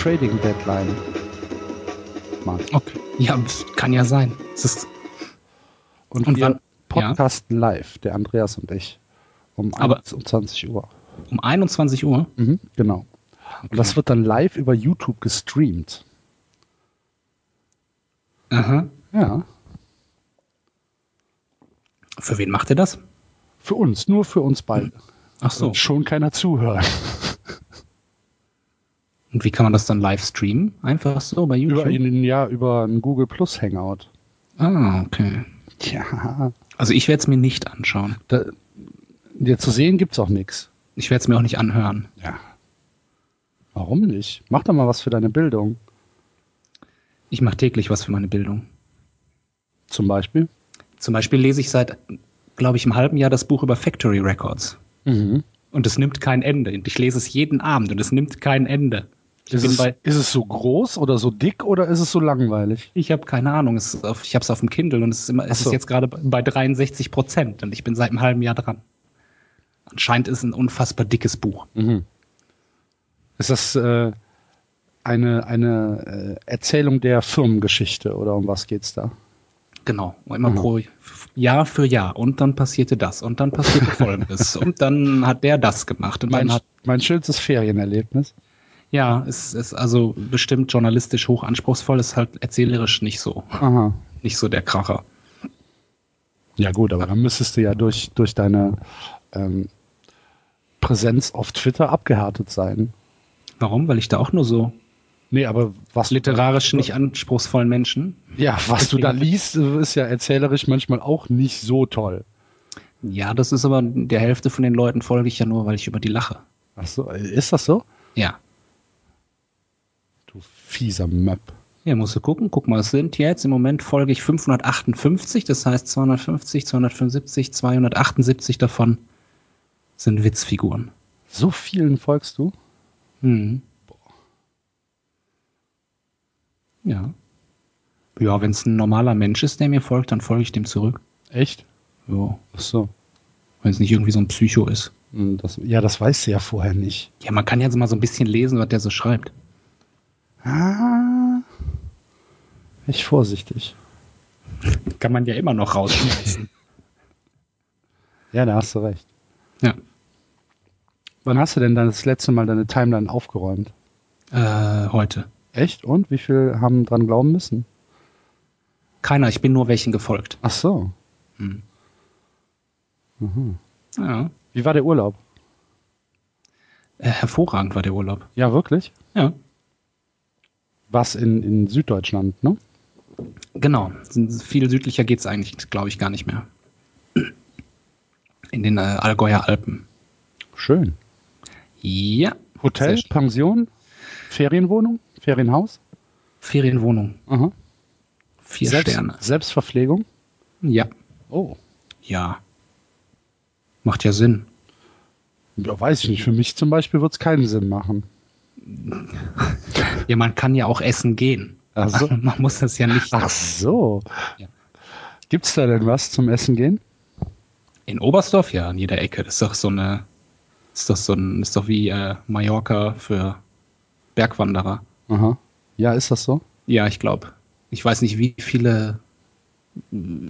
Trading Deadline. Mann. Okay. Ja, das kann ja sein. Und, Und wir podcasten live, der Andreas und ich. Um Aber- 21 Uhr. um 21 Uhr. Mhm, genau. Und das wird dann live über YouTube gestreamt. Aha. Ja. Für wen macht ihr das? Für uns, nur für uns beide. Ach so. Und schon keiner zuhört. Und wie kann man das dann live streamen? Einfach so bei YouTube? Über ja, über ein Google Plus Hangout. Ah, okay. Ja. Also ich werde es mir nicht anschauen. Da, dir zu sehen gibt's auch nichts. Ich werde es mir auch nicht anhören. Ja. Warum nicht? Mach doch mal was für deine Bildung. Ich mache täglich was für meine Bildung. Zum Beispiel. Zum Beispiel lese ich seit, glaube ich, einem halben Jahr das Buch über Factory Records. Mhm. Und es nimmt kein Ende. Ich lese es jeden Abend und es nimmt kein Ende. Ist es, ist es so groß oder so dick oder ist es so langweilig? ich habe keine Ahnung. Es auf, ich habe es auf dem Kindle und es ist, immer, es so. ist jetzt gerade bei 63 Prozent und ich bin seit einem halben Jahr dran. Anscheinend ist es ein unfassbar dickes Buch. Mhm. Ist das äh, eine, eine äh, Erzählung der Firmengeschichte oder um was geht's da? Genau, immer Mhm. pro Jahr für Jahr. Und dann passierte das und dann passierte Folgendes. und dann hat der das gemacht. Und Mein, dann hat, mein schönstes Ferienerlebnis. Ja, es ist also bestimmt journalistisch hoch anspruchsvoll, ist halt erzählerisch nicht so. Aha. Nicht so der Kracher. Ja gut, aber dann müsstest du ja durch, durch deine ähm, Präsenz auf Twitter abgehärtet sein. Warum? Weil ich da auch nur so Nee, aber was literarisch nicht anspruchsvollen Menschen. Ja, was du da liest, ist ja erzählerisch manchmal auch nicht so toll. Ja, das ist aber der Hälfte von den Leuten folge ich ja nur, weil ich über die lache. Ach so, ist das so? Ja. Fieser Möb. Ja, musst du gucken. Guck mal, es sind jetzt im Moment folge ich 558, das heißt 250, 275, 278 davon sind Witzfiguren. So vielen folgst du? Mhm. Ja. Ja, wenn es ein normaler Mensch ist, der mir folgt, dann folge ich dem zurück. Echt? Ja. Ach so. Wenn es nicht irgendwie so ein Psycho ist. Hm, Das, ja, das weißt du ja vorher nicht. Ja, man kann jetzt mal so ein bisschen lesen, was der so schreibt. Ah. Ich vorsichtig. Kann man ja immer noch rausschmeißen. Ja, da hast du recht. ja. Wann hast du denn dann das letzte Mal deine Timeline aufgeräumt? Äh, heute. Echt? Und? Wie viel haben dran glauben müssen? Keiner, ich bin nur welchen gefolgt. Ach so. Ja. Wie war der Urlaub? Äh, hervorragend war der Urlaub. Ja, wirklich? Ja. Was in, in Süddeutschland, ne? Genau. Viel südlicher geht's eigentlich, glaube ich, gar nicht mehr. In den äh, Allgäuer Alpen. Schön. Ja. Hotel, schön. Pension, Ferienwohnung, Ferienhaus? Ferienwohnung. Aha. Vier Selbst, Sterne. Selbstverpflegung? Ja. Oh. Ja. Macht ja Sinn. Ja, weiß ich nicht. Für mich zum Beispiel wird es keinen Sinn machen. Ja, man kann ja auch essen gehen. Ach so. Man muss das ja nicht. Ach so. Ja. Gibt's da denn was zum Essen gehen? In Oberstdorf, ja, an jeder Ecke. Das ist doch so eine. Ist doch so ein. Ist doch wie äh, Mallorca für Bergwanderer. Aha. Ja, ist das so? Ja, ich glaube. Ich weiß nicht, wie viele.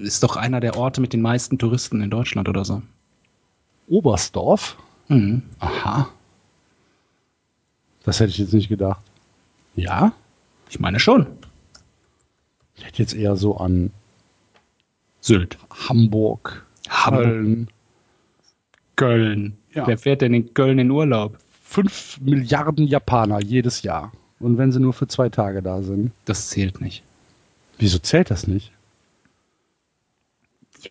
Ist doch einer der Orte mit den meisten Touristen in Deutschland oder so. Oberstdorf? Mhm. Aha. Das hätte ich jetzt nicht gedacht. Ja? Ich meine schon. Ich hätte jetzt eher so an Sylt. Hamburg, Hamburg. Köln. Köln. Ja. Wer fährt denn in Köln in Urlaub? Fünf Milliarden Japaner jedes Jahr. Und wenn sie nur für zwei Tage da sind. Das zählt nicht. Wieso zählt das nicht?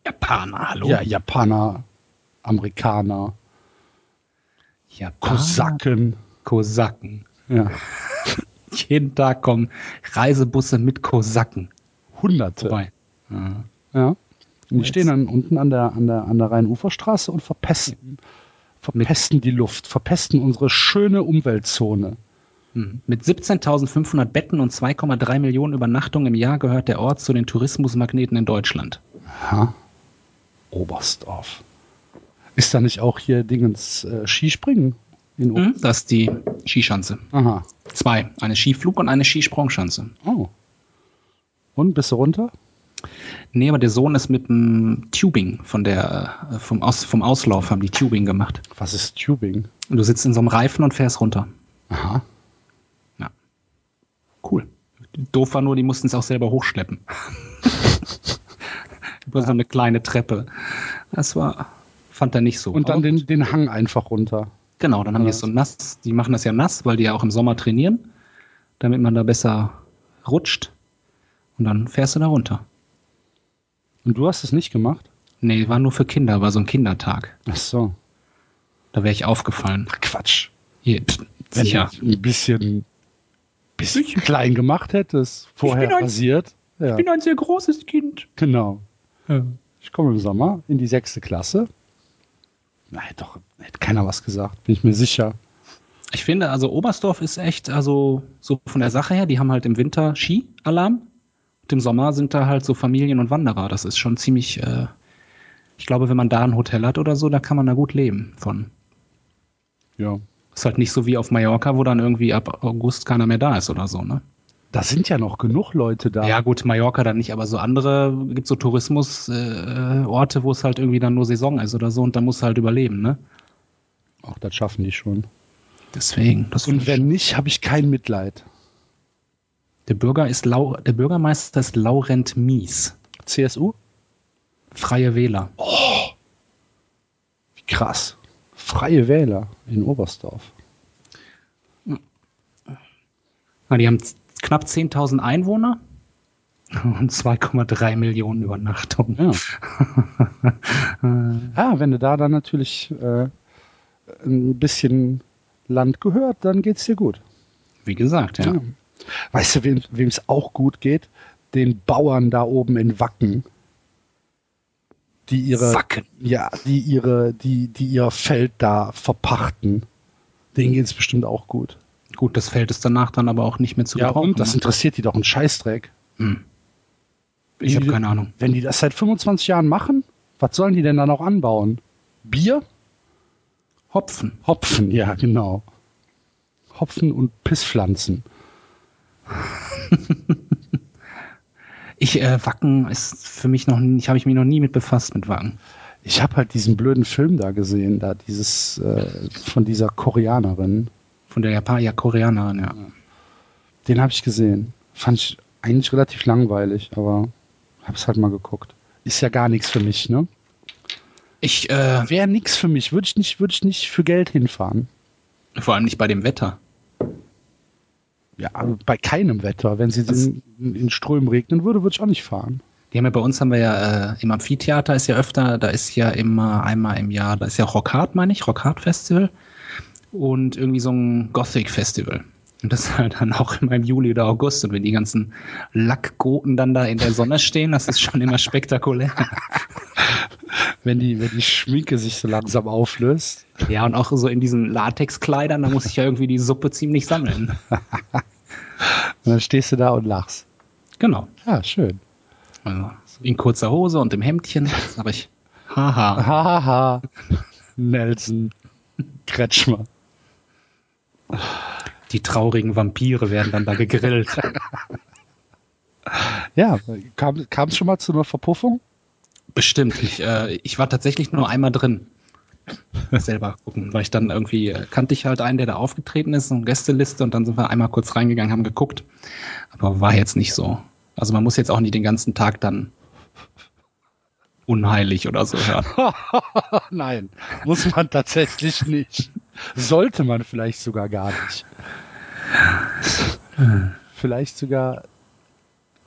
Japaner, hallo? Ja, Japaner, Amerikaner, Japaner. Kosaken. Kosaken. Ja. Jeden Tag kommen Reisebusse mit Kosaken Hunderte. vorbei. Ja. Ja. Und die stehen dann unten an der, an der, an der Rhein-Ufer-Straße und verpesten, verpesten die Luft, verpesten unsere schöne Umweltzone. Hm. Mit 17.500 Betten und 2,3 Millionen Übernachtungen im Jahr gehört der Ort zu den Tourismusmagneten in Deutschland. Ha? Oberstdorf. Ist da nicht auch hier Dingens äh, Skispringen? In Hm, Das ist die Skischanze. Aha. Zwei. Eine Skiflug- und eine Skisprungschanze. Oh. Und bist du runter? Nee, aber der Sohn ist mit dem Tubing von der, äh, vom, Aus, vom Auslauf haben die Tubing gemacht. Was ist Tubing? Und du sitzt in so einem Reifen und fährst runter. Aha. Ja. Cool. Doof war nur, die mussten es auch selber hochschleppen. Über so eine kleine Treppe. Das war, fand er nicht so. Und dann den, den Hang einfach runter. Genau, dann haben die es so nass, die machen das ja nass, weil die ja auch im Sommer trainieren, damit man da besser rutscht. Und dann fährst du da runter. Und du hast es nicht gemacht? Nee, war nur für Kinder, war so ein Kindertag. Ach so. Da wäre ich aufgefallen. Ach Quatsch. Hier, Wenn sicher. du ein bisschen, bisschen klein gemacht hättest, vorher bin ein- rasiert. Ja, ein sehr großes Kind. genau. Ich komme im Sommer in die sechste Klasse. Nein, doch, hätte keiner was gesagt, bin ich mir sicher. Ich finde, also Oberstdorf ist echt, also so von der Sache her, die haben halt im Winter Ski-Alarm. Und im Sommer sind da halt so Familien und Wanderer. Das ist schon ziemlich, äh, ich glaube, wenn man da ein Hotel hat oder so, da kann man da gut leben von. Ja. Ist halt nicht so wie auf Mallorca, wo dann irgendwie ab August keiner mehr da ist oder so, ne? Da sind ja noch genug Leute da. Ja, gut, Mallorca dann nicht, aber so andere, gibt so Tourismusorte, äh, Orte, wo es halt irgendwie dann nur Saison ist oder so und da musst du halt überleben, ne? Auch das schaffen die schon. Deswegen. Das Und wenn nicht, habe ich kein Mitleid. der Bürger ist Lau, der Bürgermeister ist Laurent Mies. CSU? Freie Wähler. Wie krass. Freie Wähler in Oberstdorf. Na, die haben knapp 10.000 Einwohner und 2,3 Millionen Übernachtungen. Ja. ja, wenn du da dann natürlich äh, ein bisschen Land gehört, dann geht's dir gut. Wie gesagt, ja. Ja. Weißt du, wem es auch gut geht? Den Bauern da oben in Wacken. Die ihre, Wacken. ja, die ihre, die, die ihr Feld da verpachten. Denen geht's bestimmt auch gut. Gut, das Feld ist danach dann aber auch nicht mehr zu Ja, gebrauchen. und das ne? interessiert die doch einen Scheißdreck. Hm. Ich habe keine Ahnung. Wenn die das seit 25 Jahren machen, was sollen die denn da noch anbauen? Bier? Hopfen. Hopfen, ja, genau. Hopfen und Pisspflanzen. Ich, äh, Wacken ist für mich noch nicht, habe ich mich noch nie mit befasst mit Wacken. Ich habe halt diesen blöden Film da gesehen, da dieses äh, von dieser Koreanerin. Von der Japan ja, Koreanerin, ja. Den habe ich gesehen. Fand ich eigentlich relativ langweilig, aber hab's halt mal geguckt. Ist ja gar nichts für mich, ne? Ich, äh, Wäre nichts für mich. Würde ich nicht, würde ich nicht für Geld hinfahren. vor allem nicht bei dem Wetter. Ja, bei keinem Wetter. Wenn sie in, in Strömen regnen würde, würde ich auch nicht fahren. Die haben ja bei uns haben wir ja äh, im Amphitheater ist ja öfter, da ist ja immer einmal im Jahr, da ist ja Rockhard, meine ich, Rockhard Festival und irgendwie so ein Gothic Festival. Und das halt dann auch immer im Juli oder August. Und wenn die ganzen Lackgoten dann da in der Sonne stehen, das ist schon immer spektakulär. Wenn die, wenn die Schminke sich so langsam auflöst. Ja, und auch so in diesen Latexkleidern, da muss ich ja irgendwie die Suppe ziemlich sammeln. Und dann stehst du da und lachst. Genau. Ja, schön. Also in kurzer Hose und im Hemdchen. Aber ich, haha. Haha. Nelson Kretschmer. Die traurigen Vampire werden dann da gegrillt. Ja, kam es schon mal zu einer Verpuffung? Bestimmt. Ich, äh, ich war tatsächlich nur einmal drin. Selber gucken, weil ich dann irgendwie äh, kannte ich halt einen, der da aufgetreten ist, eine Gästeliste und dann sind wir einmal kurz reingegangen, haben geguckt. Aber war jetzt nicht so. Also man muss jetzt auch nicht den ganzen Tag dann unheilig oder so hören. Nein, muss man tatsächlich nicht. Sollte man vielleicht sogar gar nicht. Vielleicht sogar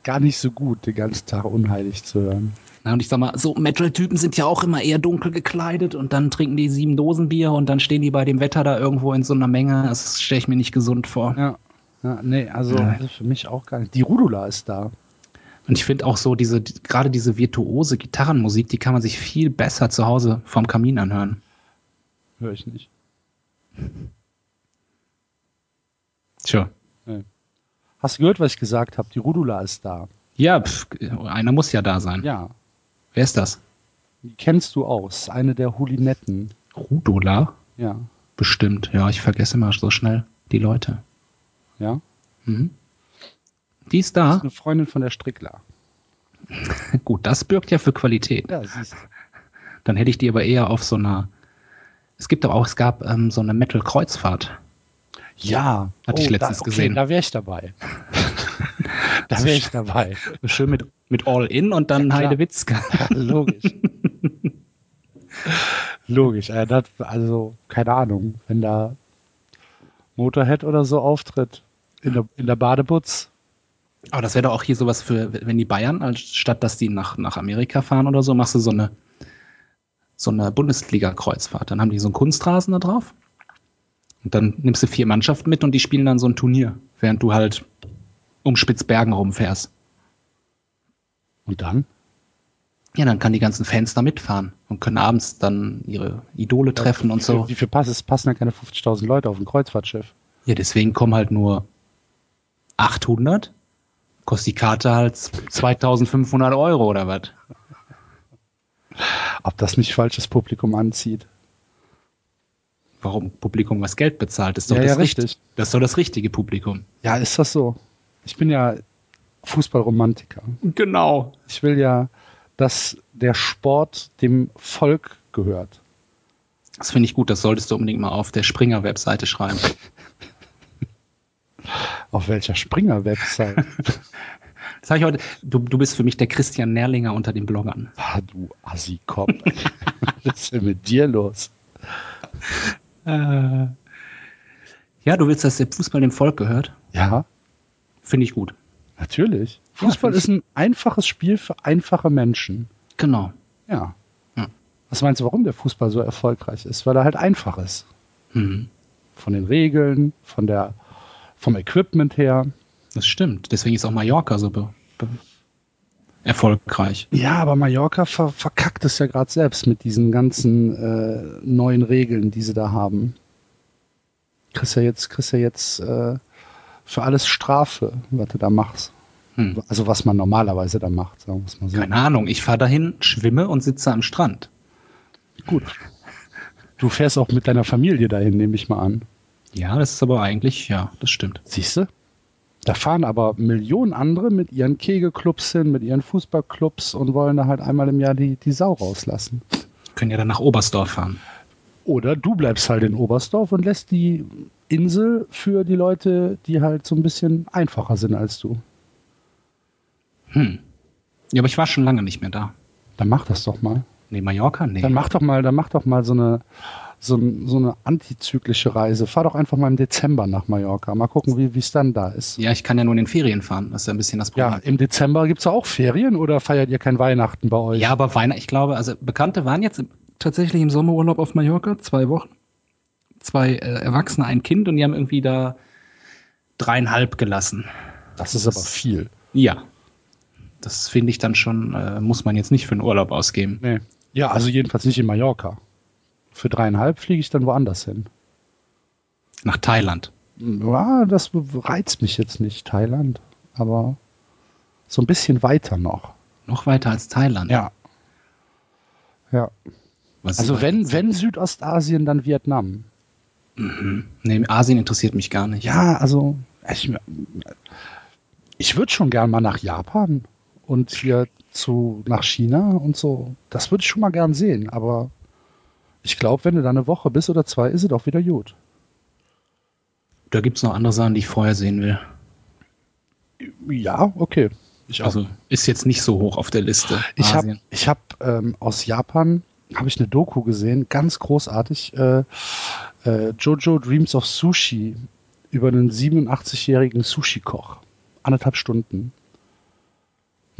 gar nicht so gut, den ganzen Tag unheilig zu hören. Na, und ich sag mal, so Metal-Typen sind ja auch immer eher dunkel gekleidet und dann trinken die sieben Dosen Bier und dann stehen die bei dem Wetter da irgendwo in so einer Menge. Das stelle ich mir nicht gesund vor. Ja. ja nee, also Ja. für mich auch gar nicht. Die Rudula ist da. Und ich finde auch so diese, die- gerade diese virtuose Gitarrenmusik, die kann man sich viel besser zu Hause vorm Kamin anhören. Höre ich nicht. Tja. Hast du gehört, was ich gesagt habe? Die Rudula ist da. Ja, pf, einer muss ja da sein. Ja. Wer ist das? Die kennst du aus. Eine der Hulinetten. Rudola? Ja. Bestimmt. Ja, ich vergesse immer so schnell die Leute. Ja. Mhm. Die ist Das da. ist eine Freundin von der Strickler. Gut, das birgt ja für Qualität. Ja, siehst du. Dann hätte ich die aber eher auf so einer. Es gibt doch auch, es gab ähm, so eine Metal-Kreuzfahrt. Ja. Hatte ich letztens da, okay, gesehen. Da wäre ich dabei. da wäre ich dabei. Schön mit, mit All-In und dann Ja. Heidewitzka. Logisch. Logisch. Äh, das, also, keine Ahnung, wenn da Motorhead oder so auftritt in der, in der Badebutz. Aber das wäre doch auch hier sowas für, wenn die Bayern, als statt dass die nach, nach Amerika fahren oder so, machst du so eine, so eine Bundesliga-Kreuzfahrt. Dann haben die so einen Kunstrasen da drauf. Und dann nimmst du vier Mannschaften mit und die spielen dann so ein Turnier, während du halt um Spitzbergen rumfährst. Und dann? Ja, dann kann die ganzen Fans da mitfahren und können abends dann ihre Idole treffen und so. Wie viel Passes passen da keine 50.000 Leute auf ein Kreuzfahrtschiff? Ja, deswegen kommen halt nur 800. Kostet die Karte halt 2500 Euro oder was? Ob das nicht falsches Publikum anzieht? Warum Publikum was Geld bezahlt? Das ist doch Ja, das ja, Richtige. richtig. Das ist doch das richtige Publikum. Ja, ist das so? Ich bin ja Fußballromantiker. Genau. Ich will ja, dass der Sport dem Volk gehört. Das finde ich gut. Das solltest du unbedingt mal auf der Springer-Webseite schreiben. Auf welcher Springer-Website? Das habe ich heute. Du, du bist für mich der Christian Nerlinger unter den Bloggern. ah, du Assi-Kopf. Was ist denn mit dir los? Äh, ja, du willst, dass der Fußball dem Volk gehört? Ja, Finde ich gut. natürlich. Fußball ich- ist ein einfaches Spiel für einfache Menschen. Genau. Ja. Ja. Was meinst du, warum der Fußball so erfolgreich ist? Weil er halt einfach ist. Mhm. Von den Regeln, von der, vom Equipment her. Das stimmt. Deswegen ist auch Mallorca so erfolgreich. Ja, aber Mallorca ver verkackt es ja gerade selbst mit diesen ganzen äh, neuen Regeln, die sie da haben. Kriegst ja jetzt, kriegst ja jetzt äh, für alles Strafe, was du da machst. Hm. Also was man normalerweise da macht, sagen wir mal so. Keine Ahnung. Ich fahre dahin, schwimme und sitze am Strand. Gut. Du fährst auch mit deiner Familie dahin, nehme ich mal an. Ja, das ist aber eigentlich, ja, das stimmt. Siehst du? Da fahren aber Millionen andere mit ihren Kegelclubs hin, mit ihren Fußballclubs und wollen da halt einmal im Jahr die, die Sau rauslassen. Können ja dann nach Oberstdorf fahren. Oder du bleibst halt in Oberstdorf und lässt die Insel für die Leute, die halt so ein bisschen einfacher sind als du. Hm. Ja, aber ich war schon lange nicht mehr da. Dann mach das doch mal. Nee, Mallorca? Nee. Dann mach doch mal, dann mach doch mal so eine, so, so eine antizyklische Reise. Fahr doch einfach mal im Dezember nach Mallorca. Mal gucken, wie es dann da ist. ja, ich kann ja nur in den Ferien fahren. Das ist ja ein bisschen das Ja, Problem. im Dezember gibt's auch Ferien oder feiert ihr kein Weihnachten bei euch? Ja, aber Weihnachten, ich glaube, also Bekannte waren jetzt tatsächlich im Sommerurlaub auf Mallorca, zwei Wochen. Zwei äh, Erwachsene, ein Kind und die haben irgendwie da dreieinhalb gelassen. Das ist aber viel. Ja. Das finde ich dann schon, äh, muss man jetzt nicht für einen Urlaub ausgeben. Nee. Ja, also jedenfalls nicht in Mallorca. Für dreieinhalb fliege ich dann woanders hin. Nach Thailand. Ja, das reizt mich jetzt nicht, Thailand. Aber so ein bisschen weiter noch. Noch weiter als Thailand. Ja. Ja. Was Also wenn, wenn Südostasien, dann Vietnam. Nee, Asien interessiert mich gar nicht. Ja, also ich, ich würde schon gern mal nach Japan und hier zu nach China und so. Das würde ich schon mal gern sehen, aber ich glaube, wenn du da eine Woche bist oder zwei, ist es auch wieder gut. Da gibt es noch andere Sachen, die ich vorher sehen will. Ja, okay. Ich Also ist jetzt nicht so hoch auf der Liste. Ich habe ich hab, ähm, aus Japan habe ich eine Doku gesehen, ganz großartig. Äh, äh, Jojo Dreams of Sushi über einen 87-jährigen Sushi-Koch. Anderthalb Stunden.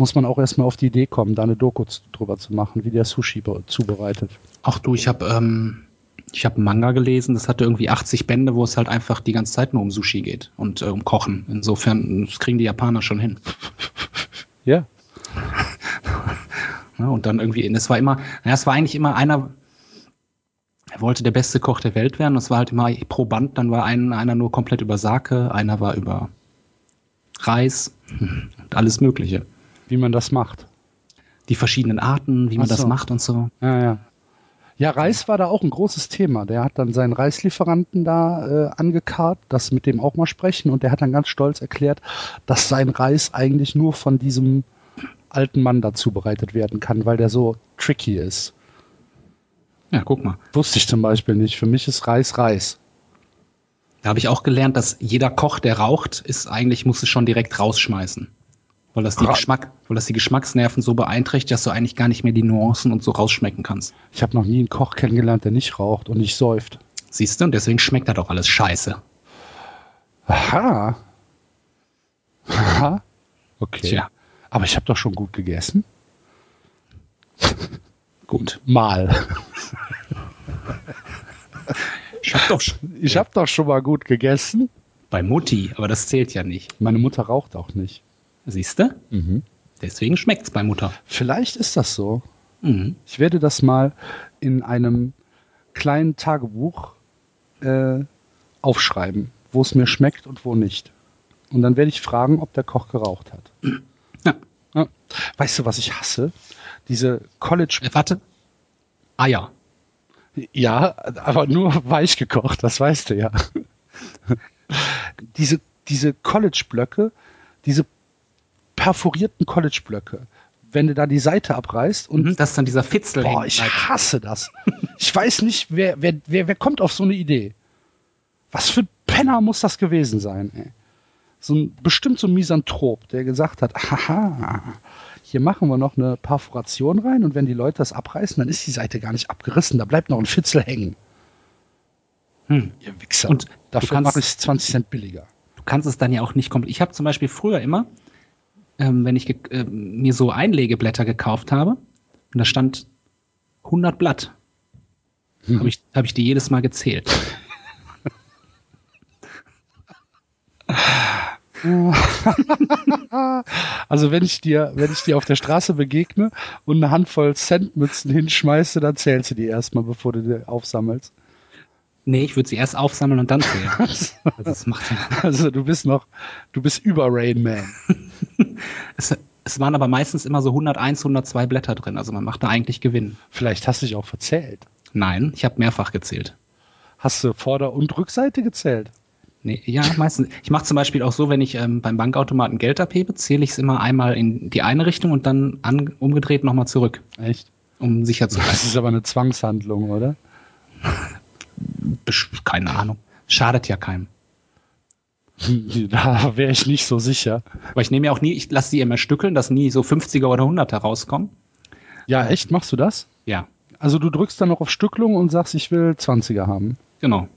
Muss man auch erstmal auf die Idee kommen, da eine Doku drüber zu machen, wie der Sushi be- zubereitet. Ach du, ich habe ähm, ich habe einen Manga gelesen, das hatte irgendwie 80 Bände, wo es halt einfach die ganze Zeit nur um Sushi geht und äh, um Kochen. Insofern, das kriegen die Japaner schon hin. Ja. Ja, und dann irgendwie, das war immer, naja, es war eigentlich immer einer, er wollte der beste Koch der Welt werden. Das war halt immer pro Band, dann war ein, einer nur komplett über Sake, einer war über Reis und alles Mögliche. Wie man das macht. Die verschiedenen Arten, wie man Ach das so. macht und so. Ja, ja. Ja, Reis war da auch ein großes Thema. Der hat dann seinen Reislieferanten da äh, angekarrt, das mit dem auch mal sprechen und der hat dann ganz stolz erklärt, dass sein Reis eigentlich nur von diesem alten Mann da zubereitet werden kann, weil der so tricky ist. Ja, guck mal. Wusste ich zum Beispiel nicht. Für mich ist Reis Reis. Da habe ich auch gelernt, dass jeder Koch, der raucht, ist eigentlich, muss es schon direkt rausschmeißen. Weil das, die Ra- Geschmack, weil das die Geschmacksnerven so beeinträchtigt, dass du eigentlich gar nicht mehr die Nuancen und so rausschmecken kannst. Ich habe noch nie einen Koch kennengelernt, der nicht raucht und nicht säuft. Siehst du? Und deswegen schmeckt da doch alles scheiße. Aha. Aha. Okay. Tja. Aber ich habe doch schon gut gegessen. Gut. Mal. Ich hab doch. Ich habe doch schon mal gut gegessen. Bei Mutti, aber das zählt ja nicht. Meine Mutter raucht auch nicht. Siehst du? Deswegen schmeckt's bei Mutter. Vielleicht ist das so. Mhm. Ich werde das mal in einem kleinen Tagebuch äh, aufschreiben, wo es mir schmeckt und wo nicht. Und dann werde ich fragen, ob der Koch geraucht hat. Ja. Ja. Weißt du, was ich hasse? Diese College. Äh, warte. Eier. Ja, aber nur weich gekocht, das weißt du ja. diese diese College-Blöcke, diese perforierten College-Blöcke, wenn du da die Seite abreißt und Und das ist dann dieser Fitzel Boah, ich hasse das. Ich weiß nicht, wer, wer, wer, wer kommt auf so eine Idee? Was für ein Penner muss das gewesen sein? Ey? So ein, bestimmt so ein Misanthrop, der gesagt hat, haha, hier machen wir noch eine Perforation rein und wenn die Leute das abreißen, dann ist die Seite gar nicht abgerissen, da bleibt noch ein Fitzel hängen. Hm. Ihr Wichser. Und Dafür mache ich es 20 Cent billiger. Du kannst es dann ja auch nicht komplett. Ich habe zum Beispiel früher immer, ähm, wenn ich ähm, mir so Einlegeblätter gekauft habe, und da stand 100 Blatt, habe ich, hab ich die jedes Mal gezählt. Also wenn ich dir, wenn ich dir auf der Straße begegne und eine Handvoll Centmützen hinschmeiße, dann zählst du die erstmal, bevor du die aufsammelst. Nee, ich würde sie erst aufsammeln und dann zählen. Also das macht ja. Also du bist noch, du bist über Rain Man. Es, es waren aber meistens immer so 101, 102 Blätter drin. Also man macht da eigentlich Gewinn. Vielleicht hast du dich auch verzählt. Nein, ich habe mehrfach gezählt. Hast du Vorder- und Rückseite gezählt? Nee, ja, meistens. Ich mache zum Beispiel auch so, wenn ich ähm, beim Bankautomaten Geld abhebe, zähle ich es immer einmal in die eine Richtung und dann an, umgedreht nochmal zurück, Echt? um sicher zu Das sein. ist aber eine Zwangshandlung, oder? Keine Ahnung. Schadet ja keinem. Da wäre ich nicht so sicher. Aber ich nehme ja auch nie, ich lasse die immer stückeln, dass nie so 50er oder 100er rauskommen. Ja, echt? Machst du das? Ja, Also du drückst dann noch auf Stücklung und sagst, ich will 20er haben. genau.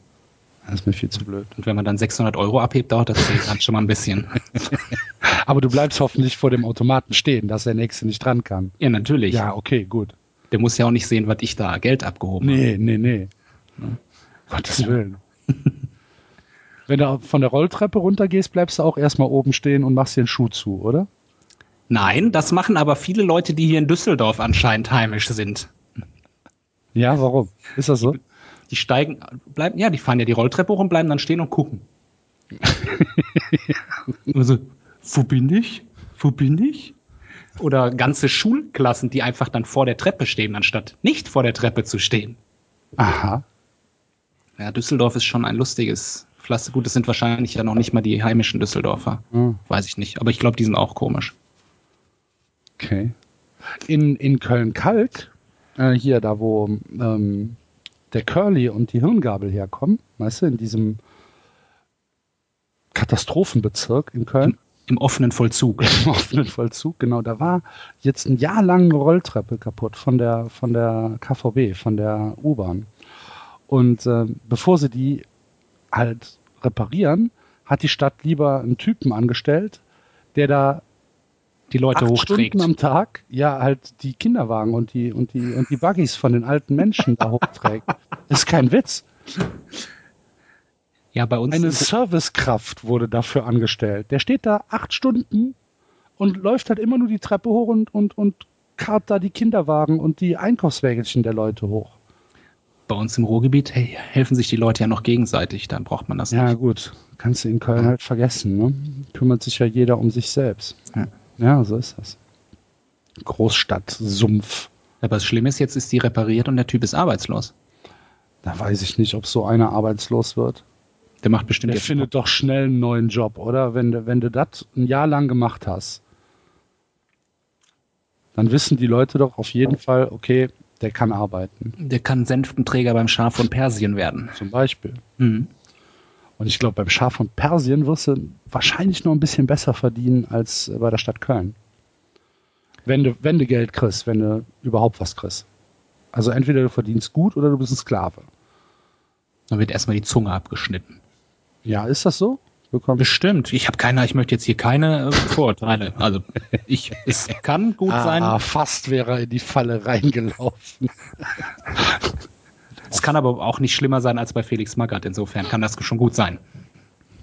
Das ist mir viel zu blöd. Und wenn man dann 600 Euro abhebt, dauert das dann schon mal ein bisschen. Aber du bleibst hoffentlich vor dem Automaten stehen, dass der Nächste nicht dran kann. Ja, natürlich. Ja, okay, gut. Der muss ja auch nicht sehen, was ich da Geld abgehoben habe. Nee, nee, nee. Gottes Willen. Wenn du von der Rolltreppe runtergehst, bleibst du auch erstmal oben stehen und machst dir einen Schuh zu, oder? Nein, das machen aber viele Leute, die hier in Düsseldorf anscheinend heimisch sind. Ja, warum? Ist das so? Die steigen, bleiben, ja, die fahren ja die Rolltreppe hoch und bleiben dann stehen und gucken. also, wo bin ich? Wo bin ich? Oder ganze Schulklassen, die einfach dann vor der Treppe stehen, anstatt nicht vor der Treppe zu stehen. Aha. Ja, Düsseldorf ist schon ein lustiges Pflaster. Gut, das sind wahrscheinlich ja noch nicht mal die heimischen Düsseldorfer. Hm, Weiß ich nicht. Aber ich glaube, die sind auch komisch. Okay. In, in Köln-Kalk, äh, hier da, wo ähm, der Curly und die Hirngabel herkommen, weißt du, in diesem Katastrophenbezirk in Köln, Im offenen Vollzug. im offenen Vollzug, genau, da war jetzt ein Jahr lang eine Rolltreppe kaputt von der, von der KVB, von der U-Bahn. Und äh, bevor sie die halt reparieren, hat die Stadt lieber einen Typen angestellt, der da die Leute acht hochträgt. Stunden am Tag, ja, halt die Kinderwagen und die, und die, und die Buggies von den alten Menschen da hochträgt. Das ist kein Witz. Ja, bei uns Eine Servicekraft wurde dafür angestellt. Der steht da acht Stunden und läuft halt immer nur die Treppe hoch und, und, und karrt da die Kinderwagen und die Einkaufswägelchen der Leute hoch. Bei uns im Ruhrgebiet hey, helfen sich die Leute ja noch gegenseitig, dann braucht man das Ja, nicht. gut. Kannst du in Köln halt vergessen, ne? Kümmert sich ja jeder um sich selbst. Ja. Ja, so ist das. Großstadt, Sumpf. Aber das Schlimme ist, jetzt ist die repariert und der Typ ist arbeitslos. Da weiß ich nicht, ob so einer arbeitslos wird. Der macht bestimmt Der findet doch schnell einen neuen Job, oder? Wenn du, wenn du das ein Jahr lang gemacht hast, dann wissen die Leute doch auf jeden Fall, okay, der kann arbeiten. Der kann Senftenträger beim Schaf von Persien werden. Zum Beispiel. Mhm. Und ich glaube, beim Schaf von Persien wirst du wahrscheinlich noch ein bisschen besser verdienen als bei der Stadt Köln. Wenn du, wenn du Geld kriegst, wenn du überhaupt was kriegst. Also entweder du verdienst gut oder du bist ein Sklave. Dann wird erstmal die Zunge abgeschnitten. Ja, ist das so? Bekommst Bestimmt. Ich habe keine, ich möchte jetzt hier keine äh, Vorurteile. Also ich, es kann gut sein. Ah, fast wäre er in die Falle reingelaufen. Es kann aber auch nicht schlimmer sein als bei Felix Magath. Insofern kann das schon gut sein.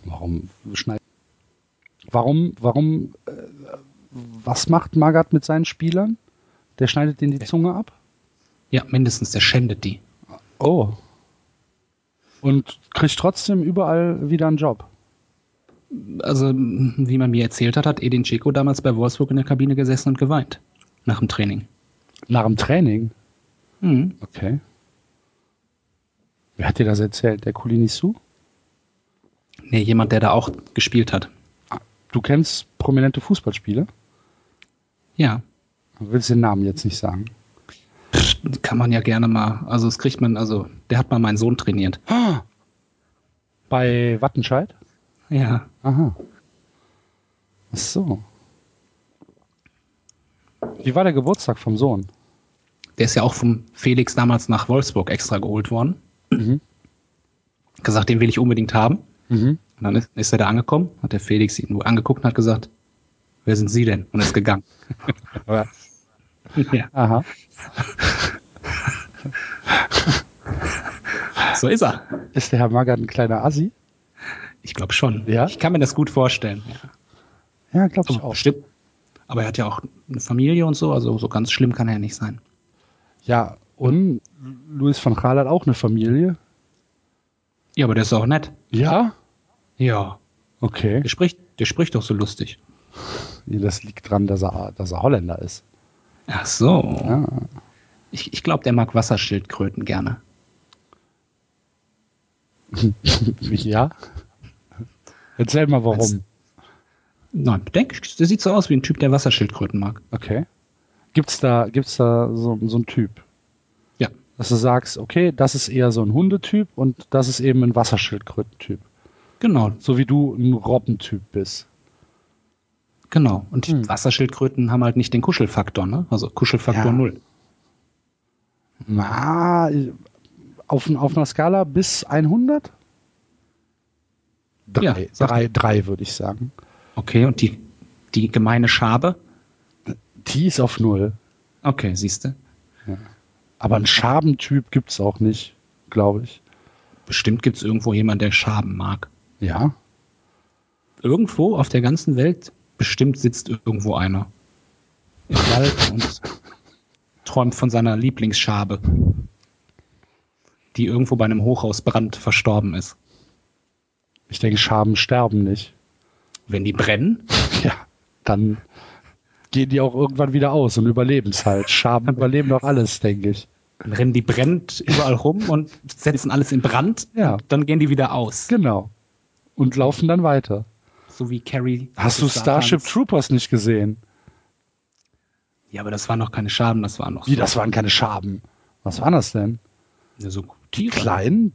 Warum schneidet? Warum, warum, äh, was macht Magath mit seinen Spielern? Der schneidet denen die Zunge ab? Ja, mindestens, der schändet die. Oh. Und kriegt trotzdem überall wieder einen Job. Also, wie man mir erzählt hat, hat Edin Dzeko damals bei Wolfsburg in der Kabine gesessen und geweint. Nach dem Training. Nach dem Training? Mhm. Okay. Wer hat dir das erzählt? Der Kulinisu? Nee, jemand, der da auch gespielt hat. Du kennst prominente Fußballspieler? Ja, Du willst den Namen jetzt nicht sagen. kann man ja gerne mal. Also, das kriegt man, also, der hat mal meinen Sohn trainiert. Bei Wattenscheid? Ja. Aha. Ach so. Wie war der Geburtstag vom Sohn? Der ist ja auch vom Felix damals nach Wolfsburg extra geholt worden. Mhm. Gesagt, den will ich unbedingt haben. Mhm. Und dann ist, ist er da angekommen, hat der Felix ihn nur angeguckt und hat gesagt, wer sind Sie denn? Und ist gegangen. Ja, aha. so ist er. Ist der Herr Magath ein kleiner Assi? Ich glaube schon. Ja? Ich kann mir das gut vorstellen. Ja. Ja, glaube ich Aber, auch. stimmt. Aber er hat ja auch eine Familie und so, also so ganz schlimm kann er ja nicht sein. Ja, und Luis van Gaal hat auch eine Familie. Ja, aber der ist auch nett. Ja? Ja. Okay. Der spricht, der spricht doch so lustig. Das liegt dran, dass er, dass er Holländer ist. Ach so. Ja. Ich, ich glaube, der mag Wasserschildkröten gerne. ja? Erzähl mal warum. Nein, denk, der sieht so aus wie ein Typ, der Wasserschildkröten mag. Okay. Gibt's da, gibt's da so, so einen Typ? Ja. Dass du sagst, okay, das ist eher so ein Hundetyp und das ist eben ein Wasserschildkrötentyp. Genau, So wie du ein Robbentyp bist. genau. Und die Hm. Wasserschildkröten haben halt nicht den Kuschelfaktor, ne? Also Kuschelfaktor Ja. null. Na, auf, auf einer Skala bis 100? Drei, Ja, drei, drei würde ich sagen. Okay, und die, die gemeine Schabe? Die ist auf null. Okay, siehst du. Aber einen Schabentyp gibt's auch nicht, glaube ich. Bestimmt gibt es irgendwo jemanden, der Schaben mag. Ja. Irgendwo auf der ganzen Welt bestimmt sitzt irgendwo einer im Wald und träumt von seiner Lieblingsschabe, die irgendwo bei einem Hochhausbrand verstorben ist. Ich denke, Schaben sterben nicht. Wenn die brennen, Ja. Dann gehen die auch irgendwann wieder aus und überleben es halt. Schaben überleben doch alles, denke ich. dann rennen die brennt überall rum und setzen alles in Brand. Ja. Dann gehen die wieder aus. Genau. Und laufen dann weiter. So wie Carrie. Hast du Starship Satans. Troopers nicht gesehen? Ja, aber das waren noch keine Schaben, das waren noch Wie, so, das waren keine Schaben. Was waren das denn? ja, so Die Tiere. kleinen?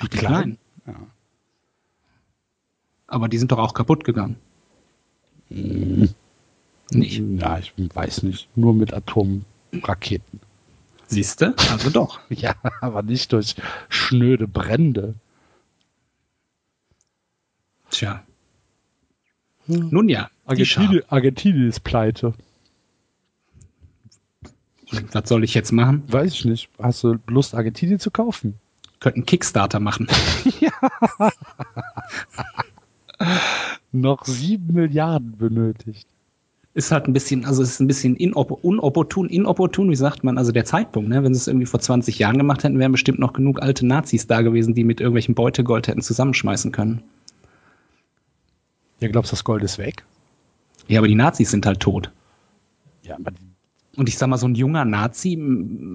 Ach, die kleinen. Ja. Aber die sind doch auch kaputt gegangen. Nicht. Ja, ich weiß nicht. Nur mit Atomraketen. Siehst du? Also doch. Ja, aber nicht durch schnöde Brände. Tja. Nun ja. Argentinien, Argentinien ist pleite. Was soll ich jetzt machen? Weiß ich nicht. Hast du Lust, Argentinien zu kaufen? Könnten Kickstarter machen. Noch sieben Milliarden benötigt. ist halt ein bisschen, also ist ein bisschen unopportun, inopportun, wie sagt man, also der Zeitpunkt, ne? Wenn sie es irgendwie vor 20 Jahren gemacht hätten, wären bestimmt noch genug alte Nazis da gewesen, die mit irgendwelchem Beutegold hätten zusammenschmeißen können. Ja, glaubst du, das Gold ist weg? Ja, aber die Nazis sind halt tot. Ja, aber Und ich sag mal, so ein junger Nazi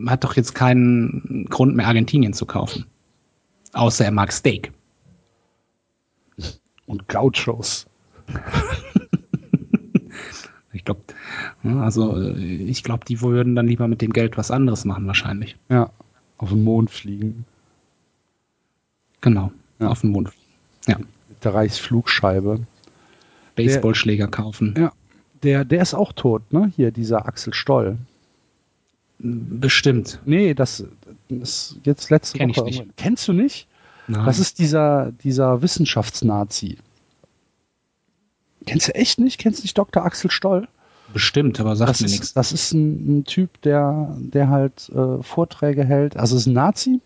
hat doch jetzt keinen Grund mehr, Argentinien zu kaufen. Außer er mag Steak. Und Gauchos. Ich glaube, also äh, ich glaube, die würden dann lieber mit dem Geld was anderes machen wahrscheinlich. Ja, auf den Mond fliegen. Genau, Ja. auf den Mond. Ja, Mit der Reichsflugscheibe. Baseballschläger kaufen. Ja. Der, der ist auch tot, ne? Hier, dieser Axel Stoll. Bestimmt. Nee, das ist jetzt letzte Kenn ich Woche. Kennst du nicht? Nein. Das ist dieser, dieser Wissenschaftsnazi. Kennst du echt nicht? Kennst du nicht Dr. Axel Stoll? bestimmt, aber sagt Das mir nichts. das ist ein, ein Typ, der, der halt äh, Vorträge hält. Also ist ein Nazi,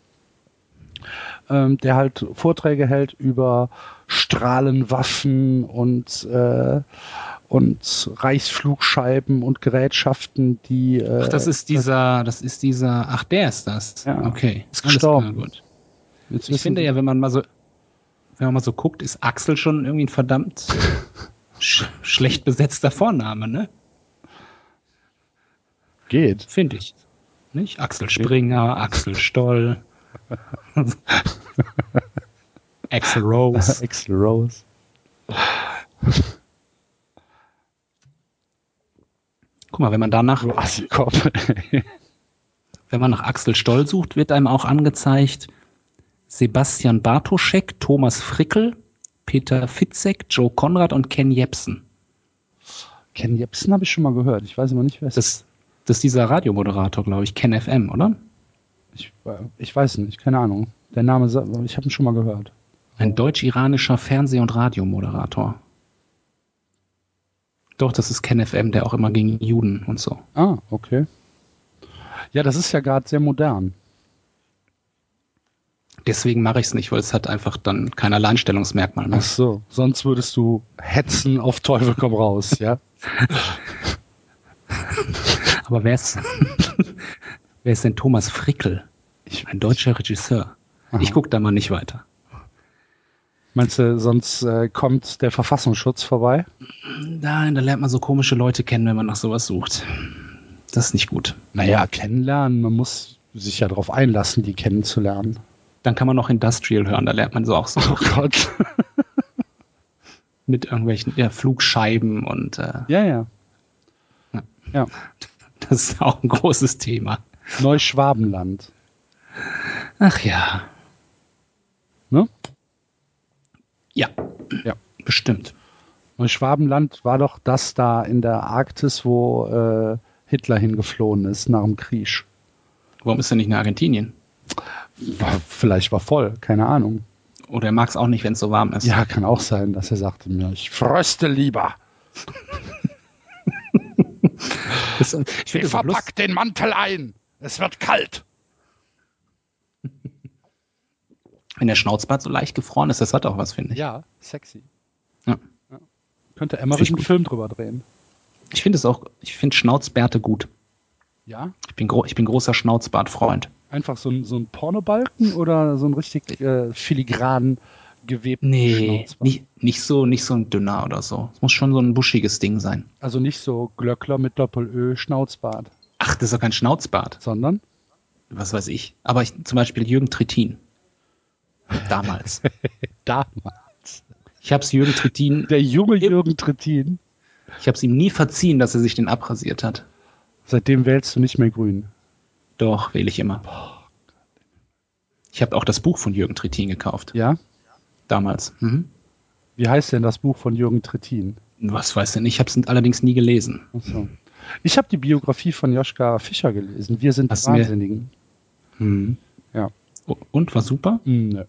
ähm, der halt Vorträge hält über Strahlenwaffen und, äh, und Reichsflugscheiben und Gerätschaften, die. Äh, Ach, das ist dieser, das ist dieser, ach, der ist das. Ja. Okay. Ist gestorben. klar, gut. Jetzt Ich finde ja, wenn man mal so, wenn man mal so guckt, ist Axel schon irgendwie ein verdammt sch schlecht besetzter Vorname, ne? geht. Finde ich. Nicht? Axel Springer, Axel Stoll, Axel Rose. Axel Rose. Guck mal, wenn man danach, Assikopf. wenn man nach Axel Stoll sucht, wird einem auch angezeigt Sebastian Bartoschek, Thomas Frickel, Peter Fitzek, Joe Konrad und Ken Jepsen. Ken Jebsen habe ich schon mal gehört. Ich weiß immer nicht, wer es ist. Das, ist dieser Radiomoderator, glaube ich, Ken FM, oder? Ich, ich weiß nicht, keine Ahnung. Der Name, ich habe ihn schon mal gehört. Ein deutsch-iranischer Fernseh- und Radiomoderator. Doch, das ist Ken FM, der auch immer gegen Juden und so. Ah, okay. Ja, das ist ja gerade sehr modern. Deswegen mache ich es nicht, weil es hat einfach dann kein Alleinstellungsmerkmal mehr. Ach so, sonst würdest du hetzen auf Teufel komm raus, ja? Aber wer ist, wer ist denn Thomas Frickel? Ich- Ein deutscher Regisseur. Aha. Ich gucke da mal nicht weiter. Meinst du, sonst äh, kommt der Verfassungsschutz vorbei? Nein, da lernt man so komische Leute kennen, wenn man nach sowas sucht. Das ist nicht gut. Naja, kennenlernen, man muss sich ja darauf einlassen, die kennenzulernen. Dann kann man noch Industrial hören, da lernt man so auch so Oh Gott. mit irgendwelchen ja, Flugscheiben und äh, ja, ja. Ja. Ja, das ist auch ein großes Thema. Neuschwabenland. Ach ja. Ne? Ja, Ja. bestimmt. Neuschwabenland war doch das da in der Arktis, wo äh, Hitler hingeflohen ist nach dem Krieg. Warum ist er nicht in Argentinien? War, vielleicht war voll, keine Ahnung. Oder er mag es auch nicht, wenn es so warm ist. Ja, kann auch sein, dass er sagte mir, ich fröste lieber. Das, ich finde so lust- den Mantel ein. Es wird kalt. wenn der Schnauzbart so leicht gefroren ist, das hat auch was, finde ich. Ja, sexy. Ja. Könnte Find Emmerich ich einen gut. Film drüber drehen. Ich finde es auch, ich finde Schnauzbärte gut. Ja? Ich bin, gro ich bin großer Schnauzbartfreund. Einfach so ein, so ein Pornobalken oder so ein richtig äh, filigran gewebten Nee, nicht, nicht so, nicht so ein dünner oder so. Es muss schon so ein buschiges Ding sein. Also nicht so Glöckler mit Doppelö Schnauzbart, Ach, das ist doch kein Schnauzbart. sondern Was weiß ich. Aber ich, zum Beispiel Jürgen Trittin. Damals. damals. Ich habe es Jürgen Trittin, Der junge Jürgen Trittin. ich habe es ihm nie verziehen, dass er sich den abrasiert hat. Seitdem wählst du nicht mehr grün. Doch, wähle ich immer. Ich habe auch das Buch von Jürgen Trittin gekauft. Ja? Damals. Mhm. Wie heißt denn das Buch von Jürgen Trittin? Was weiß denn? Ich habe es allerdings nie gelesen. Achso. Ich habe die Biografie von Joschka Fischer gelesen. Wir sind Hast du mir- Wahnsinnigen. Mhm. Ja. Und war super? Hm, nö.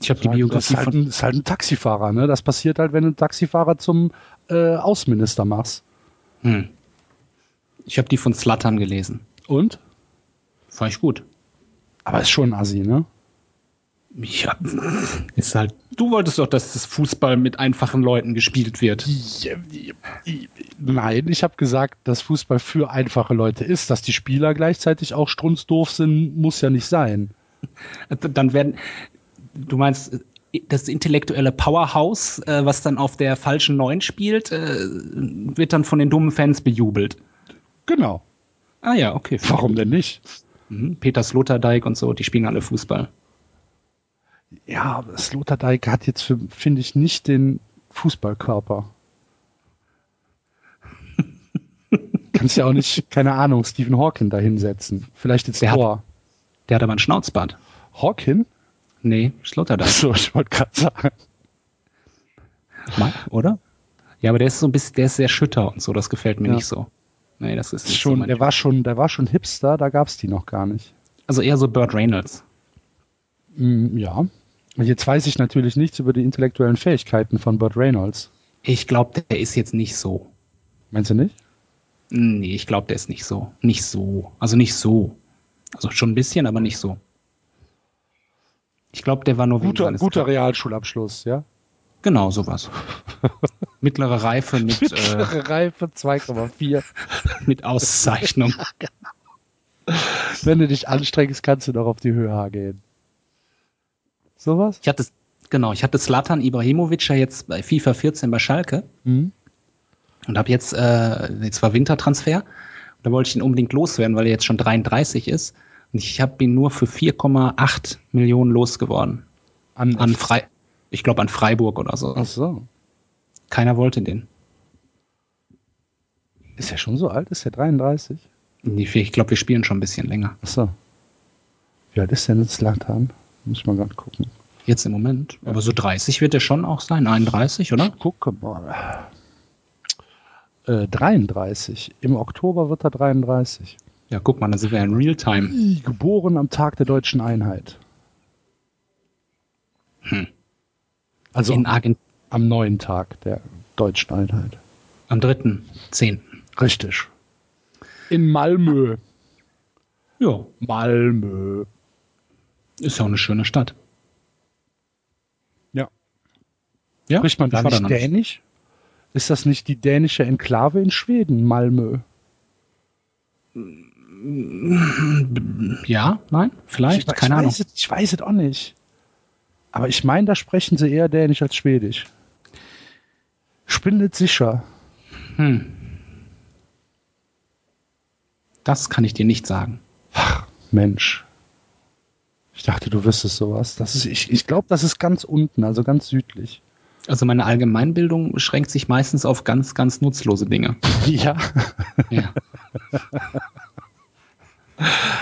Ich habe die Das Biografie ist halt, von. ein, ist halt ein Taxifahrer, ne? Das passiert halt, wenn du einen Taxifahrer zum äh, Außenminister machst. Hm. Ich habe die von Slattern gelesen. Und? Fand ich gut. Aber ist schon Assi, ne? Ja, ist halt. Du wolltest doch, dass das Fußball mit einfachen Leuten gespielt wird. Nein, ich habe gesagt, dass Fußball für einfache Leute ist. Dass die Spieler gleichzeitig auch strunzdoof sind, muss ja nicht sein. Dann werden. Du meinst, das intellektuelle Powerhouse, äh, was dann auf der falschen Neun spielt, äh, wird dann von den dummen Fans bejubelt. Genau. Ah ja, okay. Warum denn nicht? Mhm. Peter Sloterdijk und so, die spielen alle Fußball. Ja, aber Sloterdijk hat jetzt, finde ich, nicht den Fußballkörper. Kannst ja auch nicht, keine Ahnung, Stephen Hawking da hinsetzen. Vielleicht jetzt Der hat- Tor. Der hat aber ein Schnauzbart. Hawking? Nee, Sloterdijk. So, ich wollte gerade sagen. Mal, oder? Ja, aber der ist so ein bisschen, der ist sehr schütter und so, das gefällt mir Ja. nicht so. Nee, das ist so Schon, mein der Typ. war schon, der war schon Hipster, da gab's die noch gar nicht. Also eher so Burt Reynolds. Mm, ja. Jetzt weiß ich natürlich nichts über die intellektuellen Fähigkeiten von Burt Reynolds. Ich glaube, der ist jetzt nicht so. Meinst du nicht? Nee, ich glaube, der ist nicht so. Nicht so. Also nicht so. Also schon ein bisschen, aber nicht so. Ich glaube, der war nur Guter, guter Realschulabschluss, ja? Genau, sowas. Mittlere Reife mit, äh, Mittlere Reife 2,4. mit Auszeichnung. Wenn du dich anstrengst, kannst du noch auf die Höhe gehen. Sowas? Ich hatte, genau, ich hatte Slatan Ibrahimovic ja jetzt bei FIFA 14 bei Schalke Mhm. und habe jetzt, äh, jetzt war Wintertransfer. Da wollte ich ihn unbedingt loswerden, weil er jetzt schon 33 ist. Und ich habe ihn nur für 4,8 Millionen losgeworden. An, An Frei, ich glaube an Freiburg oder so. Ach so. Keiner wollte den. Ist er schon so alt? Ist er 33? Nee, Ich glaube, wir spielen schon ein bisschen länger. Ach so. Wie alt ist denn jetzt Slatan? Muss ich mal gerade gucken. Jetzt im Moment. Aber so 30 wird er schon auch sein. 31, oder? Gucke mal. Äh, 33. Im Oktober wird er 33. Ja, guck mal, dann sind wir in Realtime. Geboren am Tag der deutschen Einheit. Also In Argent am neuen Tag der deutschen Einheit. am 3.10. Richtig. In Malmö. Ja, Malmö. ist ja auch eine schöne Stadt. Ja. Ja, Spricht man da nicht. Dänisch? Ist das nicht die dänische Enklave in Schweden, Malmö? Ja, nein, vielleicht, ich, keine ich Ahnung. Weiß es, ich weiß es auch nicht. Aber ich meine, da sprechen sie eher Dänisch als Schwedisch. Nicht sicher. Hm. Das kann ich dir nicht sagen. Mensch. Ich dachte, du wüsstest sowas. Das ist, ich ich glaube, das ist ganz unten, also ganz südlich. Also meine Allgemeinbildung beschränkt sich meistens auf ganz, ganz nutzlose Dinge. Ja. Ja.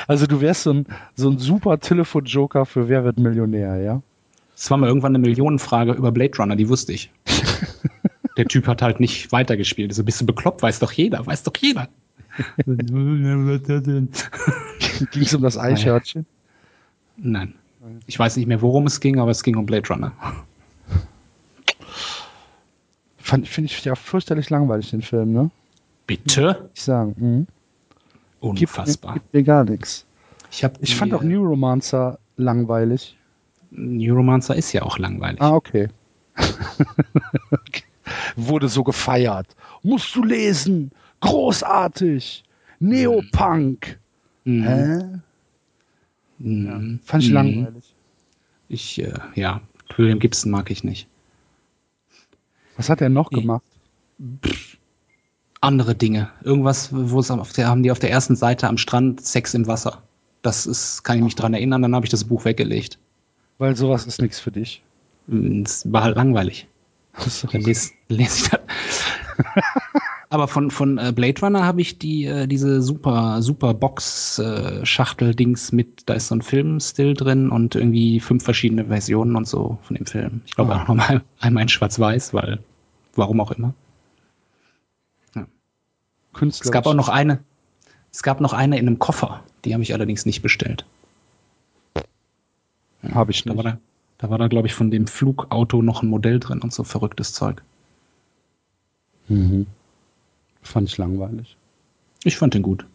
Also du wärst so ein, so ein super Telefon-Joker für Wer wird Millionär, ja? Es war mal irgendwann eine Millionenfrage über Blade Runner, die wusste ich. Der Typ hat halt nicht weitergespielt. So, bist du bekloppt? Weiß doch jeder, weiß doch jeder. Ging es um das Eichhörnchen? Nein. Ich weiß nicht mehr, worum es ging, aber es ging um Blade Runner. Finde ich ja fürchterlich langweilig, den Film, ne? Bitte? Ich sagen. Mhm. Gibt, Unfassbar. Gibt mir gar nichts. Ich, Ich fand auch Neuromancer langweilig. Neuromancer ist ja auch langweilig. Ah, okay. Wurde so gefeiert. Musst du lesen. Großartig. Neopunk. Mhm. Hä? Mhm. Fand ich Mhm. langweilig. Ich, äh, ja, William Gibson mag ich nicht. Was hat er noch gemacht? Andere Dinge. Irgendwas, wo es auf der, haben die auf der ersten Seite am Strand Sex im Wasser. Das ist, kann ich mich dran erinnern, dann habe ich das Buch weggelegt. Weil sowas ist nichts für dich. Es war halt langweilig. So. Dann lese, lese ich das. Aber von, von äh, Blade Runner habe ich die, äh, diese super, super Box-Schachtel-Dings mit, da ist so ein Film-Still drin und irgendwie fünf verschiedene Versionen und so von dem Film. Ich glaube Ah. auch nochmal einmal in Schwarz-Weiß, weil, warum auch immer. Künstler. Es gab auch noch eine, es gab noch eine in einem Koffer, die habe ich allerdings nicht bestellt. Habe ich Da war, nicht. da, Da war da, glaube ich, von dem Flugauto noch ein Modell drin und so verrücktes Zeug. Mhm. Fand ich langweilig. Ich fand den gut.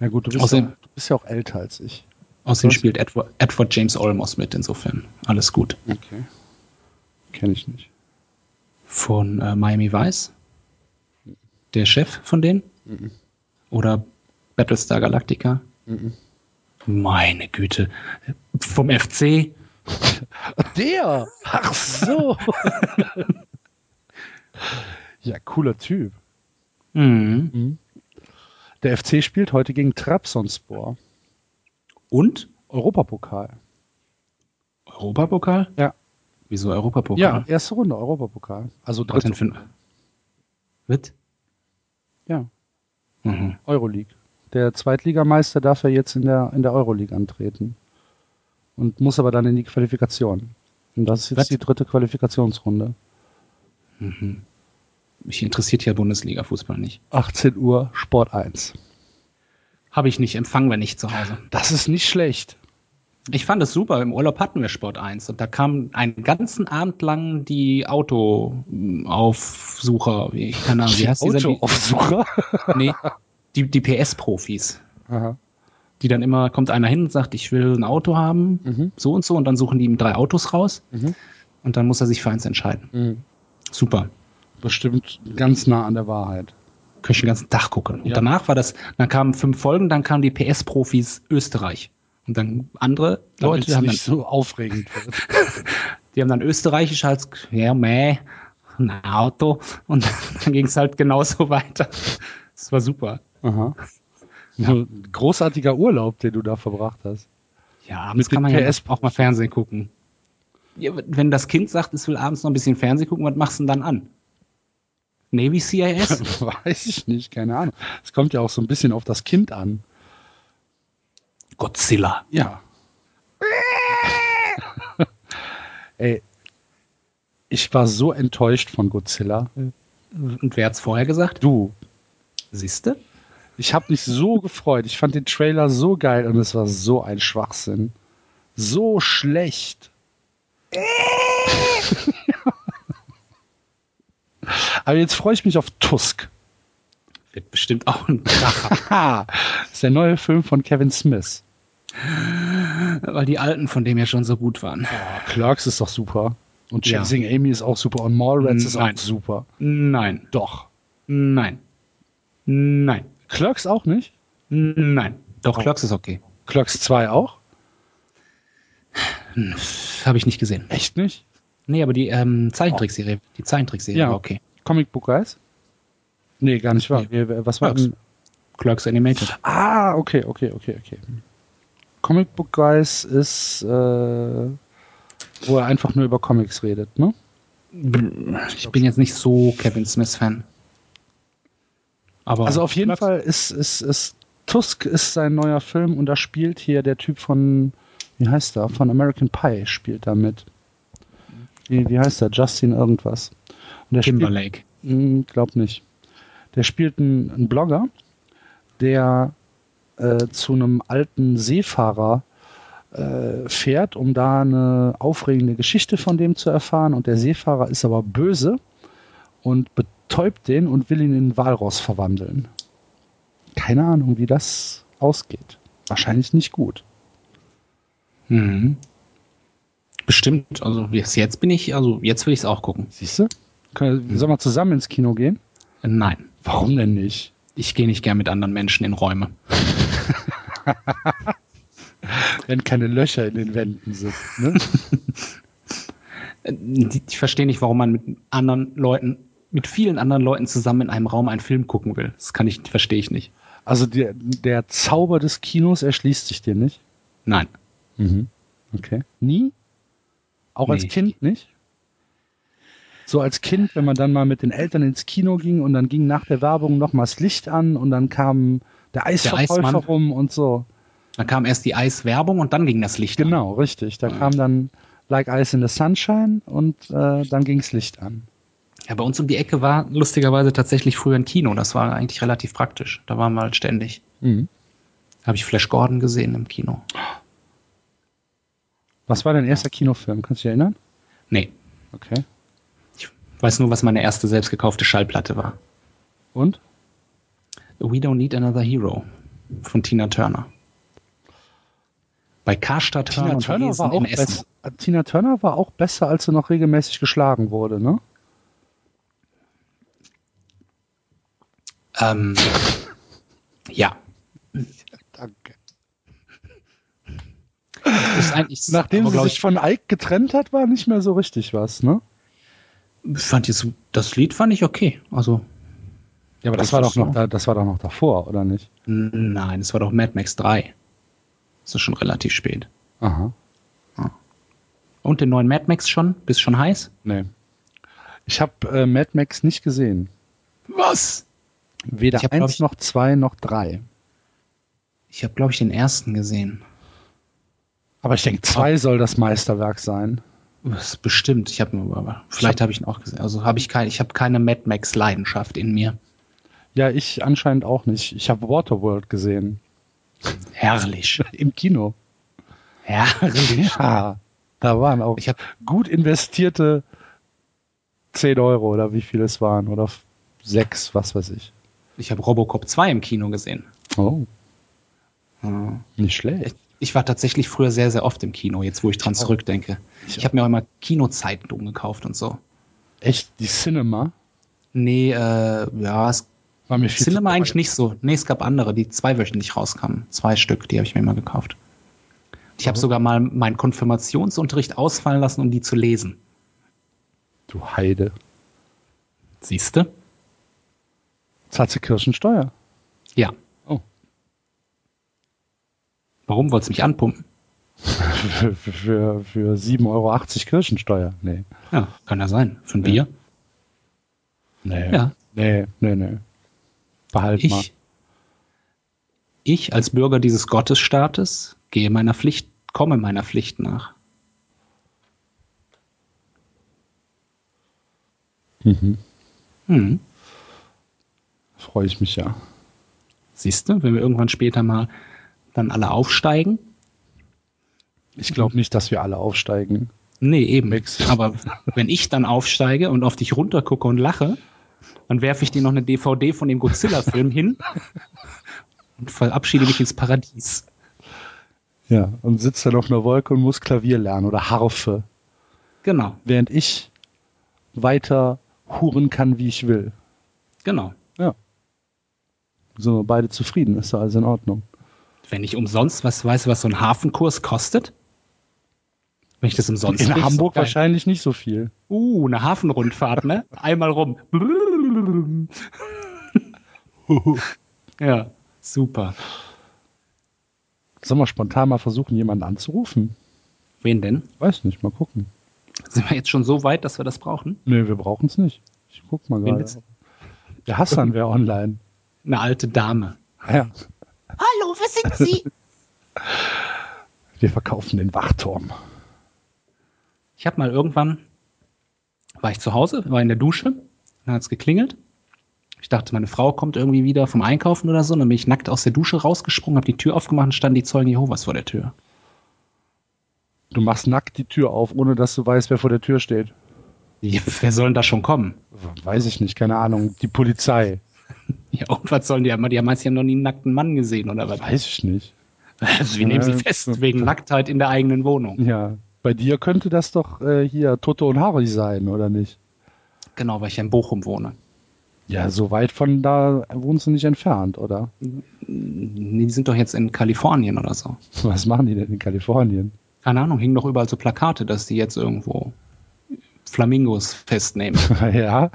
Ja gut, du bist, Außerdem- ja, du bist ja auch älter als ich. Außerdem spielt Edward, Edward James Olmos mit, insofern alles gut. Okay. Kenne ich nicht. Von äh, Miami Vice? Der Chef von denen? Oder Battlestar Galactica? Meine Güte. Vom FC? Der! Ach so! ja, cooler Typ. Mhm. Der FC spielt heute gegen Trabzonspor. Und? Europapokal. Europapokal? Ja. Wieso Europapokal? Ja, erste Runde Europapokal. Also Was denn dritte. für ein. Wird? Ja, Mhm. Euroleague. Der Zweitligameister darf ja jetzt in der, in der Euroleague antreten. Und muss aber dann in die Qualifikation. Und das ist jetzt Was? die dritte Qualifikationsrunde. Mich interessiert ja Bundesliga-Fußball nicht. 18 Uhr, Sport 1. Habe ich nicht, empfangen wir nicht zu Hause. Das ist nicht schlecht. Ich fand es super. Im Urlaub hatten wir Sport 1 und da kamen einen ganzen Abend lang die Autoaufsucher, wie ich keine Ahnung, wie heißt dieser? Autoaufsucher. Nee, die, die PS-Profis. Die dann immer, kommt einer hin und sagt, ich will ein Auto haben, Mhm. so und so, und dann suchen die ihm drei Autos raus Mhm. und dann muss er sich für eins entscheiden. Mhm. Super. Bestimmt ganz nah an der Wahrheit. Kann ich den ganzen Tag gucken. Und Ja. danach war das, dann kamen fünf Folgen, dann kamen die PS-Profis Österreich. Und dann andere Damit Leute, haben, dann, nicht so aufregend die haben dann österreichisch als, ja, meh, ein Auto. Und dann ging es halt genauso weiter. Das war super. Aha. Ja. Großartiger Urlaub, den du da verbracht hast. Ja, abends Mit kann man ja PS auch mal Fernsehen gucken. Ja, wenn das Kind sagt, es will abends noch ein bisschen Fernsehen gucken, was machst du denn dann an? Navy CIS? Weiß ich nicht, keine Ahnung. Es kommt ja auch so ein bisschen auf das Kind an. Godzilla. Ja. Ey, ich war so enttäuscht von Godzilla. Und wer hat's vorher gesagt? Du, Siehste? Ich habe mich so gefreut. Ich fand den Trailer so geil und es war so ein Schwachsinn. So schlecht. Aber jetzt freue ich mich auf Tusk. Wird bestimmt auch ein Kracher. Das ist der neue Film von Kevin Smith. weil die alten von dem ja schon so gut waren. Clerks ist doch super. Und Ja. Chasing Amy ist auch super. Und Mallrats ist Nein. auch super. Nein, Doch. nein, nein, Clerks auch nicht? nein. Doch, Oh. Clerks ist okay. Clerks 2 auch? Habe ich nicht gesehen. Echt nicht? Nee, aber die ähm, Zeichentrickserie, die Zeichentrickserie Ja. war okay. Comic Book Guys? Nee, gar nicht wahr. Nee. Was war Clerks. Clerks Animated. Ah, okay, okay, okay, okay. Comic Book Guys ist, äh, wo er einfach nur über Comics redet, ne? Ich bin jetzt nicht so Kevin Smith-Fan. Aber Also auf jeden Fall ist, ist, ist Tusk ist sein neuer Film und da spielt hier der Typ von, wie heißt er, von American Pie spielt da mit. Wie, wie heißt er? Justin irgendwas. Und der Timberlake. Spielt, hm, glaub nicht. Der spielt einen, einen Blogger, der äh, zu einem alten Seefahrer äh, fährt, um da eine aufregende Geschichte von dem zu erfahren. Und der Seefahrer ist aber böse und betäubt den und will ihn in Walross verwandeln. Keine Ahnung, wie das ausgeht. Wahrscheinlich nicht gut. Mhm. Bestimmt. Also jetzt, jetzt bin ich, also jetzt will ich es auch gucken. Siehst du? Sollen wir zusammen ins Kino gehen? Nein. Warum denn nicht? Ich gehe nicht gern mit anderen Menschen in Räume. Wenn keine Löcher in den Wänden sind. Ne? Ich verstehe nicht, warum man mit anderen Leuten, mit vielen anderen Leuten zusammen in einem Raum einen Film gucken will. Das kann ich, verstehe ich nicht. Also der, der Zauber des Kinos erschließt sich dir nicht. Nein. Okay. Nie? Auch als Nee. Kind nicht? So als Kind, wenn man dann mal mit den Eltern ins Kino ging und dann ging nach der Werbung noch mal das Licht an und dann kam der Eisverkäufer rum und so. Dann kam erst die Eiswerbung und dann ging das Licht an. Genau, richtig. Da kam dann Like Ice in the Sunshine und äh, dann ging's Licht an. Ja, bei uns um die Ecke war lustigerweise tatsächlich früher ein Kino. Das war eigentlich relativ praktisch. Da waren wir halt ständig. Mhm. Habe ich Flash Gordon gesehen im Kino. Was war dein erster Kinofilm? Kannst du dich erinnern? Nee. Okay. Ich weiß nur, was meine erste selbst gekaufte Schallplatte war. Und? We Don't Need Another Hero von Tina Turner. Bei Karstadt Tina Turner, war auch in Essen. besser, Tina Turner war auch besser, als sie noch regelmäßig geschlagen wurde, ne? Ähm, ja, Danke. das ist eigentlich, Nachdem aber, sie sich von Ike getrennt hat, war nicht mehr so richtig was, ne? ich, fand jetzt, das Lied fand ich okay. Also, Ja, aber das, Das war doch noch da, das war doch noch davor, oder nicht? nein, es war doch Mad Max 3. Das ist schon relativ spät. Aha. Und den neuen Mad Max schon? Bist schon heiß? Nee. Ich habe äh, Mad Max nicht gesehen. Was? Weder Ich hab, eins ich- noch zwei noch drei. Ich habe, glaube ich, den ersten gesehen. Aber ich denke, zwei soll das Meisterwerk sein. Das ist bestimmt. Ich habe aber vielleicht habe ich ihn auch gesehen. Also habe ich keine, ich habe keine Mad Max Leidenschaft in mir. Ja, ich anscheinend auch nicht. Ich habe Waterworld gesehen. Herrlich. Im Kino. Herrlich. Ja. Da waren auch Ich habe gut investierte 10 Euro oder wie viel es waren. Oder f- sechs, was weiß ich. Ich habe Robocop 2 im Kino gesehen. Oh, Ja. nicht schlecht. Ich war tatsächlich früher sehr, sehr oft im Kino, jetzt wo ich dran Ich zurückdenke. Ich Ich habe mir auch immer Kinozeitungen gekauft und so. Echt, die Cinema Nee, äh, ja, es war mir viel Cinema eigentlich nicht so. Nee, es gab andere, die zweiwöchentlich rauskamen. Zwei Stück, die habe ich mir immer gekauft. Ich habe Mhm. sogar mal meinen Konfirmationsunterricht ausfallen lassen, um die zu lesen. Du Heide. Siehste? Zahlt sie Kirchensteuer? Ja. Oh. Warum wolltest du mich anpumpen? für, für, für, für 7,80 Euro Kirchensteuer? Nee. Ja, kann ja sein. Für ein Bier? Nee. Ja. Nee, nee, nee. Behalt mal. Ich, ich als Bürger dieses Gottesstaates gehe meiner Pflicht, komme meiner Pflicht nach. Mhm. Hm. Freue ich mich ja. Siehst du, wenn wir irgendwann später mal dann alle aufsteigen? Ich glaube nicht, dass wir alle aufsteigen. Nee, eben. Nix. Aber wenn ich dann aufsteige und auf dich runtergucke und lache, dann werfe ich dir noch eine DVD von dem Godzilla-Film hin und verabschiede mich ins Paradies. Ja, und sitzt dann auf einer Wolke und muss Klavier lernen oder Harfe, Genau, während ich weiter huren kann, wie ich will. genau. Sind wir beide zufrieden, ist doch alles in Ordnung. Wenn ich umsonst, was weißt du, was so ein Hafenkurs kostet? Wenn ich das umsonst In Hamburg geil. wahrscheinlich nicht so viel. Uh, eine Hafenrundfahrt, ne? Einmal rum. ja, super. Sollen wir spontan mal versuchen, jemanden anzurufen? Wen denn? Weiß nicht, mal gucken. Sind wir jetzt schon so weit, dass wir das brauchen? Nee, wir brauchen es nicht. Ich guck mal gerade. Der Hassan wäre online. Eine alte Dame. Ja, Hallo, wer sind Sie? wir verkaufen den Wachturm. Ich habe mal irgendwann, war ich zu Hause, war in der Dusche, dann hat es geklingelt. Ich dachte, meine Frau kommt irgendwie wieder vom Einkaufen oder so. Dann bin ich nackt aus der Dusche rausgesprungen, habe die Tür aufgemacht und standen die Zeugen Jehovas vor der Tür. Du machst nackt die Tür auf, ohne dass du weißt, wer vor der Tür steht. Ja, wer soll denn da schon kommen? Weiß ich nicht, keine Ahnung. Die Polizei. Ja, und was sollen die? Die haben die haben noch nie einen nackten Mann gesehen oder was? Weiß ich nicht. Also, wir nehmen sie Ja, fest, wegen Nacktheit in der eigenen Wohnung. Ja. Bei dir könnte das doch äh, hier Toto und Harry sein, oder nicht? Genau, weil ich ja in Bochum wohne. Ja, so weit von da wohnst du nicht entfernt, oder? Die sind doch jetzt in Kalifornien oder so. Was machen die denn in Kalifornien? Keine Ahnung, hingen doch überall so Plakate, dass die jetzt irgendwo Flamingos festnehmen. ja.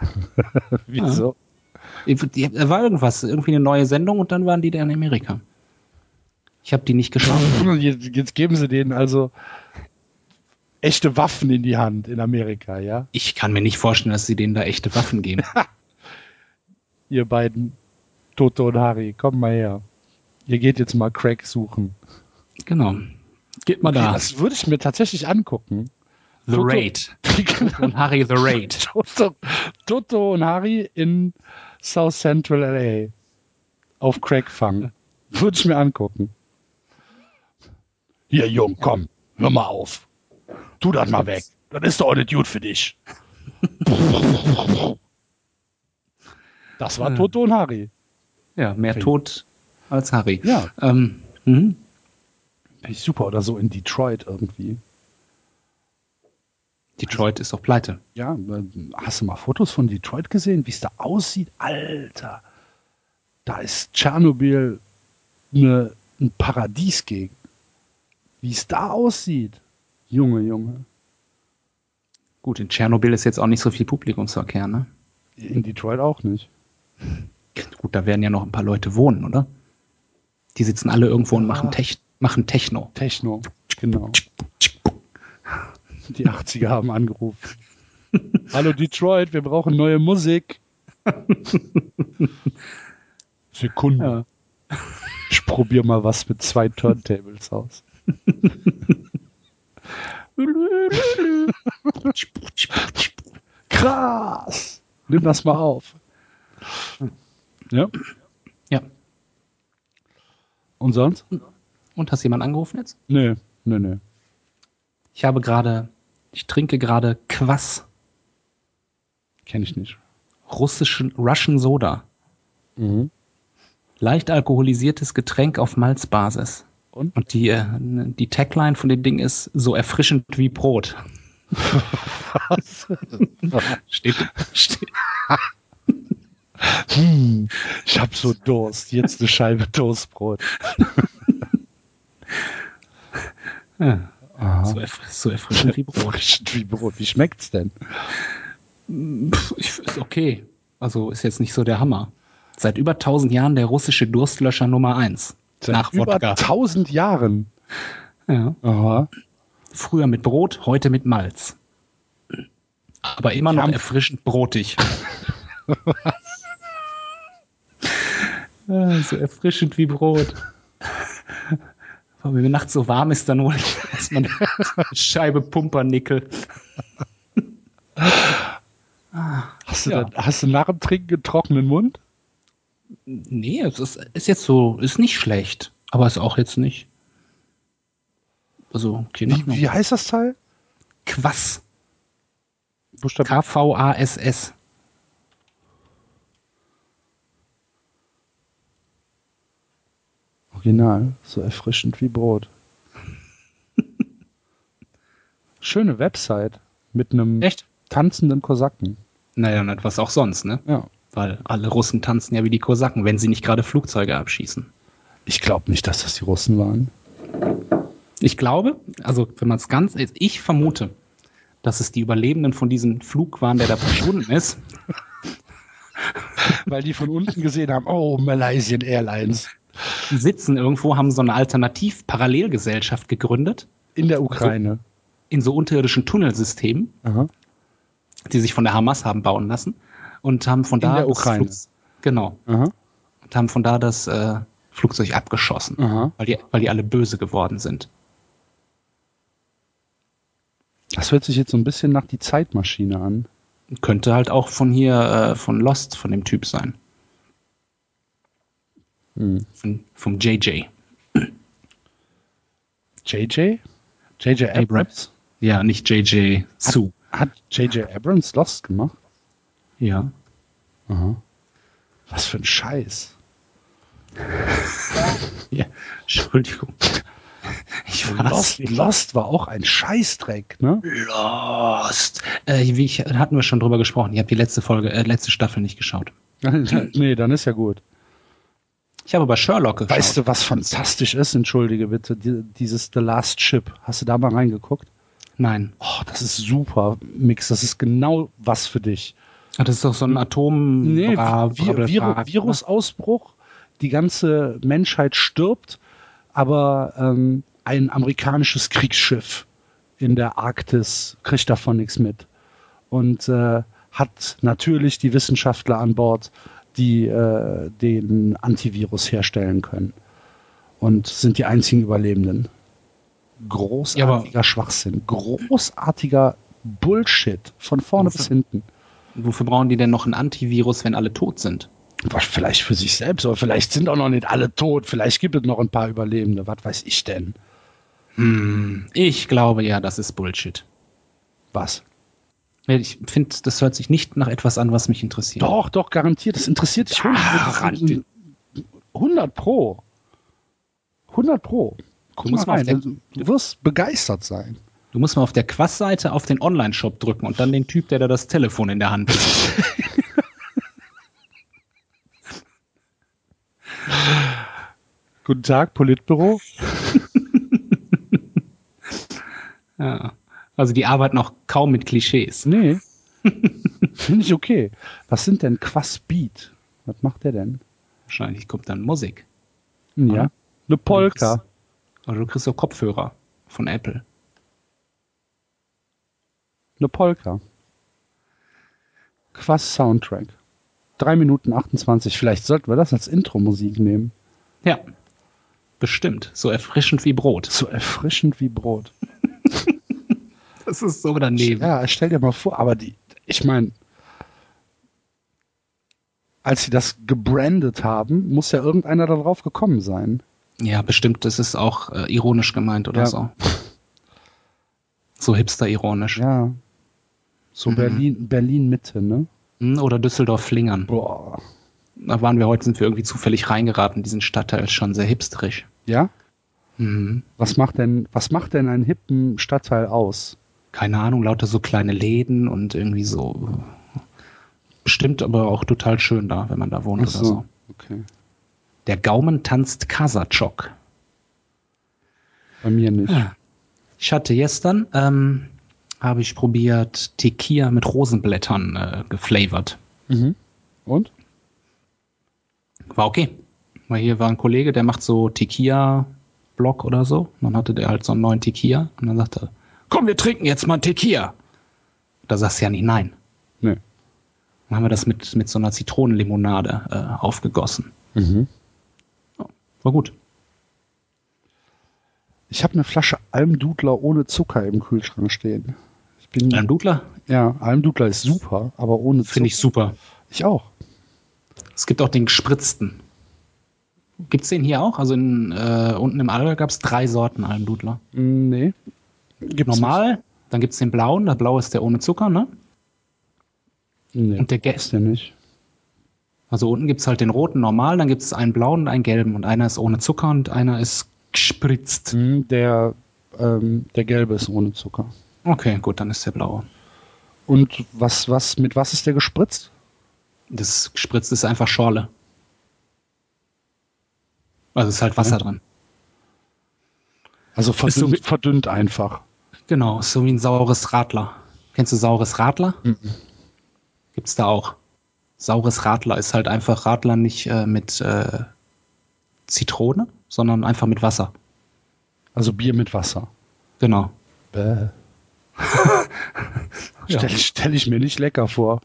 Wieso? Da war irgendwas, irgendwie eine neue Sendung und dann waren die da in Amerika. Ich habe die nicht geschaut. Jetzt, jetzt geben sie denen also echte Waffen in die Hand in Amerika, ja? Ich kann mir nicht vorstellen, dass sie denen da echte Waffen geben. Ihr beiden Toto und Harry, kommt mal her. Ihr geht jetzt mal Crack suchen. genau. Geht mal da. Das würde ich mir tatsächlich angucken. The Toto- Raid. Und Harry the Raid. Toto, Toto und Harry in South Central LA. Auf Crack fangen. Würde ich mir angucken. Hier, Jung, komm, hör mal auf. Tu das mal weg. Das ist doch nicht gut für dich. Das war. Toto und Harry. Ja, mehr Okay. tot als Harry. Ja. Ähm, mhm. Finde ich super. Oder so in Detroit irgendwie. Detroit ist doch pleite. Ja, äh, hast du mal Fotos von Detroit gesehen, wie es da aussieht? Alter, da ist Tschernobyl eine, ein Paradies gegen. Wie es da aussieht. Junge, Junge. Gut, in Tschernobyl ist jetzt auch nicht so viel Publikumsverkehr, ne? In Detroit auch nicht. Gut, da werden ja noch ein paar Leute wohnen, oder? Die sitzen alle irgendwo und machen, Tech machen Techno. Techno, genau. Die 80er haben angerufen. Hallo Detroit, wir brauchen neue Musik. Sekunde. Ja. Ich probiere mal was mit zwei Turntables aus. Krass. Nimm das mal auf. Ja. Ja. Und sonst? Und hast jemand angerufen jetzt? Nö, nö, nö. Ich habe gerade, ich trinke gerade Quass, Kenn ich nicht. russischen Russian Soda. Mhm. Leicht alkoholisiertes Getränk auf Malzbasis. Und? Und die, äh, die Tagline von dem Ding ist so erfrischend wie Brot. Steht, steht, Hm, ich hab so Durst. Jetzt eine Scheibe Toastbrot. ja, Aha. so, erfr so erfrischend wie Brot. Erfrischend wie Brot. Wie schmeckt's denn? Pff, ich, ist okay. Also ist jetzt nicht so der Hammer. Seit über 1000 Jahren der russische Durstlöscher Nummer 1. Seit Nach über Wodka. 1000 Jahren. Ja. Aha. Früher mit Brot, heute mit Malz. Aber immer noch erfrischend brotig. So erfrischend wie Brot. Aber wenn nachts so warm ist, dann hole ich erstmal eine Scheibe Pumpernickel. Hast du, Ja. denn, hast du nach dem Trinken einen trockenen Mund? Nee, es ist, ist jetzt so, ist nicht schlecht, aber ist auch jetzt nicht. Also, okay, Wie, wie heißt das Teil? Quass. K-V-A-S-S. Original. So erfrischend wie Brot. Schöne Website mit einem Echt? tanzenden Kosaken. Naja, und was auch sonst, ne? Ja. Weil alle Russen tanzen ja wie die Kosaken, wenn sie nicht gerade Flugzeuge abschießen. Ich glaube nicht, dass das die Russen waren. Ich glaube, also wenn man es ganz, ich vermute, dass es die Überlebenden von diesem Flug waren, der da verschwunden ist. Weil die von unten gesehen haben, oh, Malaysian Airlines. Sitzen irgendwo, haben so eine Alternativ-Parallelgesellschaft gegründet, In der Ukraine. in so unterirdischen Tunnelsystemen, Aha. die sich von der Hamas haben bauen lassen und haben von In da der das Ukraine. Flug- genau, Aha. und haben von da das äh, Flugzeug abgeschossen, Aha. weil die, weil die alle böse geworden sind. Das hört sich jetzt so ein bisschen nach die Zeitmaschine an. Könnte halt auch von hier, äh, von Lost, von dem Typ sein. Hm. Von, vom JJ. JJ? JJ Abrams? Ja, nicht JJ Sue. Hat JJ Abrams Lost gemacht? Ja. Aha. Was für ein Scheiß. ja. Entschuldigung. Ich war Lost, Lost war auch ein Scheißdreck, ne? Lost. Äh, wie ich, hatten wir schon drüber gesprochen. Ich habe die letzte Folge, äh, letzte Staffel nicht geschaut. nee, dann ist ja gut. Ich habe aber Sherlock geschaut. Weißt du, was fantastisch ist? Entschuldige bitte. Die, dieses The Last Ship. Hast du da mal reingeguckt? Nein. Oh, das ist super, Mix. Das ist genau was für dich. Ah, Das ist doch so ein Atom. Nee, Bra- Vi Brabbel- Viru Bra- Virusausbruch. Die ganze Menschheit stirbt, aber ähm, ein amerikanisches Kriegsschiff in der Arktis kriegt davon nichts mit. Und äh, hat natürlich die Wissenschaftler an Bord, die äh, den Antivirus herstellen können. Und sind die einzigen Überlebenden. Großartiger Schwachsinn. Großartiger Bullshit. Von vorne bis hinten. Wofür brauchen die denn noch ein Antivirus, wenn alle tot sind? Vielleicht für sich selbst, aber vielleicht sind auch noch nicht alle tot. Vielleicht gibt es noch ein paar Überlebende. Was weiß ich denn? Hm, ich glaube ja, das ist Bullshit. Was? Ich finde, das hört sich nicht nach etwas an, was mich interessiert. Doch, doch, garantiert. Das interessiert dich Ach, 100, 100 Pro. 100 Pro. Guck Du mal rein. der- Du, du wirst begeistert sein. Du musst mal auf der Quass-Seite auf den Online-Shop drücken und dann den Typ, der da das Telefon in der Hand hat. Guten Tag, Politbüro. ja. Also die arbeiten auch kaum mit Klischees. Nee. Finde ich okay. Was sind denn Quassbeat? Was macht der denn? Wahrscheinlich kommt dann Musik. Ja. Eine Polka. Oder du kriegst so Kopfhörer von Apple. Eine Polka. Quass Soundtrack. 3 Minuten 28. Vielleicht sollten wir das als Intro-Musik nehmen. Ja. Bestimmt. So erfrischend wie Brot. So erfrischend wie Brot. Das ist so daneben. Ja, stell dir mal vor, aber die, ich meine, als sie das gebrandet haben, muss ja irgendeiner darauf gekommen sein. Ja, bestimmt. Das ist auch äh, ironisch gemeint oder Ja. so. So hipster-ironisch. Ja. So Mhm. Berlin, Berlin Mitte, ne? Hm, Oder Düsseldorf-Flingern. Boah. Da waren wir heute, sind wir irgendwie zufällig reingeraten. Diesen Stadtteil ist schon sehr hipsterisch. Ja? Mhm. Was macht denn, was macht denn einen hippen Stadtteil aus? Keine Ahnung, lauter so kleine Läden und irgendwie so. Bestimmt aber auch total schön da, wenn man da wohnt Ach oder so. Okay. Der Gaumen tanzt Kasachok. Bei mir nicht. Ich hatte gestern, ähm, habe ich probiert, Tequila mit Rosenblättern äh, geflavored. Mhm. Und? War okay. Weil hier war ein Kollege, der macht so Tequila-Block oder so. Und dann hatte der halt so einen neuen Tequila. Und dann sagte er, komm, wir trinken jetzt mal einen Tequila. Da sagst du ja nicht nein. Nee. Dann haben wir das mit, mit so einer Zitronenlimonade äh, aufgegossen. Mhm. War gut. Ich habe eine Flasche Almdudler ohne Zucker im Kühlschrank stehen. Ich bin, Ein Dudler ja, Almdudler ist super, aber ohne Zucker. finde ich super. Ich auch. Es gibt auch den gespritzten. Gibt's den hier auch? Also in, äh, unten im Allgäu gab's drei Sorten Almdudler. Mm, Nee. Gibt's Normal, dann gibt's den blauen. Der blaue ist der ohne Zucker, ne? Nicht. Nee. Und der Ge ist der nicht. Also unten gibt's halt den roten normal, dann gibt's einen blauen und einen gelben. Und einer ist ohne Zucker und einer ist gespritzt. Mm, Der, ähm, der gelbe ist ohne Zucker. Okay, gut, dann ist der blaue. Und was, was, mit was ist der gespritzt? Das gespritzt ist einfach Schorle. Also ist halt Wasser drin. Also so verdünnt, wie- verdünnt einfach. Genau, so wie ein saures Radler. Kennst du saures Radler? Mhm. Gibt's da auch. Saures Radler ist halt einfach Radler nicht äh, mit äh, Zitrone, sondern einfach mit Wasser. Also Bier mit Wasser. Genau. Bäh. Ja. Stell, stell ich mir nicht lecker vor.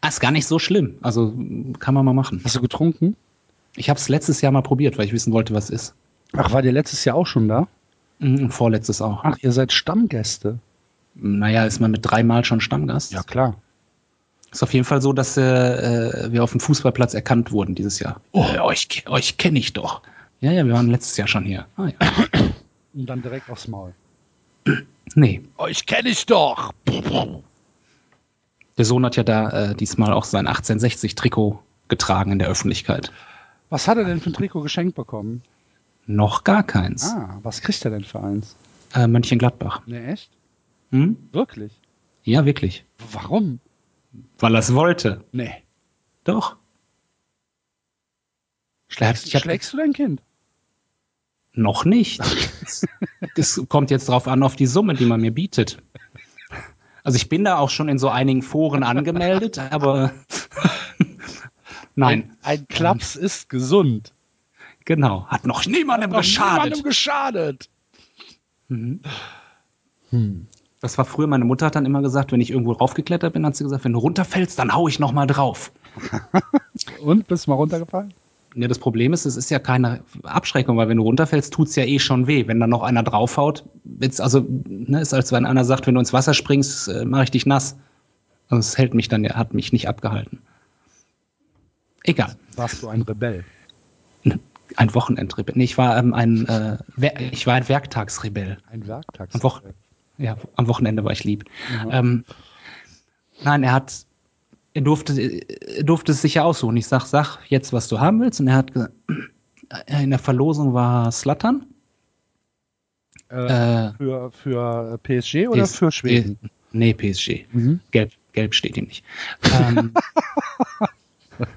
Ah, ist gar nicht so schlimm. Also kann man mal machen. Hast du getrunken? Ich habe es letztes Jahr mal probiert, weil ich wissen wollte, was ist. Ach, war der letztes Jahr auch schon da? Vorletztes auch. Ach, ihr seid Stammgäste. Naja, ist man mit dreimal schon Stammgast. klar. Ist auf jeden Fall so, dass äh, wir auf dem Fußballplatz erkannt wurden dieses Jahr. Oh, euch, ke- euch kenne ich doch. Ja, ja, wir waren letztes Jahr schon hier. Ah, ja. Und dann direkt aufs Maul. Nee, Euch kenne ich doch. der Sohn hat ja da äh, diesmal auch sein 1860-Trikot getragen in der Öffentlichkeit. Was hat er denn für ein Trikot geschenkt bekommen? Noch gar keins. Ah, was kriegt er denn für eins? Äh, Mönchengladbach. Ne, echt? Hm? Wirklich? Ja, wirklich. Warum? Weil er es wollte. Nee. Doch. Schlägst, Ich schlägst du dein Kind? Noch nicht. Es kommt jetzt drauf an, auf die Summe, die man mir bietet. Also ich bin da auch schon in so einigen Foren angemeldet, aber nein, Ein, ein Klaps ist gesund. Genau, hat noch niemandem Noch geschadet. niemandem geschadet. Mhm. Hm. Das war früher, meine Mutter hat dann immer gesagt, wenn ich irgendwo raufgeklettert bin, hat sie gesagt, wenn du runterfällst, dann hau ich noch mal drauf. Und bist du mal runtergefallen? Ja, das Problem ist, es ist ja keine Abschreckung, weil wenn du runterfällst, tut's ja eh schon weh. Wenn dann noch einer draufhaut, wird's also, ne, ist als wenn einer sagt, wenn du ins Wasser springst, äh, mache ich dich nass. Also es hält mich dann, ja, hat mich nicht abgehalten. Egal. Warst du ein Rebell? Ein Wochenendrebell. Nee, ich war ähm, ein, äh, ich war ein Werktagsrebell. Ein Werktags. Am, Wochen ja, am Wochenende war ich lieb. Mhm. Ähm, nein, er hat, er durfte, er durfte es sich ja aussuchen. Ich sag, sag jetzt, was du haben willst. Und er hat gesagt, in der Verlosung war Slattern. Äh, Äh, für, für PSG oder PS für Schweden? Nee, PSG. Mhm. Gelb, gelb steht ihm nicht. Ähm,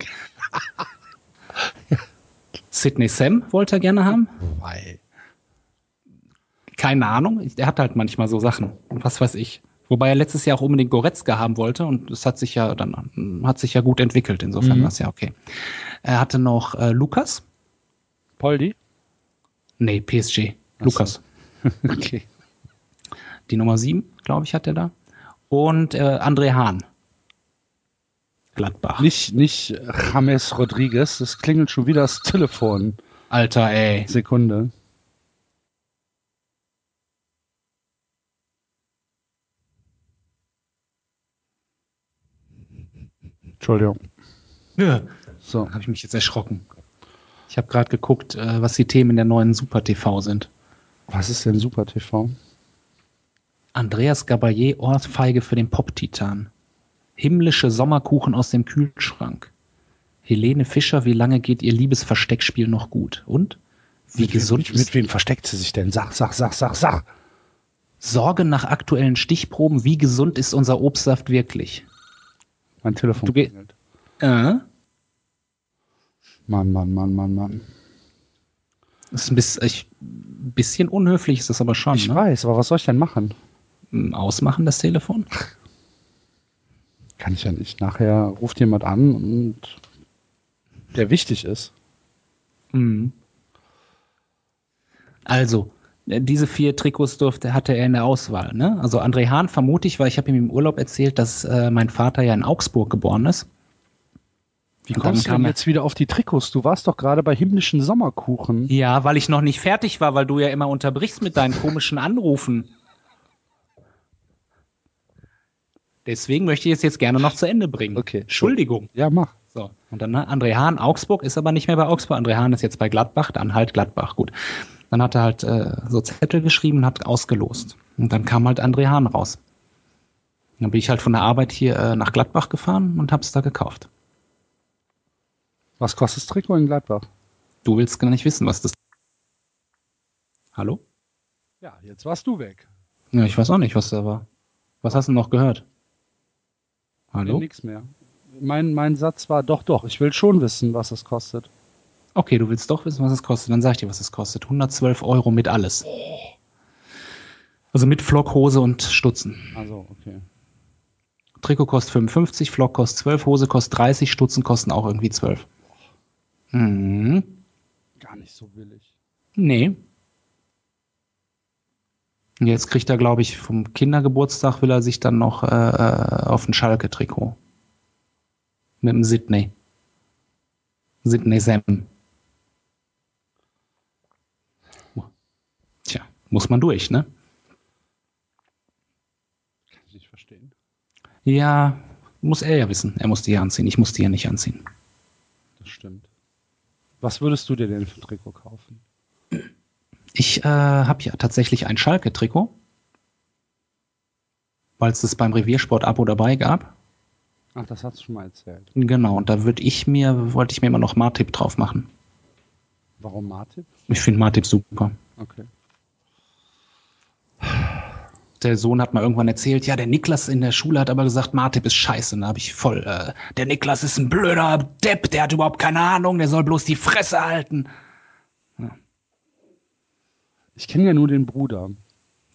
Sidney Sam wollte er gerne haben. Weil. Keine Ahnung. Er hat halt manchmal so Sachen. Was weiß ich. Wobei er letztes Jahr auch unbedingt Goretzka haben wollte und es hat sich ja dann hat sich ja gut entwickelt. Insofern Mhm. war es ja okay. Er hatte noch äh, Lukas. Poldi? Nee, PSG. Ach so. Lukas. Okay. Die Nummer 7, glaube ich, hat er da. Und äh, André Hahn. Gladbach. Nicht, nicht James Rodriguez, das klingelt schon wieder das Telefon. Alter, ey. Sekunde. Entschuldigung. Ja. So, Habe ich mich jetzt erschrocken. Ich habe gerade geguckt, äh, was die Themen der neuen Super TV sind. was ist denn Super TV? Andreas Gabayé Ohrfeige für den Pop-Titan. Himmlische Sommerkuchen aus dem Kühlschrank. Helene Fischer, wie lange geht ihr Liebesversteckspiel noch gut? Und? Wie gesund mit, mit wem versteckt sie sich denn? Sag, sag, sag, sag, sag. Sorge nach aktuellen Stichproben, wie gesund ist unser Obstsaft wirklich? Mein Telefon Du klingelt. Äh? Mann, Mann, Mann, Mann, Mann. Ist ein bisschen, ich, ein bisschen unhöflich ist das aber schon. Ich ne? weiß, aber was soll ich denn machen? Ausmachen das Telefon? Kann ich ja nicht. Nachher ruft jemand an und der wichtig ist. Mhm. Also, äh, diese vier Trikots durfte, hatte er in der Auswahl. Ne? Also André Hahn vermute ich, weil ich habe ihm im Urlaub erzählt, dass äh, mein Vater ja in Augsburg geboren ist. Wie kommst du denn jetzt wieder auf die Trikots? Du warst doch gerade bei himmlischen Sommerkuchen. Ja, weil ich noch nicht fertig war, weil du ja immer unterbrichst mit deinen komischen Anrufen. Deswegen möchte ich es jetzt gerne noch zu Ende bringen. Okay. Entschuldigung. Ja, mach. So, und dann ne, André Hahn, Augsburg ist aber nicht mehr bei Augsburg. André Hahn ist jetzt bei Gladbach, dann halt Gladbach. Gut. Dann hat er halt äh, so Zettel geschrieben und hat ausgelost. Und dann kam halt André Hahn raus. Dann bin ich halt von der Arbeit hier äh, nach Gladbach gefahren und hab's da gekauft. Was kostet das Trikot in Gladbach? Du willst gar nicht wissen, was das. Hallo? Ja, jetzt warst du weg. Ja, ich weiß auch nicht, was da war. Was hast du noch gehört? Hallo? Nix mehr. Mein, mein Satz war, doch, doch, ich will schon wissen, was es kostet. Okay, du willst doch wissen, was es kostet. Dann sag ich dir, was es kostet. 112 Euro mit alles. Also mit Flock, Hose und Stutzen. Also, okay. Trikot kostet 55, Flock kostet 12, Hose kostet 30, Stutzen kosten auch irgendwie 12. Mhm. Gar nicht so billig. Nee. Und jetzt kriegt er, glaube ich, vom Kindergeburtstag will er sich dann noch äh, äh, auf ein Schalke-Trikot. Mit dem Sydney. Sydney Sam. Tja, muss man durch, ne? Kann ich nicht verstehen. Ja, muss er ja wissen. Er muss die ja anziehen. Ich muss die ja nicht anziehen. Das stimmt. Was würdest du dir denn für ein Trikot kaufen? Ich äh, habe ja tatsächlich ein Schalke-Trikot, weil es das beim Reviersport-Abo dabei gab. Ach, das hast du schon mal erzählt. Genau, und da würde ich mir, wollte ich mir immer noch Martip drauf machen. Warum Martip? Ich finde Martip super. Okay. Der Sohn hat mal irgendwann erzählt, ja, der Niklas in der Schule hat aber gesagt, Martip ist scheiße. Und da habe ich voll, äh, der Niklas ist ein blöder Depp, der hat überhaupt keine Ahnung, der soll bloß die Fresse halten. Ich kenne ja nur den Bruder.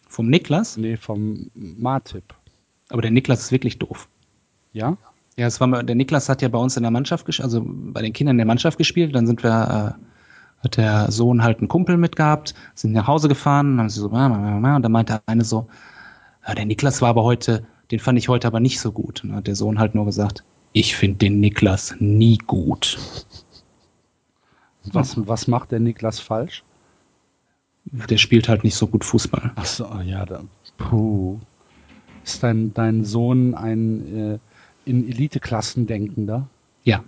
Vom Niklas? Nee, vom Martip. Aber der Niklas ist wirklich doof. Ja? Ja, es war mal, der Niklas hat ja bei uns in der Mannschaft gespielt, also bei den Kindern in der Mannschaft gespielt. Dann sind wir, äh, hat der Sohn halt einen Kumpel mitgehabt, sind nach Hause gefahren, dann haben sie so, "Ma, ma, ma, ma", und dann meinte eine so, ja, der Niklas war aber heute, den fand ich heute aber nicht so gut. Und dann hat der Sohn halt nur gesagt, ich finde den Niklas nie gut. Was, was macht der Niklas falsch? Der spielt halt nicht so gut Fußball. Ach so, ja, da. Puh. Ist dein, dein Sohn ein äh, in Eliteklassen denkender? Ja,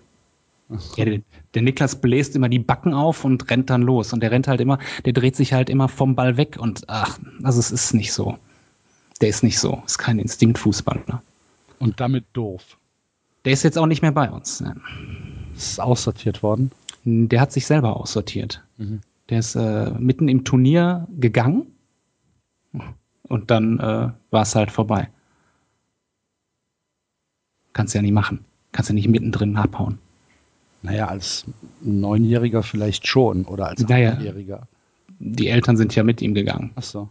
Ja, der, der Niklas bläst immer die Backen auf und rennt dann los. Und der rennt halt immer, der dreht sich halt immer vom Ball weg. Und ach, also es ist nicht so. Der ist nicht so. Ist kein Instinktfußballer. Und damit doof. Der ist jetzt auch nicht mehr bei uns. Ne? Ist aussortiert worden. Der hat sich selber aussortiert. Der ist äh, mitten im Turnier gegangen und dann äh, war es halt vorbei. Kannst ja nicht machen. Kannst ja nicht mittendrin abhauen. Naja, als Neunjähriger vielleicht schon oder als Naja. Achtjähriger. Die Eltern sind ja mit ihm gegangen. Ach so.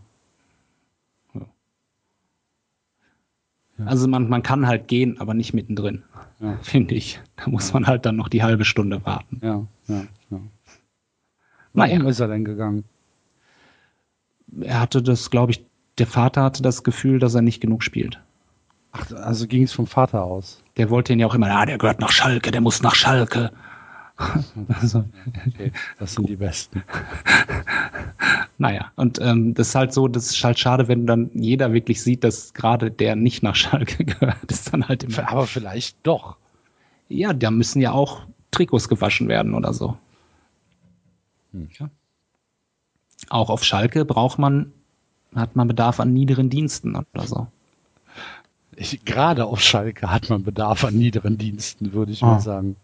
Also man, man kann halt gehen, aber nicht mittendrin, Ja, finde ich. Da muss man halt dann noch die halbe Stunde warten. ja, ja. Ja. Naja. Warum ist er denn gegangen? Er hatte das, glaube ich, der Vater hatte das Gefühl, dass er nicht genug spielt. Ach, also ging es vom Vater aus. Der wollte ihn ja auch immer, ah, der gehört nach Schalke, der muss nach Schalke. Also, Okay, das sind die Besten. naja, und ähm, das ist halt so, das ist halt schade, wenn dann jeder wirklich sieht, dass gerade der nicht nach Schalke gehört. Das ist dann halt immer, Aber vielleicht doch. ja, da müssen ja auch Trikots gewaschen werden oder so. Hm. Ja. Auch auf Schalke braucht man, hat man Bedarf an niederen Diensten oder so. Ich, gerade auf Schalke hat man Bedarf an niederen Diensten, würde ich Ah. mal sagen.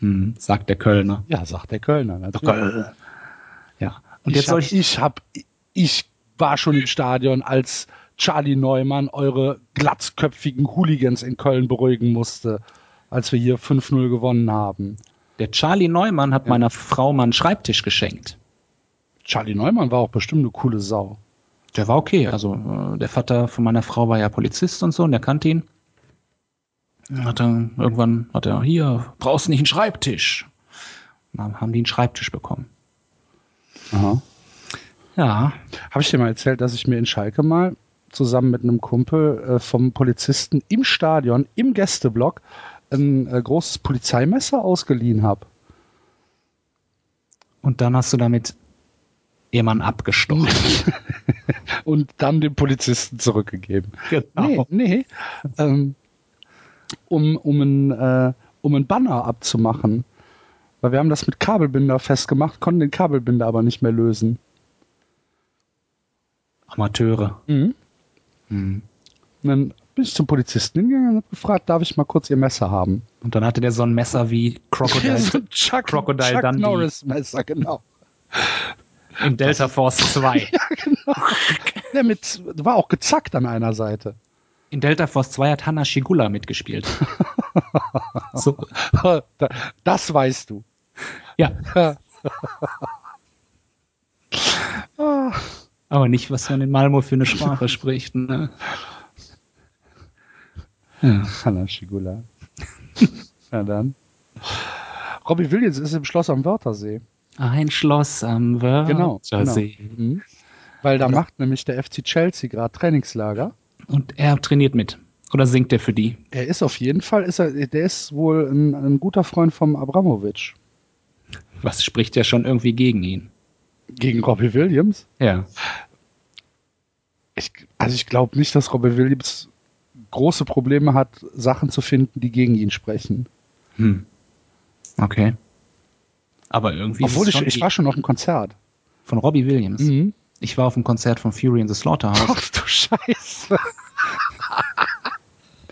Hm, sagt der Kölner. Ja, sagt der Kölner. natürlich. Ja. Und ich jetzt soll hab, ich, ich hab, ich war schon im Stadion, als Charlie Neumann eure glatzköpfigen Hooligans in Köln beruhigen musste, als wir hier 5-0 gewonnen haben. Der Charlie Neumann hat Ja. meiner Frau mal einen Schreibtisch geschenkt. Charlie Neumann war auch bestimmt eine coole Sau. Der war okay. Also äh, der Vater von meiner Frau war ja Polizist und so und der kannte ihn. Hat er, irgendwann hat er, hier, brauchst du nicht einen Schreibtisch. Und dann haben die einen Schreibtisch bekommen. Aha. Ja, Habe ich dir mal erzählt, dass ich mir in Schalke mal zusammen mit einem Kumpel äh, vom Polizisten im Stadion, im Gästeblock, ein äh, großes Polizeimesser ausgeliehen habe. und dann hast du damit jemanden abgestochen. und dann dem Polizisten zurückgegeben. Genau. Nee, nee. Ähm, um, um, ein, äh, um ein Banner abzumachen. Weil wir haben das mit Kabelbinder festgemacht, konnten den Kabelbinder aber nicht mehr lösen. Amateure. Mhm. Mhm. Und dann bin ich zum Polizisten hingegangen und habe gefragt, darf ich mal kurz Ihr Messer haben? Und dann hatte der so ein Messer wie Crocodile Ja, so ein Chuck, Crocodile Chuck Dundee. Norris Messer, genau. im Delta Force 2. Der mit, war auch gezackt an einer Seite. In Delta Force 2 hat Hanna Shigula mitgespielt. so, Da- Das weißt du. ja, Ah, aber nicht, was man in Malmo für eine Sprache spricht. Ne? Ja. Hanna Schigula. Na dann. Robbie Williams ist im Schloss am Wörthersee. Ein Schloss am Genau. Wörthersee. genau. Mhm. Weil da macht nämlich der FC Chelsea gerade Trainingslager. Und er trainiert mit. Oder singt er für die? Er ist auf jeden Fall, ist er, der ist wohl ein, ein guter Freund vom Abramovic. Was spricht ja schon irgendwie gegen ihn? Gegen Robbie Williams? Ja. Ich, also ich glaube nicht, dass Robbie Williams große Probleme hat, Sachen zu finden, die gegen ihn sprechen. Hm. Okay. Aber irgendwie. Obwohl es ich, ich war schon auf einem Konzert. von Robbie Williams. Mhm. Ich war auf dem Konzert von Fury in the Slaughterhouse. Ach du Scheiße.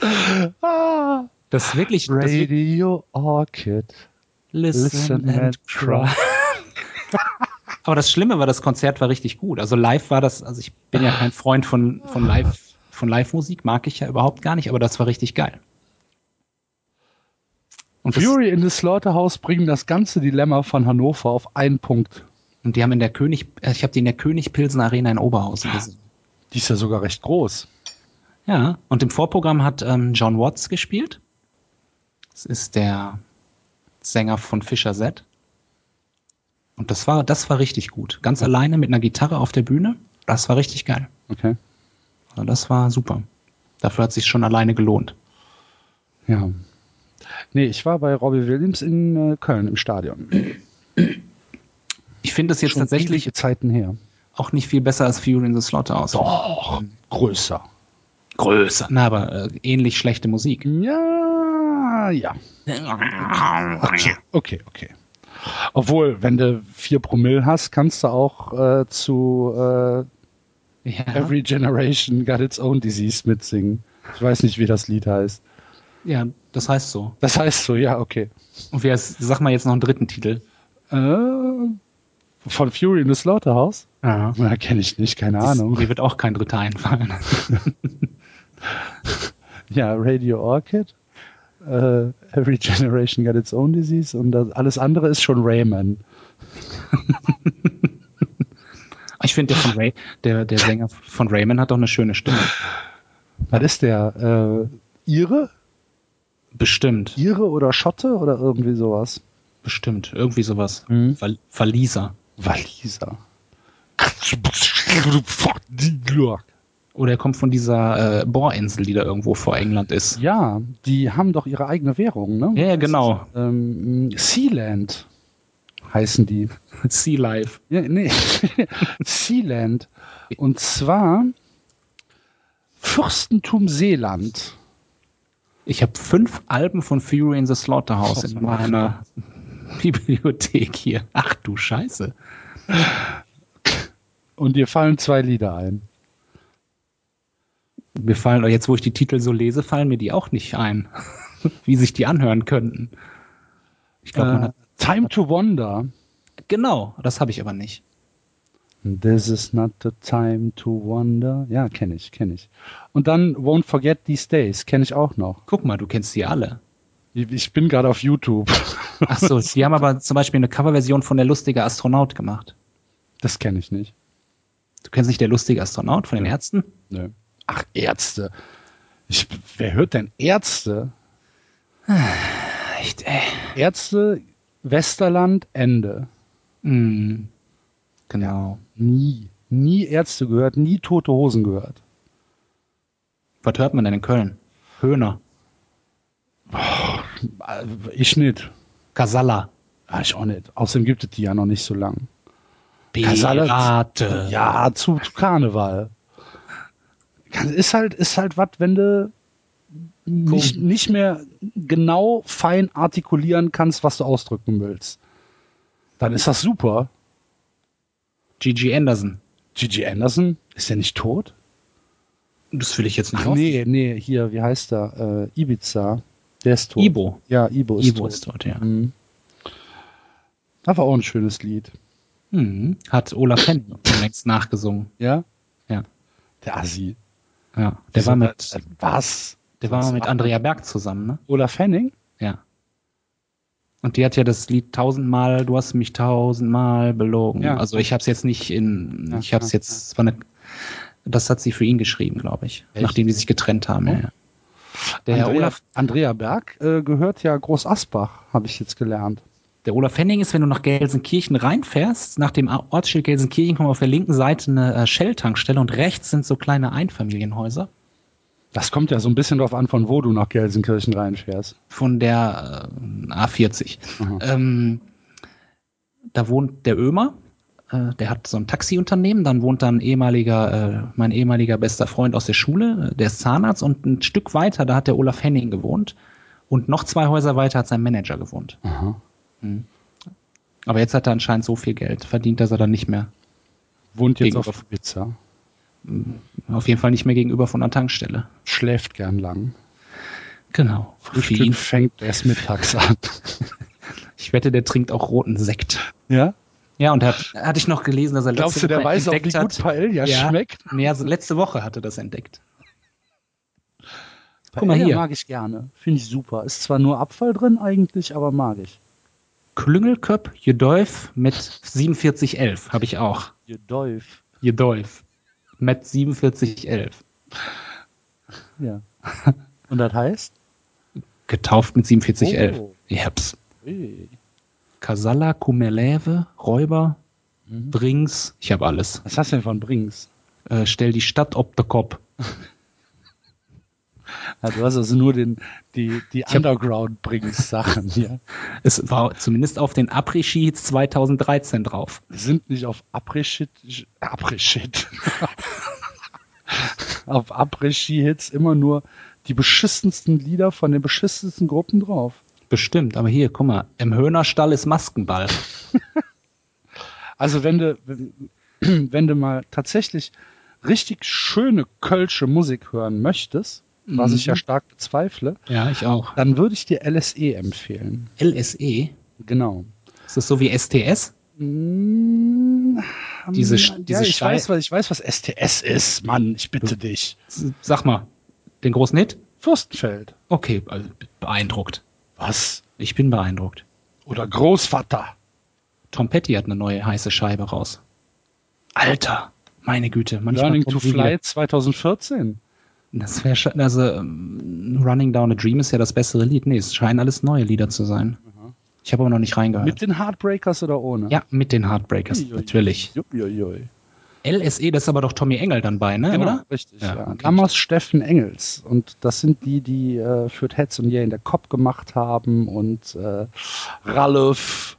ah, Das ist wirklich. Das Radio Orchid. listen, Listen and and cry. Aber das Schlimme war, das Konzert war richtig gut. Also live war das, also ich bin ja kein Freund von, von live, von Live-Musik, mag ich ja überhaupt gar nicht, aber das war richtig geil. Und, Fury in the Slaughterhouse bringen das ganze Dilemma von Hannover auf einen Punkt. und die haben in der König, äh, ich habe die in der König Pilsen Arena in Oberhausen gesehen. Die ist ja sogar recht groß. Ja, und im Vorprogramm hat ähm, John Watts gespielt. Das ist der Sänger von Fischer Z. Und das war, das war richtig gut. Ganz alleine mit einer Gitarre auf der Bühne. Das war richtig geil. Okay. Das war super. Dafür hat sich schon alleine gelohnt. Ja. Nee, ich war bei Robbie Williams in äh, Köln im Stadion. Ich finde das jetzt Schon tatsächlich Zeiten her. auch nicht viel besser als Fury in the Slaughterhouse. Doch, größer. Größer. Na, aber äh, ähnlich schlechte Musik. Ja, ja. Okay, okay, okay. Obwohl, wenn du vier Promille hast, kannst du auch äh, zu äh, Ja, Every Generation Got Its Own Disease mitsingen. Ich weiß nicht, wie das Lied heißt. ja, das heißt so. Das heißt so, ja, okay. Und wer ist, sag mal jetzt noch einen dritten Titel. Äh, von Fury in the Slaughterhouse? Ja. Na, kenne ich nicht, keine Ahnung. Mir wird auch kein dritter einfallen. Ja, Radio Orchid. Äh, Every Generation Got Its Own Disease. Und das, alles andere ist schon Rayman. Ich finde, der, von Ray, der, der Sänger von Raymond hat doch eine schöne Stimme. Was ist der? Äh, Ire? Bestimmt, Ire oder Schotte oder irgendwie sowas? bestimmt. Irgendwie sowas. Mhm. Val Waliser. Waliser. Oder er kommt von dieser äh, Bohrinsel, die da irgendwo vor England ist. Ja, die haben doch ihre eigene Währung, ne? Ja, ja, genau. Ähm, Sealand heißen die. Sea Life. Ja, nee, Sealand. Und zwar Fürstentum Seeland. Ich habe fünf Alben von Fury in the Slaughterhouse in meiner Bibliothek hier. Ach du Scheiße. Und dir fallen zwei Lieder ein. Mir fallen, jetzt wo ich die Titel so lese, fallen mir die auch nicht ein. Wie sich die anhören könnten. Ich glaube, man Äh, hat. Time to Wonder. Genau, das habe ich aber nicht. This is not the time to wonder. Ja, kenne ich, kenne ich. Und dann Won't Forget These Days, kenne ich auch noch. Guck mal, du kennst die alle. Ich bin gerade auf YouTube. Ach so, die haben aber zum Beispiel eine Coverversion von Der lustige Astronaut gemacht. Das kenne ich nicht. Du kennst nicht Der lustige Astronaut von den Ärzten? Nö. Ach, Ärzte. Ich, wer hört denn Ärzte? Echt, ey. Ärzte, Westerland, Ende. Mm, genau. Nie. Nie Ärzte gehört, nie tote Hosen gehört. Was hört man denn in Köln? Höhner. Ich nicht. Casalla. Ah, ich auch nicht. Außerdem gibt es die ja noch nicht so lang. Pirate. Ja, zu, zu Karneval. Ist halt, ist halt was, wenn du nicht, nicht mehr genau fein artikulieren kannst, was du ausdrücken willst. Dann ist das super. Gigi Anderson. Gigi Anderson, ist der nicht tot? Das will ich jetzt nicht Ach auf. nee, nee, hier, wie heißt er? Äh, Ibiza. Der ist tot. Ibo. Ja, Ibo ist Ibo tot. ist dort, ja. Mhm. Das war auch ein schönes Lied. Mhm. Hat Olaf Henning längst nachgesungen. Ja? Ja. Der Assi. Ja. Der war mit, Äh, Was? Der war mit Andrea Berg zusammen, ne? Olaf Henning? Ja. Und die hat ja das Lied tausendmal, du hast mich tausendmal belogen. Ja. Also ich habe es jetzt nicht in, Ja, ich habe es ja, jetzt, es war eine, das hat sie für ihn geschrieben, glaube ich, Echt? nachdem die sich getrennt haben. Ja, ja. Der Andrea, Olaf, Andrea Berg äh, gehört ja Groß Asbach, habe ich jetzt gelernt. der Olaf Henning ist, wenn du nach Gelsenkirchen reinfährst, nach dem Ortsschild Gelsenkirchen kommt auf der linken Seite eine äh, Shell-Tankstelle und rechts sind so kleine Einfamilienhäuser Das kommt ja so ein bisschen drauf an, von wo du nach Gelsenkirchen reinfährst. von der äh, A40. Aha. Ähm, da wohnt der Ömer, äh, der hat so ein Taxiunternehmen, dann wohnt da ein ehemaliger, äh, mein ehemaliger bester Freund aus der Schule, äh, der ist Zahnarzt und ein Stück weiter, da hat der Olaf Henning gewohnt und noch zwei Häuser weiter hat sein Manager gewohnt. Aha. Aber jetzt hat er anscheinend so viel Geld verdient, dass er dann nicht mehr, Wohnt jetzt auf Pizza. Auf jeden Fall nicht mehr gegenüber von einer Tankstelle. Schläft gern lang. Genau. Für Frühstück ihn. fängt erst mittags an. Ich wette, der trinkt auch roten Sekt. Ja? Ja, und hat, hatte ich noch gelesen, dass er Glaubst du, der Woche weiß auch, wie entdeckt gut hat- Paella Ja. schmeckt? Nee, also letzte Woche hatte das entdeckt. Guck mal Paella hier. mag ich gerne. Finde ich super. Ist zwar nur Abfall drin eigentlich, aber mag ich. Klüngelköp Jedolf mit 4711 habe ich auch. Ihr Dolf. Jedolf mit 4711. Ja. Und das heißt? Getauft mit 4711. Oh. Ich hab's. Ui. Kasala, Kumelewe, Räuber, Mhm. Brings. Ich habe alles. Was hast du denn von Brings? Äh, stell die Stadt ob der Kopf. Du hast also nur den, die, die Underground-Brings-Sachen hier. Es war zumindest auf den Après-Ski 2013 drauf. Sind nicht auf Après-Shit, Après-Shit. auf Après-Ski-Hits immer nur die beschissensten Lieder von den beschissensten Gruppen drauf. Bestimmt, aber hier, guck mal, im Höhnerstall ist Maskenball. Also wenn du, wenn du mal tatsächlich richtig schöne kölsche Musik hören möchtest, was ich ja stark bezweifle, Ja, ich auch. dann würde ich dir LSE empfehlen. LSE, Genau. ist das so wie STS? Mm, Diese ja, diese ich weiß, was ich weiß, was STS ist, Mann. Ich bitte dich. Sag mal, den großen Hit? Fürstenfeld. Okay, also beeindruckt. Was? Ich bin beeindruckt. Oder Großvater. Tom Petty hat eine neue heiße Scheibe raus. Alter, meine Güte. Manchmal Learning to Fly wieder. 2014. Das wäre schon, also ähm, Running Down a Dream ist ja das bessere Lied. Nee, es scheinen alles neue Lieder zu sein. Ich habe aber noch nicht reingehört. Mit den Heartbreakers oder ohne? ja, mit den Heartbreakers, Uiuiui. natürlich. Uiuiui. LSE, das ist aber doch Tommy Engel dann bei, ne? Genau, Oder? richtig. Ja, Ja, okay. Lammers Steffen Engels. Und das sind die, die äh, für Heads und Yeah in der Kopf gemacht haben und äh, Ralf.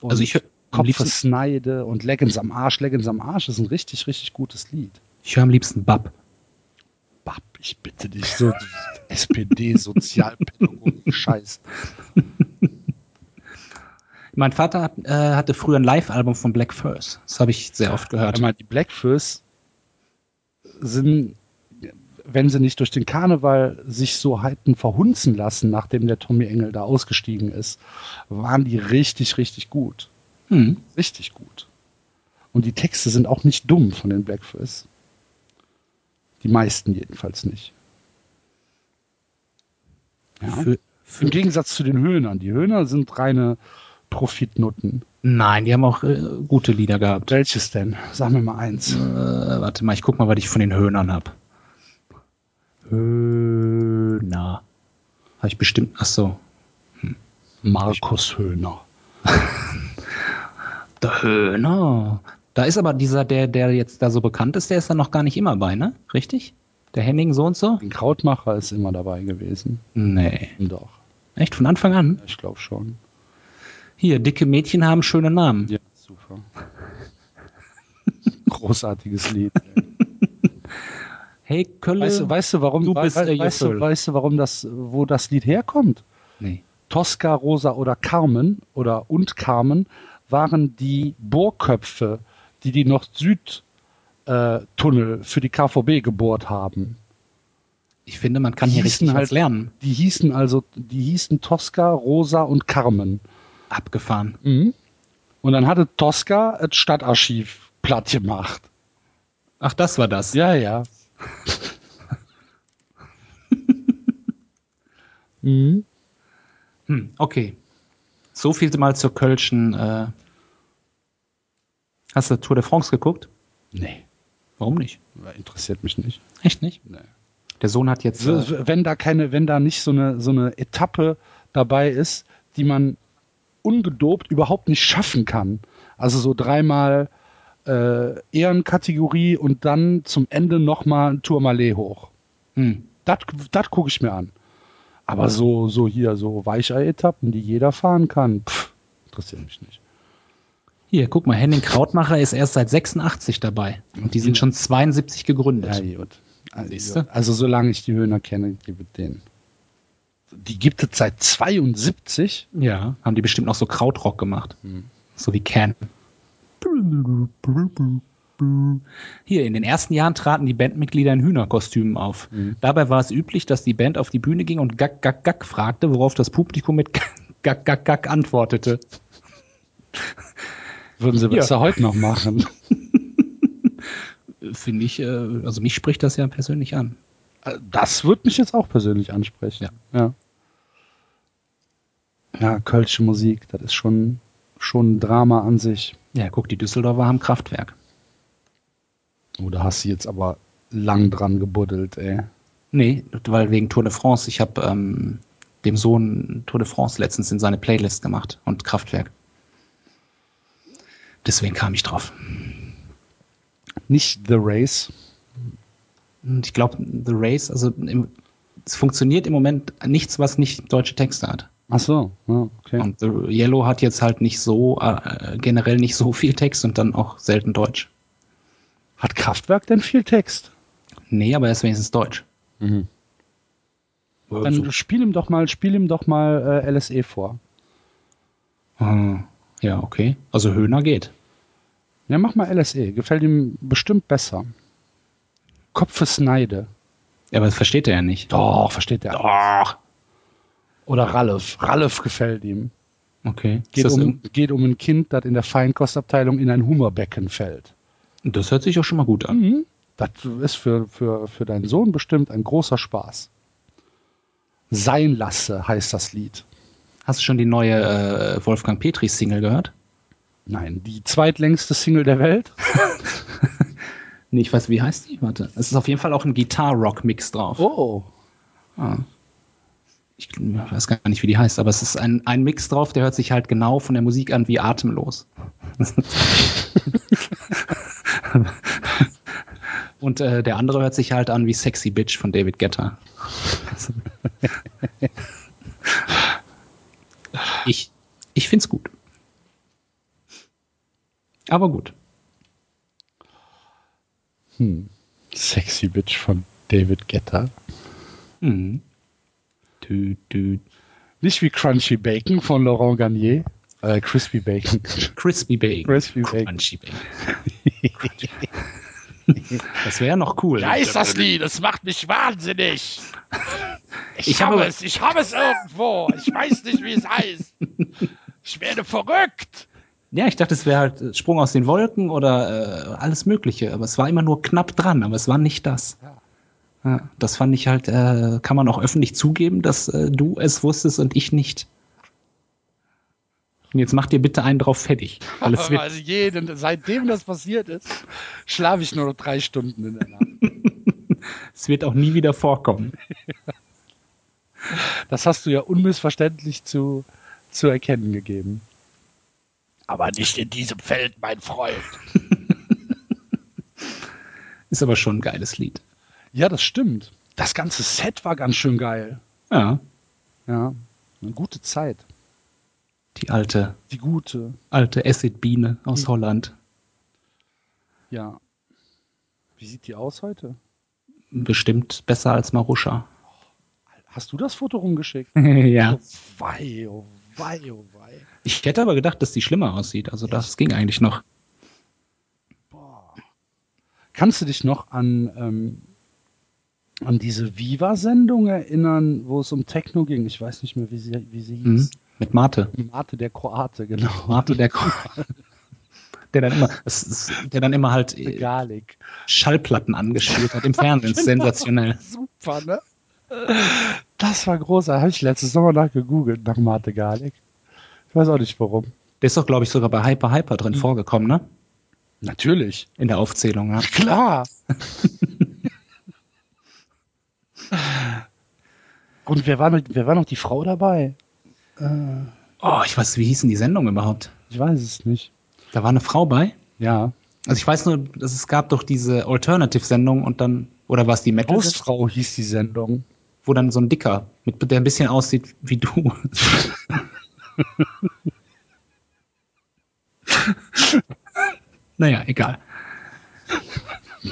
Und Also ich höre am Kopf liebsten, Sneide und Leggings am Arsch. Leggings am Arsch ist ein richtig, richtig gutes Lied. ich höre am liebsten Bab. Bab, ich bitte dich, so SPD, Sozialpädagogik, Scheiß. Mein Vater hat, äh, hatte früher ein Live-Album von Black First. Das habe ich sehr oft gehört. Einmal die Blackfurs sind, wenn sie nicht durch den Karneval sich so halten verhunzen lassen, nachdem der Tommy Engel da ausgestiegen ist, waren die richtig, richtig gut. Hm. Richtig gut. Und die Texte sind auch nicht dumm von den Blackfurs. Die meisten jedenfalls nicht. Ja. Für, für, Im Gegensatz zu den Höhnern. Die Höhner sind reine Profitnutten. nein, die haben auch äh, gute Lieder gehabt. Welches denn? Sag mir mal eins. Äh, warte mal, ich guck mal, was ich von den Höhnern hab. Höhner. Habe ich bestimmt. Ach so. Markus Höhner. Der Höhner. Da ist aber dieser, der, der jetzt da so bekannt ist, der ist da noch gar nicht immer bei, ne? Richtig? Der Henning so und so? Ein Krautmacher ist immer dabei gewesen. Nee. Doch, Echt von Anfang an? ich glaube schon. Hier, dicke Mädchen haben schöne Namen. Ja, super. Großartiges Lied. Hey, Kölle. Weißt du, weißt du, warum, Du bist wei- der weißt, du, weißt du, warum das, wo das Lied herkommt? nee. Tosca, Rosa oder Carmen oder und Carmen waren die Bohrköpfe, die die Nord-Süd-Tunnel für die KVB gebohrt haben. Ich finde, man kann hier Hießen richtig halt- was lernen. Die hießen also, die hießen Tosca, Rosa und Carmen. Abgefahren. Und dann hatte Tosca das Stadtarchiv platt gemacht. Ach, das war das. Ja, ja. mhm. Hm, okay. So viel mal zur Kölschen. Äh Hast du Tour de France geguckt? Nee, Warum nicht? interessiert mich nicht. Echt nicht? Nee. Der Sohn hat jetzt. Äh, wenn da keine, wenn da nicht so eine, so eine Etappe dabei ist, die man ungedopt überhaupt nicht schaffen kann. Also so dreimal äh, Ehrenkategorie und dann zum Ende nochmal ein Tourmalet hoch. hm. Das das gucke ich mir an. Aber so, so hier, so Weichei-Etappen, die jeder fahren kann, pff, interessiert mich nicht. Hier, guck mal, Henning Krautmacher ist erst seit 86 dabei. Und die sind schon 72 gegründet. Ja, gut. Also, also solange ich die Höhner kenne, gibt es den. Die gibt es seit 72. Ja, haben die bestimmt noch so Krautrock gemacht. So wie Can. Hier, in den ersten Jahren traten die Bandmitglieder in Hühnerkostümen auf. Dabei war es üblich, dass die Band auf die Bühne ging und Gack, Gack, Gack fragte, worauf das Publikum mit Gack, Gack, Gack antwortete. Würden sie Ja. besser heute noch machen. Finde ich, äh, also mich spricht das ja persönlich an. Das würde mich jetzt auch persönlich ansprechen. Ja. Ja, Kölsche Musik, das ist schon, schon ein Drama an sich. Ja, guck, die Düsseldorfer haben Kraftwerk. Oh, da hast du jetzt aber lang dran gebuddelt, ey. Nee, weil wegen Tour de France. Ich habe ähm, dem Sohn Tour de France letztens in seine Playlist gemacht und Kraftwerk. Deswegen kam ich drauf. Nicht The Race. Und ich glaube, The Race, also im, es funktioniert im Moment nichts, was nicht deutsche Texte hat. Ach so, ja, okay. Und The Yellow hat jetzt halt nicht so, äh, generell nicht so viel Text und dann auch selten Deutsch. Hat Kraftwerk denn viel Text? Nee, aber er ist wenigstens Deutsch. Dann so. spiel ihm doch mal, spiel ihm doch mal äh, LSE vor. Ah, ja, okay. Also Höhner geht. Ja, mach mal LSE. Gefällt ihm bestimmt besser. Kopfesneide. Ja, aber das versteht er ja nicht. Doch, versteht er. Doch. Oder Ralf. Ralf gefällt ihm. Okay. Geht um, geht um ein Kind, das in der Feinkostabteilung in ein Hummerbecken fällt. das hört sich auch schon mal gut an. Mhm. Das ist für, für, für deinen Sohn bestimmt ein großer Spaß. Sein lasse heißt das Lied. Hast du schon die neue äh, Wolfgang Petri Single gehört? Nein, die zweitlängste Single der Welt. Nee, ich weiß, wie heißt die? Warte. Es ist auf jeden Fall auch ein Gitar-Rock-Mix drauf. Oh. Ah. Ich weiß gar nicht, wie die heißt, aber es ist ein, ein Mix drauf, der hört sich halt genau von der Musik an wie atemlos. Und äh, der andere hört sich halt an wie Sexy Bitch von David Guetta. ich ich find's gut. Aber gut. Hm. Sexy Bitch von David Guetta. Mhm. Tü, tü. Nicht wie Crunchy Bacon von Laurent Garnier. Äh, Crispy Bacon. Crispy Bacon. Crispy Bacon. Crunchy Bacon. das wäre noch cool. Lied? Es macht mich wahnsinnig. Ich, Ich habe- es, ich habe es irgendwo. Ich weiß nicht, wie es heißt. Ich werde verrückt. Ja, ich dachte, es wäre halt äh, Sprung aus den Wolken oder äh, alles Mögliche, aber es war immer nur knapp dran, aber es war nicht das. Ja. Das fand ich halt, äh, kann man auch öffentlich zugeben, dass äh, du es wusstest und ich nicht. Und jetzt mach dir bitte einen drauf fertig. Weil es wird, Also jeden, seitdem das passiert ist, schlafe ich nur noch drei Stunden in der Nacht. es wird auch nie wieder vorkommen. Das hast du ja unmissverständlich zu, zu erkennen gegeben. Aber nicht in diesem Feld, mein Freund. Ist aber schon ein geiles Lied. Ja, das stimmt. Das ganze Set war ganz schön geil. Ja, Ja, eine gute Zeit. die alte, Die gute. alte Acid-Biene aus Holland. Ja. Wie sieht die aus heute? Bestimmt besser als Maruscha. Hast du das Foto rumgeschickt? ja. Oh wei, oh wei, oh wei. Ich hätte aber gedacht, dass die schlimmer aussieht. Also das ging eigentlich noch. Kannst du dich noch an, ähm, an diese Viva-Sendung erinnern, wo es um Techno ging? Ich weiß nicht mehr, wie sie, wie sie Mhm. hieß. Mit Mate. Mate der Kroate, genau. Mate, der, der dann immer, der dann immer halt äh, Garlic. Schallplatten angespielt hat im Fernsehen. Sensationell. Super, ne? Das war großartig. Habe ich letztes Sommer nach gegoogelt, nach Mate Garlic. Ich weiß auch nicht warum. Der ist doch, glaube ich, sogar bei Hyper Hyper drin vorgekommen, ne? Natürlich. In der Aufzählung, ja. Klar. Und wer war, noch, wer war noch die Frau dabei? Oh, ich weiß, wie hießen die Sendung überhaupt? Ich weiß es nicht. Da war eine Frau bei. Ja. Also ich weiß nur, dass es gab doch diese Alternative-Sendung und dann, oder war es die Metal, Hausfrau hieß die Sendung. Wo dann so ein Dicker, mit, der ein bisschen aussieht wie du. naja, egal.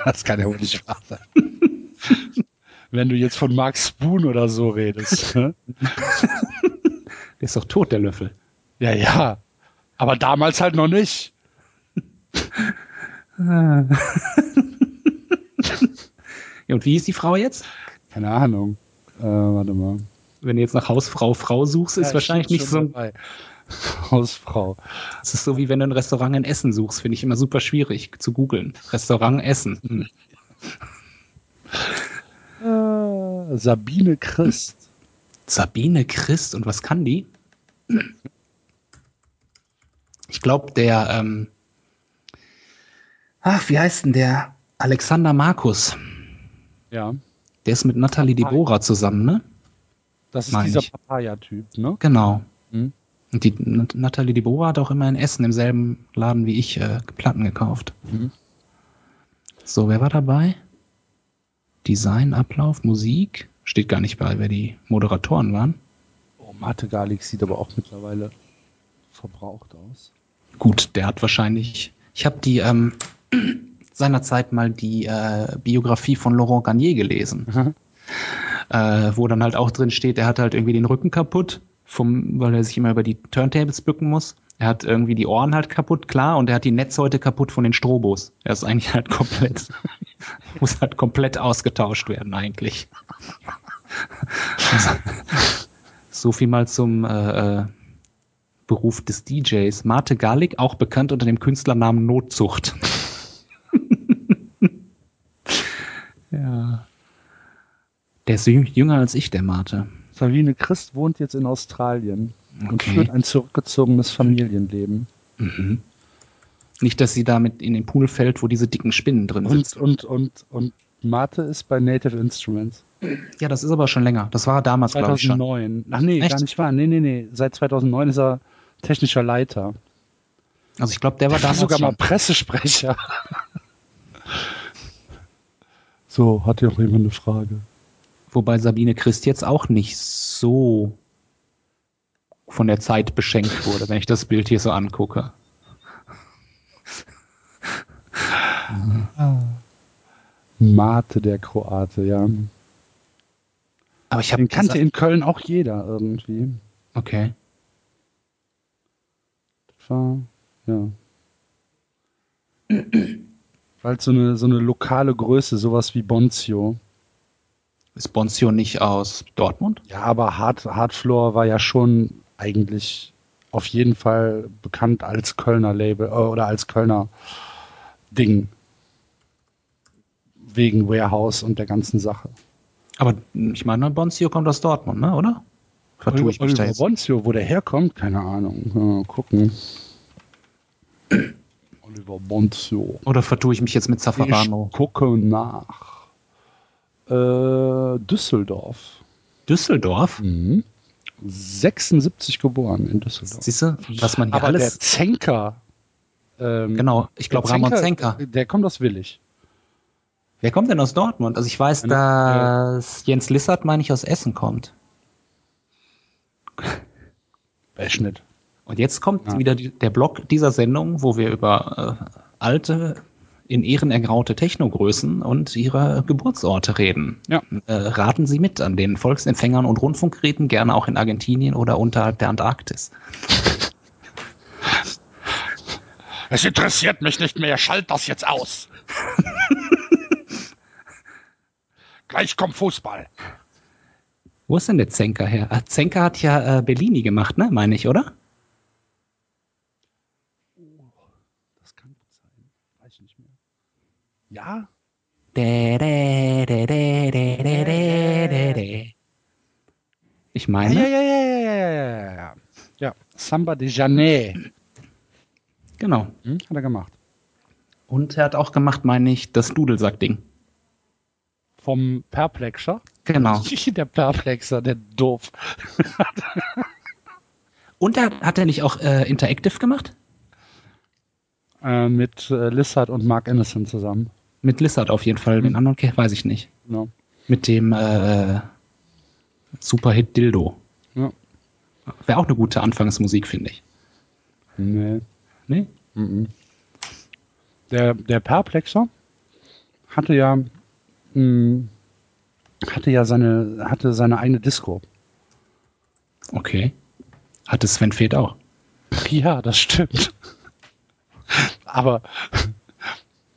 Das kann ja wohl nicht wahr sein. Wenn du jetzt von Mark Spoon oder so redest. ne? Der ist doch tot, der Löffel. Ja, ja. Aber damals halt noch nicht. Ja, und wie ist die Frau jetzt? Keine Ahnung. Äh, warte mal. Wenn du jetzt nach Hausfrau Frau suchst, ist Ja, wahrscheinlich steht nicht so. dabei. Hausfrau. Es ist so wie wenn du ein Restaurant in Essen suchst, finde ich immer super schwierig zu googeln. Restaurant Essen. Hm. Äh, Sabine Christ. Sabine Christ und was kann die? Ich glaube, der, ähm, ach, wie heißt denn der? Alexander Markus. Ja. Der ist mit Nathalie Dibora zusammen, ne? Das ist Mein dieser. Papaya-Typ, ne? Genau. Mhm. Und die Nat- Nathalie Dibora hat auch immer in Essen im selben Laden wie ich äh, Platten gekauft. Mhm. So, wer war dabei? Design, Ablauf, Musik. Steht gar nicht bei, wer die Moderatoren waren. Oh, Mate Garlic sieht aber auch mittlerweile verbraucht aus. Gut, der hat wahrscheinlich. Ich habe die ähm, seinerzeit mal die äh, Biografie von Laurent Garnier gelesen. Mhm. äh, wo dann halt auch drin steht, er hat halt irgendwie den Rücken kaputt, vom, weil er sich immer über die Turntables bücken muss. Er hat irgendwie die Ohren halt kaputt, klar, und er hat die Netzhäute kaputt von den Strobos. Er ist eigentlich halt komplett, muss halt komplett ausgetauscht werden eigentlich. so viel mal zum äh, äh, Beruf des DJs. Mate Garlic, auch bekannt unter dem Künstlernamen Notzucht. Ja. Der ist jüng- jünger als ich, der Mate. Sabine Christ wohnt jetzt in Australien und Okay. führt ein zurückgezogenes Familienleben. Mhm. Nicht, dass sie damit in den Pool fällt, wo diese dicken Spinnen drin Und, sitzen. und, und, und Mate ist bei Native Instruments. Ja, das ist aber schon länger. Das war damals, glaube ich, schon. 2009. Ach nee, Echt? gar nicht wahr. Nee, nee, nee. Seit 2009 ist er technischer Leiter. Also ich glaube, der war damals sogar mal schon. Pressesprecher. so, hat hier noch jemand eine Frage? Wobei Sabine Christ jetzt auch nicht so von der Zeit beschenkt wurde, wenn ich das Bild hier so angucke. Mate, der Kroate, ja. Aber ich habe kannte in Köln auch jeder irgendwie. Okay. Das war, ja. Weil so eine, so eine lokale Größe, sowas wie Bonzio. Ist Bonzio nicht aus Dortmund? Ja, aber Hard, Hardfloor war ja schon eigentlich auf jeden Fall bekannt als Kölner Label äh, oder als Kölner Ding. Wegen Warehouse und der ganzen Sache. Aber ich meine, Bonzio kommt aus Dortmund, ne? oder? Vertue ich mich da jetzt. Bonzio, wo der herkommt, keine Ahnung. Mal gucken. Oliver Bonzio. Oder vertue ich mich jetzt mit Zaffarano? Ich gucke nach. Äh, Düsseldorf. Düsseldorf? Mhm. 76 geboren in Düsseldorf. Siehst du, was man hier Aber der alles. Zenker. Ähm, Genau, ich glaube der Ramon Zenker. Der kommt aus Willig. Wer kommt denn aus Dortmund? Also ich weiß, Eine- dass Jens Lissert, meine ich, aus Essen kommt. Beschnitt. Und jetzt kommt Ja. wieder die, der Block dieser Sendung, wo wir über äh, alte, in Ehren ergraute Technogrößen und ihre Geburtsorte reden. Ja. Äh, raten Sie mit an den Volksempfängern und Rundfunkgeräten, gerne auch in Argentinien oder unterhalb der Antarktis. Es interessiert mich nicht mehr. Schalt das jetzt aus. Gleich kommt Fußball. Wo ist denn der Zenker her? Ah, Zenker hat ja äh, Bellini gemacht, ne? Meine ich, oder? Ja. Ich meine. Ja, ja, ja, ja, ja, ja, ja. Ja, Samba de Janet. Genau. Hm, hat er gemacht. Und er hat auch gemacht, meine ich, das Dudelsack-Ding. Vom Perplexer? Genau. Der Perplexer, der doof. Und er, hat er nicht auch äh, Interactive gemacht? Äh, mit äh, Lissard und Mark Innocent zusammen. Mit Lizard auf jeden Fall. Den anderen ke- weiß ich nicht. Genau. Mit dem äh, Superhit Dildo. Ja. Wäre auch eine gute Anfangsmusik, finde ich. Nee. Nee? Mhm. Der, der Perplexer hatte ja mh, hatte ja seine hatte seine eigene Disco. Okay. Hatte Sven Feth auch. Ja, das stimmt. Aber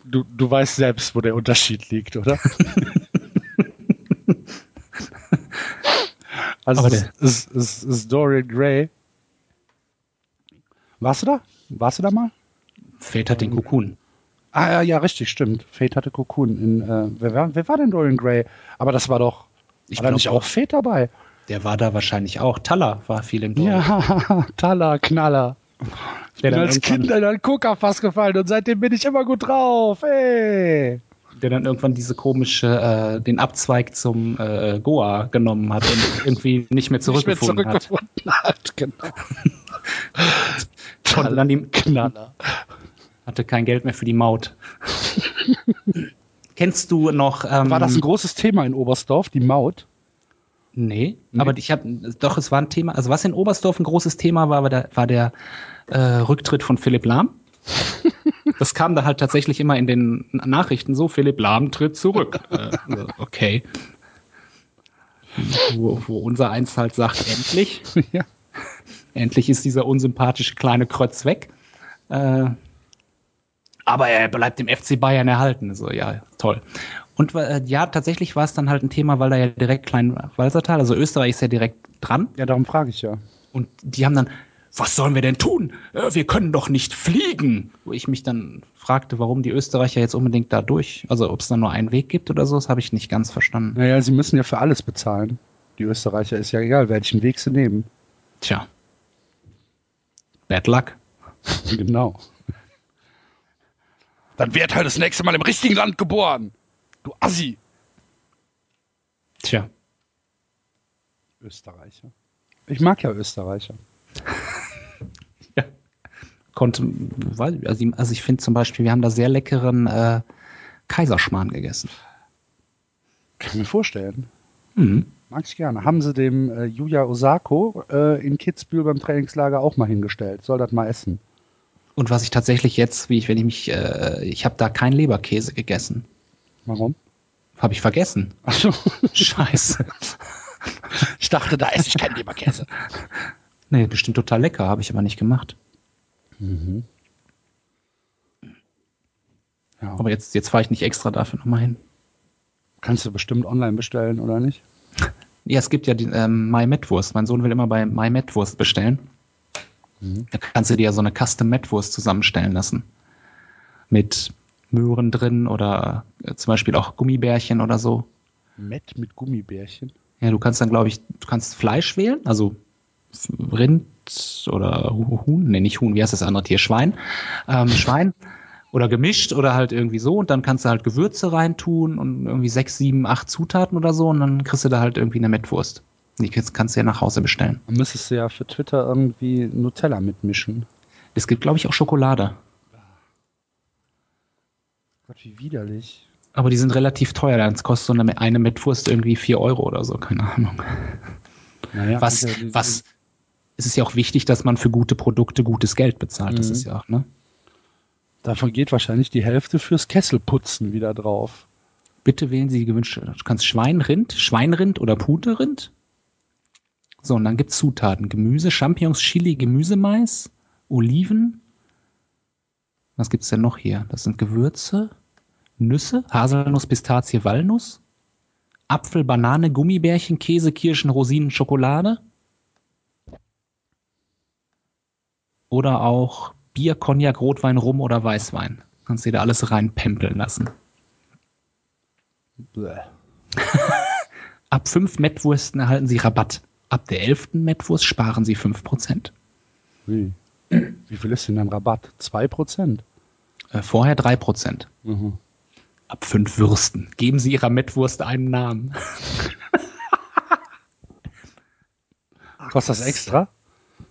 du, du weißt selbst, wo der Unterschied liegt, oder? also Aber es, der- es, es, es Dorian Gray. Warst du da? Warst du da mal? Feth hat den Cocoon. Ah, ja, ja, richtig, stimmt. Fate hatte Cocoon. In, äh, wer, war, wer war denn Dorian Gray? Aber das war doch. Ich war da nicht auch Fate dabei? Der war da wahrscheinlich auch. Taller war viel im Dorf. Ja, Taller, Knaller. Ich bin als Kind in einen Coca-Fass gefallen und seitdem bin ich immer gut drauf. Ey. Der dann irgendwann diese komische, äh, den Abzweig zum äh, Goa genommen hat und irgendwie nicht mehr Nicht mehr zurückgefunden hat. zurückgefunden hat. Genau. Konnte dann die, Knaller. hatte kein Geld mehr für die Maut. Kennst du noch? Ähm, War das ein großes Thema in Oberstdorf, die Maut? Nee, Nee. aber ich habe doch, es war ein Thema. Also was in Oberstdorf ein großes Thema war, war der, war der äh, Rücktritt von Philipp Lahm. Das kam da halt tatsächlich immer in den Nachrichten so: Philipp Lahm tritt zurück. äh, also, okay. wo, wo unser eins halt sagt, endlich. ja. Endlich ist dieser unsympathische kleine Krötz weg. Äh, aber er bleibt dem FC Bayern erhalten. So, ja, toll. Und äh, ja, tatsächlich war es dann halt ein Thema, weil da ja direkt Klein-Walsertal, also Österreich ist ja direkt dran. Ja, darum frage ich ja. Und die haben dann, was sollen wir denn tun? Äh, wir können doch nicht fliegen. Wo ich mich dann fragte, warum die Österreicher jetzt unbedingt da durch, also ob es da nur einen Weg gibt oder so, das habe ich nicht ganz verstanden. Naja, sie müssen ja für alles bezahlen. Die Österreicher ist ja egal, welchen Weg sie nehmen. Tja. Bad luck. genau. Dann wird halt das nächste Mal im richtigen Land geboren. Du Assi. Tja. Österreicher. Ich mag ja Österreicher. ja. Konnte, also, also ich finde zum Beispiel, wir haben da sehr leckeren äh, Kaiserschmarrn gegessen. Kann ich mir vorstellen. Mhm. Mag ich gerne. Haben sie dem äh, Yuya Osako äh, in Kitzbühel beim Trainingslager auch mal hingestellt. Soll das mal essen. Und was ich tatsächlich jetzt, wie ich, wenn ich mich, äh, ich habe da keinen Leberkäse gegessen. Warum? Habe ich vergessen. Ach so. Scheiße. Ich dachte, da esse ich keinen Leberkäse. Nee, bestimmt total lecker, habe ich aber nicht gemacht. Mhm. Ja. Aber jetzt, jetzt fahre ich nicht extra dafür nochmal hin. Kannst du bestimmt online bestellen, oder nicht? Ja, es gibt ja die ähm, MyMetwurst. Mein Sohn will immer bei MyMetwurst bestellen. Mhm. Da kannst du dir ja so eine Custom Metwurst zusammenstellen lassen. Mit Möhren drin oder äh, zum Beispiel auch Gummibärchen oder so. Met mit Gummibärchen. Ja, du kannst dann, glaube ich, du kannst Fleisch wählen, also Rind oder Huhn, nee, nicht Huhn, wie heißt das andere Tier? Schwein. Ähm, Schwein oder gemischt oder halt irgendwie so und dann kannst du halt Gewürze reintun und irgendwie sechs, sieben, acht Zutaten oder so und dann kriegst du da halt irgendwie eine Mettwurst. Die kannst du ja nach Hause bestellen. Dann müsstest du ja für Twitter irgendwie Nutella mitmischen. Es gibt, glaube ich, auch Schokolade. Gott, wie widerlich. Aber die sind relativ teuer. Dann kostet so eine, eine Mettwurst irgendwie vier Euro oder so, keine Ahnung. Naja, Was, diese- was, es ist ja auch wichtig, dass man für gute Produkte gutes Geld bezahlt. Das Mhm. ist ja auch, ne? Davon geht wahrscheinlich die Hälfte fürs Kesselputzen wieder drauf. Bitte wählen Sie die gewünschte. Du kannst Schweinrind, Schweinrind oder Puterind. So, und dann gibt's Zutaten. Gemüse, Champignons, Chili, Gemüsemais, Oliven. Was gibt's denn noch hier? Das sind Gewürze, Nüsse, Haselnuss, Pistazie, Walnuss, Apfel, Banane, Gummibärchen, Käse, Kirschen, Rosinen, Schokolade. Oder auch Bier, Cognac, Rotwein, Rum oder Weißwein. Kannst du dir da alles reinpempeln lassen. Ab fünf Mettwursten erhalten Sie Rabatt. Ab der elften Mettwurst sparen Sie 5%. Wie? Wie viel ist denn dein Rabatt? 2%? Äh, vorher 3%. Mhm. Ab fünf Würsten. Geben Sie Ihrer Mettwurst einen Namen. Kostet das extra?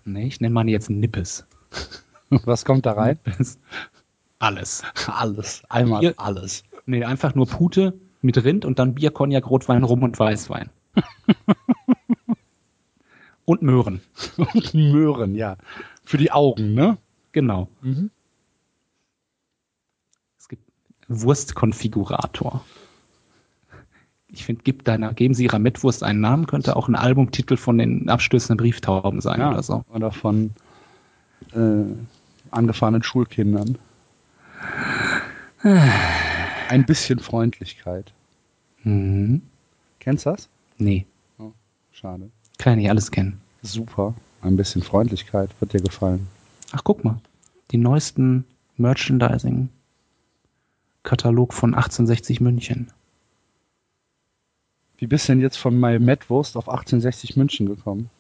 Nee, ich nenne meine jetzt Nippes. Was kommt da rein? Nippes. Alles. Alles. Einmal Bier- alles. Nee, einfach nur Pute mit Rind und dann Bier, Cognac, Rotwein, Rum und Weißwein. und Möhren. Und Möhren, ja. Für die Augen, ne? Genau. Mhm. Es gibt Wurstkonfigurator. Ich finde, gib deiner, geben Sie Ihrer Mettwurst einen Namen, könnte auch ein Albumtitel von den abstößenden Brieftauben sein Ja. oder so. Oder von äh, angefahrenen Schulkindern. Ein bisschen Freundlichkeit. Mhm. Kennst du das? Nee, Schade. kann ich alles kennen. Super. Ein bisschen Freundlichkeit wird dir gefallen. Ach, guck mal. Die neuesten Merchandising-Katalog von 1860 München. Wie bist du denn jetzt von My Metwurst auf 1860 München gekommen?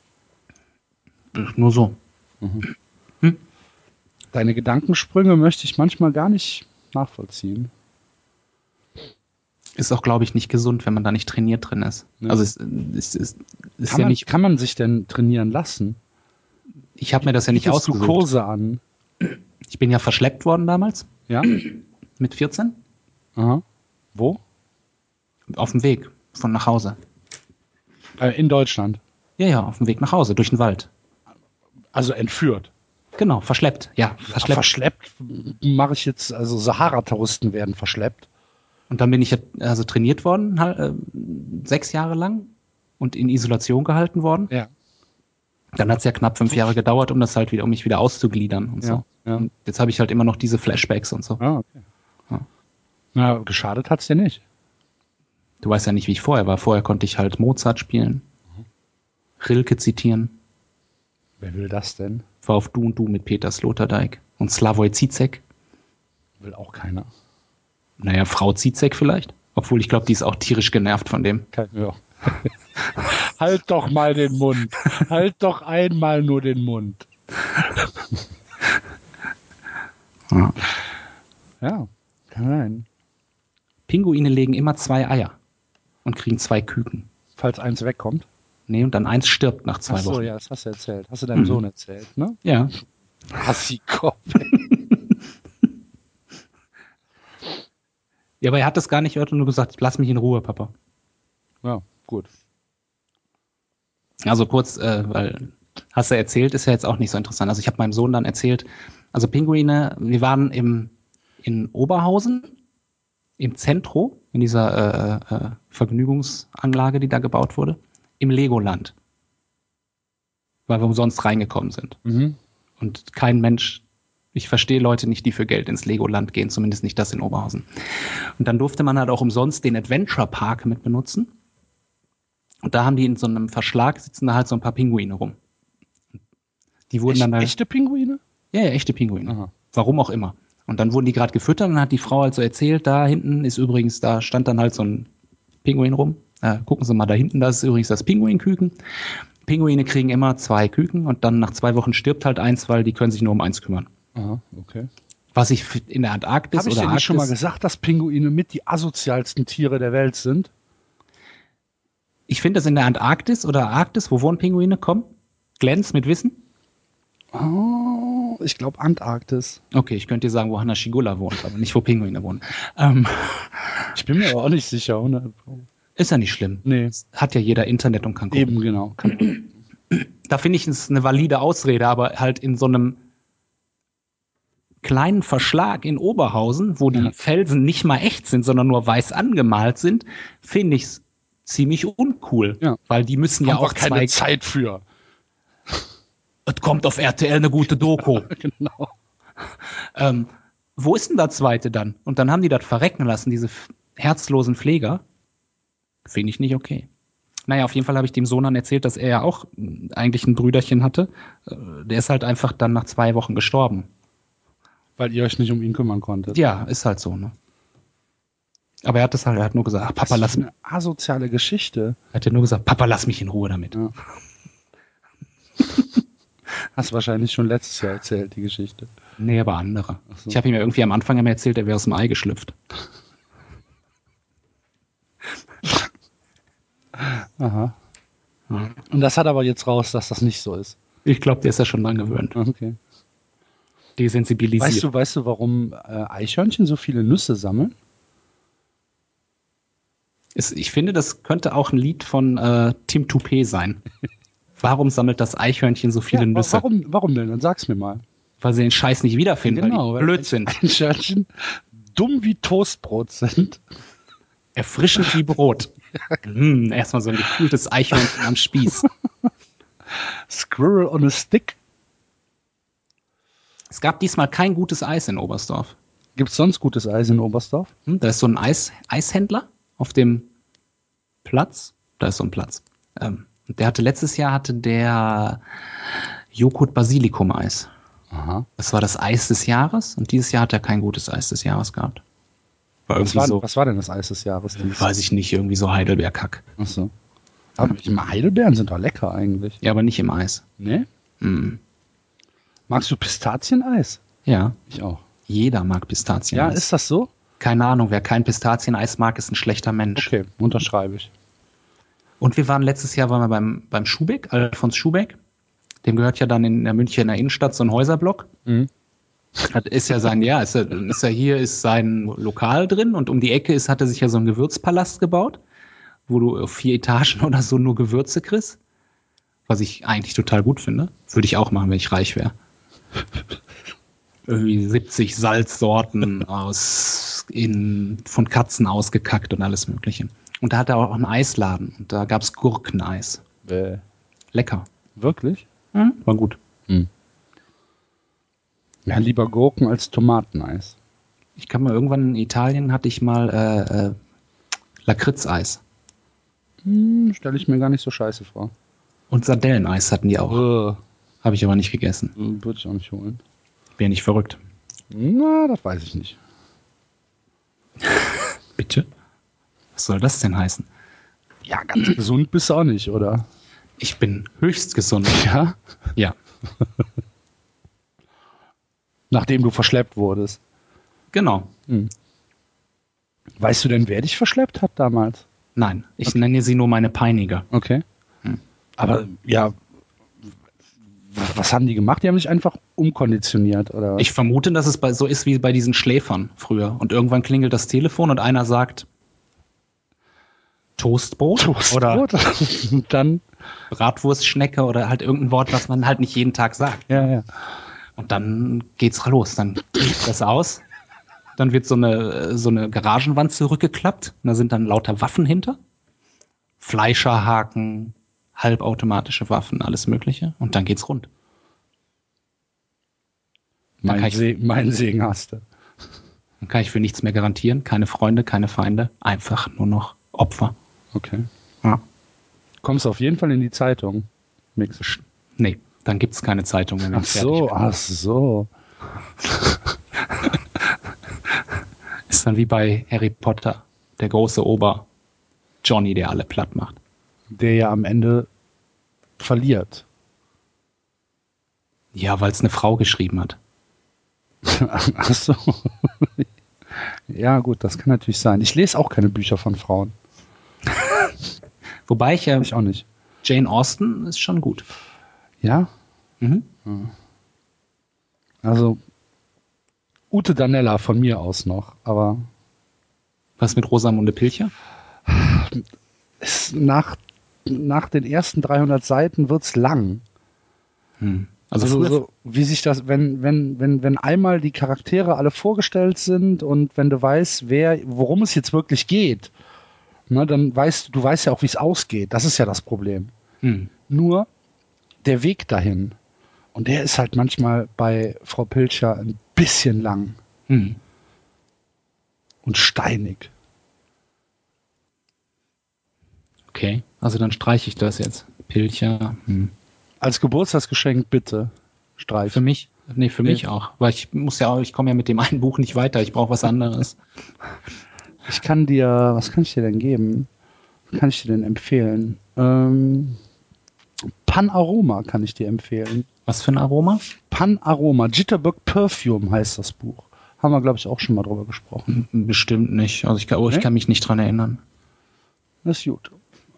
Nur so. Deine Gedankensprünge möchte ich manchmal gar nicht nachvollziehen. Ist auch, glaube ich, nicht gesund, wenn man da nicht trainiert drin ist. Ja. Also es, es, es, es ist ja man, nicht, kann man sich denn trainieren lassen? Ich habe mir das ja nicht ausgesucht. Kurse an? Ich bin ja verschleppt worden damals, Ja? mit 14, Aha. Wo? auf dem Weg von nach Hause. Äh, in Deutschland. Ja, ja, auf dem Weg nach Hause, durch den Wald. Also entführt. Genau, verschleppt. Ja, verschleppt. Verschleppt mache ich jetzt, also Sahara-Touristen werden verschleppt. Und dann bin ich ja, also trainiert worden, äh, sechs Jahre lang. und in Isolation gehalten worden. Ja. Dann hat es ja knapp fünf Jahre gedauert, um das halt wieder, um mich wieder auszugliedern und so. ja. Und jetzt habe ich halt immer noch diese Flashbacks und so. Ah, okay. Ja. Na, geschadet hat's dir nicht. Du weißt ja nicht, wie ich vorher war. Vorher konnte ich halt Mozart spielen, Rilke zitieren, Wer will das denn? war auf Du und Du mit Peter Sloterdijk und Slavoj Zizek. Will auch keiner. Naja, Frau Zizek vielleicht. Obwohl ich glaube, die ist auch tierisch genervt von dem. Kein, ja. halt doch mal den Mund. halt doch einmal nur den Mund. Ja. Ja, kann sein. Pinguine legen immer zwei Eier und kriegen zwei Küken. Falls eins wegkommt. Nee, und dann eins stirbt nach zwei Ach so, Wochen. ja, das hast du erzählt. Hast du deinem Mhm. Sohn erzählt, ne? Ja. Hassikopf. Ja, aber er hat das gar nicht gehört und nur gesagt, lass mich in Ruhe, Papa. ja, gut. Also kurz, äh, weil hast du erzählt, ist ja jetzt auch nicht so interessant. Also ich habe meinem Sohn dann erzählt, also Pinguine, wir waren im, in Oberhausen, im Zentro, in dieser äh, äh, Vergnügungsanlage, die da gebaut wurde, im Legoland. Weil wir umsonst reingekommen sind. Mhm. Und kein Mensch, ich verstehe Leute nicht, die für Geld ins Legoland gehen, zumindest nicht das in Oberhausen. Und dann durfte man halt auch umsonst den Adventure Park mit benutzen. Und da haben die in so einem Verschlag sitzen da halt so ein paar Pinguine rum. Die wurden Echt, dann halt, echte Pinguine? ja, ja, echte Pinguine. Aha. Warum auch immer. Und dann wurden die gerade gefüttert und dann hat die Frau halt so erzählt, da hinten ist übrigens, da stand dann halt so ein Pinguin rum. Äh, gucken Sie mal da hinten, das ist übrigens das Pinguinküken. Pinguine kriegen immer zwei Küken und dann nach zwei Wochen stirbt halt eins, weil die können sich nur um eins kümmern. Aha, okay. Was ich in der Antarktis Habe ich oder dir nicht schon mal gesagt, dass Pinguine mit die asozialsten Tiere der Welt sind? Ich finde das in der Antarktis oder Arktis, wo wohnen Pinguine? Komm, glänz mit Wissen. Oh, ich glaube Antarktis. Okay, ich könnte dir sagen, wo Hanna Schigula wohnt, aber nicht, wo Pinguine wohnen. Ähm, Ich bin mir aber auch nicht sicher. 100 ist ja nicht schlimm. Nee, Hat ja jeder Internet und kann gucken. eben genau. Da finde ich es eine valide Ausrede, aber halt in so einem kleinen Verschlag in Oberhausen, wo die Ja. Felsen nicht mal echt sind, sondern nur weiß angemalt sind, finde ich es ziemlich uncool. Ja. Weil die müssen ja Haben wir auch keine. Zeit für. Es kommt auf RTL eine gute Doku. Genau. ähm, wo ist denn der zweite dann? Und dann haben die das verrecken lassen, diese herzlosen Pfleger. Finde ich nicht okay. Naja, auf jeden Fall habe ich dem Sohn dann erzählt, dass er ja auch mh, eigentlich ein Brüderchen hatte. Äh, Der ist halt einfach dann nach zwei Wochen gestorben. Weil ihr euch nicht um ihn kümmern konntet. Ja, ist halt so, ne? Aber er hat das halt, er hat nur gesagt, ach, Papa, lass mich. eine asoziale Geschichte. Er hat ja nur gesagt, Papa, lass mich in Ruhe damit. Ja. Hast wahrscheinlich schon letztes Jahr erzählt, die Geschichte. Nee, aber andere. So. Ich habe ihm ja irgendwie am Anfang immer erzählt, er wäre aus dem Ei geschlüpft. Aha. Ja. Und das hat aber jetzt raus, dass das nicht so ist. Ich glaube, der ist ja schon dran gewöhnt. Okay. Desensibilisiert. Weißt du, weißt du, warum äh, Eichhörnchen so viele Nüsse sammeln? Es, ich finde, das könnte auch ein Lied von äh, Tim Toupet sein. Warum sammelt das Eichhörnchen so viele Ja, Nüsse? Warum, warum denn? Dann sag's mir mal. Weil sie den Scheiß nicht wiederfinden, weil die blöd sind. Eichhörnchen dumm wie Toastbrot sind. Erfrischend wie Brot. Hm, erstmal so ein gekühltes Eichhörnchen am Spieß. Squirrel on a stick. Es gab diesmal kein gutes Eis in Oberstdorf. Gibt's sonst gutes Eis in Oberstdorf? Hm, da ist so ein Eis, Eishändler auf dem Platz. Da ist so ein Platz. Ähm, der hatte letztes Jahr hatte der Joghurt Basilikum Eis. Aha. Das war das Eis des Jahres und dieses Jahr hat er kein gutes Eis des Jahres gehabt. War Was war, so, was war denn das Eis des Jahres? weiß ich nicht, irgendwie so Heidelbeerkack. Ach so. Aber die Heidelbeeren sind doch lecker eigentlich. Ja, aber nicht im Eis. Ne? Hm. Magst du Pistazieneis? Ja, Ich auch. jeder mag Ja, Pistazieneis. ist das so? Keine Ahnung, wer kein Pistazieneis mag, ist ein schlechter Mensch. Okay, unterschreibe ich. Und wir waren letztes Jahr waren wir beim, beim Schubeck, Alfons Schubeck. Dem gehört ja dann in der Münchener Innenstadt so ein Häuserblock. Mhm. Das ist ja sein, ja, ist ja, ist ja hier ist sein Lokal drin und um die Ecke ist, hat er sich ja so einen Gewürzpalast gebaut, wo du auf vier Etagen oder so nur Gewürze kriegst. Was ich eigentlich total gut finde. Würde ich auch machen, wenn ich reich wäre. Irgendwie 70 Salzsorten aus in, von Katzen ausgekackt und alles Mögliche. Und da hat er auch einen Eisladen. Und da gab es Gurkeneis. Äh, Lecker. wirklich? Hm? War gut. Ja, lieber Gurken als Tomateneis. Ich kann mal irgendwann in Italien hatte ich mal äh, äh, Lakritzeis. Hm, Stelle ich mir gar nicht so scheiße vor. Und Sardelleneis hatten die auch. Äh, Habe ich aber nicht gegessen. Würde ich auch nicht holen. Wäre nicht verrückt. Na, das weiß ich nicht. Bitte? Was soll das denn heißen? Ja, ganz gesund bist du auch nicht, oder? Ich bin höchst gesund. Ja? Ja, Nachdem du verschleppt wurdest. genau. Weißt du denn, wer dich verschleppt hat damals? Nein, ich nenne sie nur meine Peiniger. Okay. Aber ja, was haben die gemacht? Die haben sich einfach umkonditioniert, oder? Ich vermute, dass es bei, so ist wie bei diesen Schläfern früher. Und irgendwann klingelt das Telefon und einer sagt Toastbrot, oder Toastbrot? Und dann, Bratwurstschnecke oder halt irgendein Wort, was man halt nicht jeden Tag sagt. ja, ja. Und dann geht's los. Dann bricht das aus. Dann wird so eine, so eine Garagenwand zurückgeklappt. Und da sind dann lauter Waffen hinter. Fleischerhaken, halbautomatische Waffen, alles Mögliche. Und dann geht's rund. kann Mein, ich- Se mein Segen hast du. Dann kann ich für nichts mehr garantieren. Keine Freunde, keine Feinde. Einfach nur noch Opfer. Okay. Ja. Kommst auf jeden Fall in die Zeitung. Mix. Nee, dann gibt's keine Zeitung, wenn Ach so, ach so. Ist dann wie bei Harry Potter. Der große Ober Johnny, der alle platt macht. Der ja am Ende verliert. Ja, weil es eine Frau geschrieben hat. Ach so. ja, gut, das kann natürlich sein. Ich lese auch keine Bücher von Frauen. Wobei ich ja, Ich auch nicht. Jane Austen ist schon gut. Ja? Mhm. Also, Ute Danella von mir aus noch, aber Was mit Rosamunde Pilcher? nach, nach den ersten 300 Seiten wird's lang. Hm. Also, Also, so, wie sich das, wenn, wenn, wenn, wenn einmal die Charaktere alle vorgestellt sind und wenn du weißt, wer, worum es jetzt wirklich geht, ne, dann weißt du, du weißt ja auch, wie es ausgeht. Das ist ja das Problem. hm. Nur der Weg dahin. Und der ist halt manchmal bei Frau Pilcher ein bisschen lang Hm. und steinig. Okay, also dann streiche ich das jetzt. Pilcher. Hm. Als Geburtstagsgeschenk bitte Für streichen. mich? Nee, für Nee. mich auch. Weil ich muss ja auch, ich komme ja mit dem einen Buch nicht weiter. Ich brauche was anderes. Ich kann dir, was kann ich dir denn geben? Was kann ich dir denn empfehlen? Ähm, Panaroma kann ich dir empfehlen. Was für ein Aroma? Panaroma, Jitterbug Perfume heißt das Buch. Haben wir, glaube ich, auch schon mal drüber gesprochen. Bestimmt nicht. Also ich, kann- oh, ich Nee? kann mich nicht dran erinnern. Das ist gut.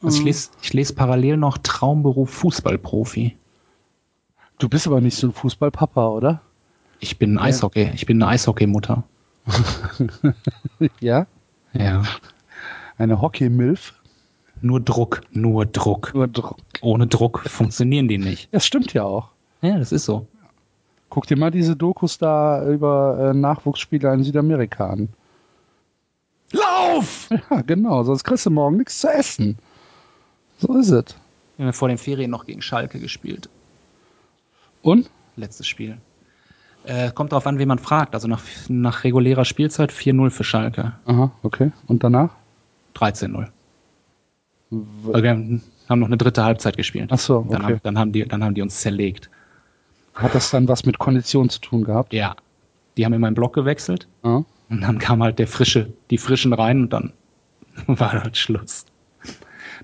Also ich lese, ich lese parallel noch Traumberuf Fußballprofi. Du bist aber nicht so ein Fußballpapa, oder? Ich bin Eishockey, ich bin eine Eishockeymutter. Ja. Ja. Eine Hockey-Milf. Nur Druck, nur Druck. Nur Druck. Ohne Druck funktionieren die nicht. Das stimmt ja auch. Ja, das ist so. Guck dir mal diese Dokus da über äh, Nachwuchsspieler in Südamerika an. Lauf! Ja, genau, sonst kriegst du morgen nichts zu essen. So ist es. Wir haben vor den Ferien noch gegen Schalke gespielt. Und? Letztes Spiel. Äh, kommt darauf an, wen man fragt. Also nach, nach regulärer Spielzeit 4-0 für Schalke. Aha, okay. Und danach? 13-0. Weil wir haben, noch eine dritte Halbzeit gespielt. Ach so, Dann, okay. haben, dann, haben die, dann haben die uns zerlegt. Hat das dann was mit Kondition zu tun gehabt? Ja. Die haben in meinen Block gewechselt. Ja. Und dann kam halt der frische, die frischen rein und dann war halt Schluss.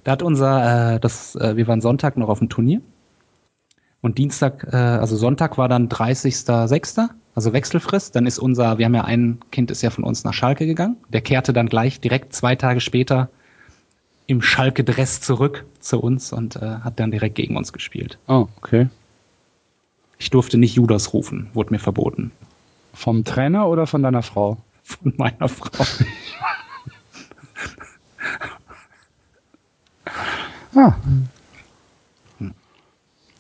Da hat unser, äh, das, äh, wir waren Sonntag noch auf dem Turnier. Und Dienstag, äh, also Sonntag war dann 30.06., also Wechselfrist. Dann ist unser, wir haben ja ein Kind ist ja von uns nach Schalke gegangen. Der kehrte dann gleich direkt zwei Tage später im Schalke-Dress zurück zu uns und äh, hat dann direkt gegen uns gespielt. Oh, okay. Ich durfte nicht Judas rufen, wurde mir verboten. Vom Trainer oder von deiner Frau? Von meiner Frau. Ah.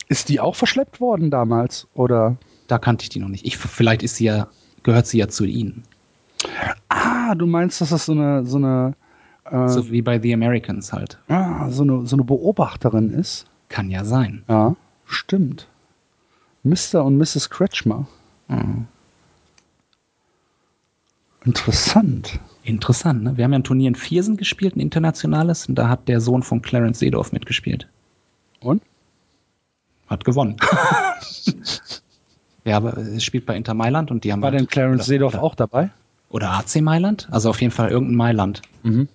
Ist die auch verschleppt worden damals? Oder? Da kannte ich die noch nicht. Ich, vielleicht ist sie ja, gehört sie ja zu ihnen. Ah, du meinst, dass das so eine, so eine, äh, äh, So wie bei The Americans halt. ah, so, eine, so eine Beobachterin ist. Kann ja sein. Ja, stimmt. Mr. und Mrs. Kretschmer. Mhm. Interessant. Interessant, ne? Wir haben ja ein Turnier in Viersen gespielt, ein internationales, und da hat der Sohn von Clarence Seedorf mitgespielt. Und? Hat gewonnen. ja, aber es spielt bei Inter Mailand und die haben War halt, denn Clarence Seedorf auch dabei? Oder AC Mailand? Also auf jeden Fall irgendein Mailand. Mhm.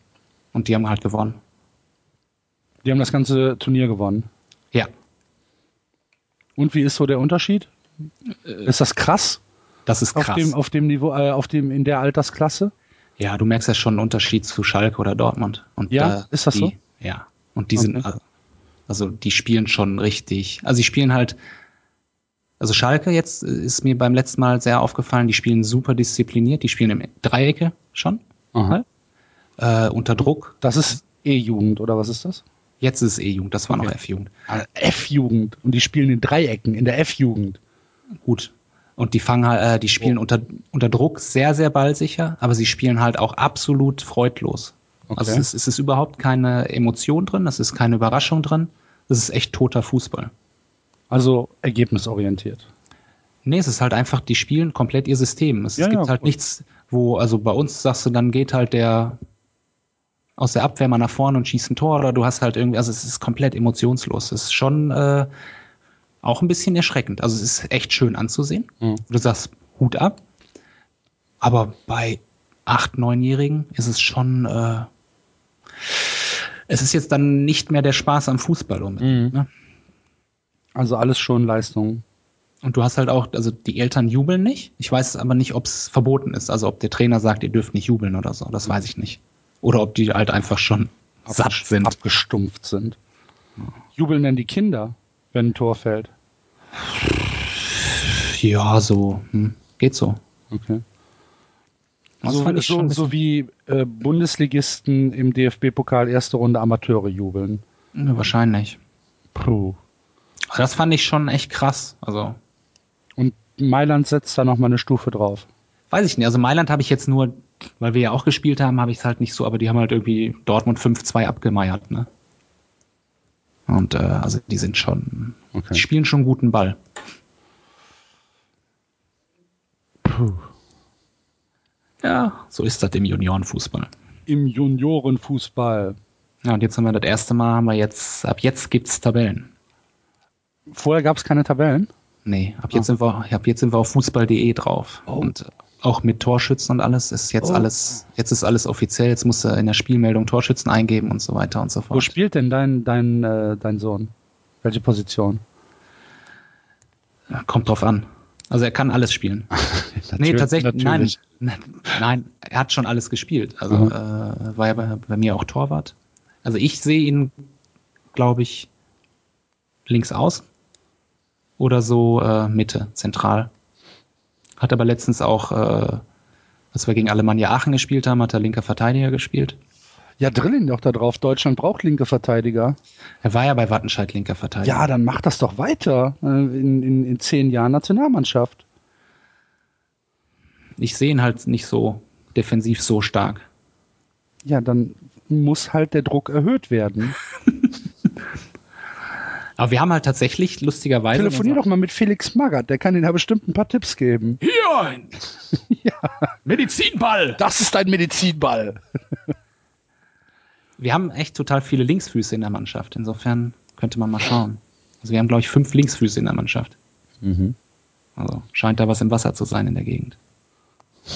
Und die haben halt gewonnen. Die haben das ganze Turnier gewonnen. Ja. Und wie ist so der Unterschied? Ist das krass, Das ist auf krass. dem auf dem Niveau äh, auf dem in der Altersklasse? Ja, du merkst ja schon einen Unterschied zu Schalke oder Dortmund. Und Ja, äh, ist das die, so? Ja. Und die Okay. sind, also- also die spielen schon richtig. Also die spielen halt, also Schalke jetzt äh, ist mir beim letzten Mal sehr aufgefallen, die spielen super diszipliniert, die spielen im Dreiecke schon, Aha. äh, unter Druck. Das ist E-Jugend oder was ist das? Jetzt ist es E-Jugend, das war noch Okay. F-Jugend. Ah, F-Jugend und die spielen in Dreiecken in der F-Jugend. Gut. Und die fangen halt, äh, die spielen Oh. unter, unter Druck sehr, sehr ballsicher, aber sie spielen halt auch absolut freudlos. Okay. Also es ist, es ist überhaupt keine Emotion drin, es ist keine Überraschung drin. Es ist echt toter Fußball. Also ergebnisorientiert. Nee, es ist halt einfach, die spielen komplett ihr System. Es, Ja, gibt ja, halt gut. nichts, wo, also bei uns sagst du, dann geht halt der aus der Abwehr mal nach vorne und schießt ein Tor oder du hast halt irgendwie, also es ist komplett emotionslos. Es ist schon äh, auch ein bisschen erschreckend. Also es ist echt schön anzusehen. Mhm. Du sagst Hut ab. Aber bei acht, neunjährigen ist es schon, äh, es ist jetzt dann nicht mehr der Spaß am Fußball unbedingt. Mhm. Ne? Also alles schon Leistung. Und du hast halt auch, also die Eltern jubeln nicht. Ich weiß aber nicht, ob es verboten ist. Also ob der Trainer sagt, ihr dürft nicht jubeln oder so. Das weiß ich nicht. Oder ob die halt einfach schon satt Abges- sind. Abgestumpft sind. Jubeln denn die Kinder, wenn ein Tor fällt? Ja, so. Hm. Geht so. Okay. Das So, fand ich schon so, so wie äh, Bundesligisten im DFB-Pokal erste Runde Amateure jubeln. Ja, wahrscheinlich. Puh. Aber das fand ich schon echt krass. Also, Und Mailand setzt da noch mal eine Stufe drauf. weiß ich nicht. Also Mailand habe ich jetzt nur, weil wir ja auch gespielt haben, habe ich es halt nicht so, aber die haben halt irgendwie Dortmund 5-2 abgemeiert, ne? Und äh, also die sind schon, Okay. die spielen schon guten Ball. Puh. Ja, so ist das im Juniorenfußball. Im Juniorenfußball. Ja, und jetzt haben wir das erste Mal, haben wir jetzt, ab jetzt gibt's Tabellen. Vorher gab es keine Tabellen. Nee, ab jetzt sind wir, ab jetzt sind wir auf fußball.de drauf. Oh. Und auch mit Torschützen und alles ist jetzt Oh. alles, jetzt ist alles offiziell. Jetzt musst du in der Spielmeldung Torschützen eingeben und so weiter und so Wo fort. spielt denn dein, dein, äh, dein Sohn? Welche Position? Kommt drauf an. Also er kann alles spielen. nee, tatsächlich, natürlich. nein. Nein, er hat schon alles gespielt. Also äh, war ja bei, bei mir auch Torwart. Also ich sehe ihn, glaube ich, links außen oder so äh, Mitte, zentral. Hat aber letztens auch, äh, als wir gegen Alemannia Aachen gespielt haben, hat er linker Verteidiger gespielt. Ja, drill ihn doch da drauf. Deutschland braucht linke Verteidiger. Er war ja bei Wattenscheid linker Verteidiger. Ja, dann mach das doch weiter. Äh, In, in, in zehn Jahren Nationalmannschaft. Ich sehe ihn halt nicht so defensiv so stark. Ja, dann muss halt der Druck erhöht werden. Aber wir haben halt tatsächlich lustigerweise. Telefonier doch mal mit Felix Magath, der kann Ihnen ja bestimmt ein paar Tipps geben. Hier ein Medizinball. Das ist ein Medizinball. Wir haben echt total viele Linksfüße in der Mannschaft. Insofern könnte man mal schauen. Also wir haben, glaube ich, fünf Linksfüße in der Mannschaft. Also scheint da was im Wasser zu sein in der Gegend.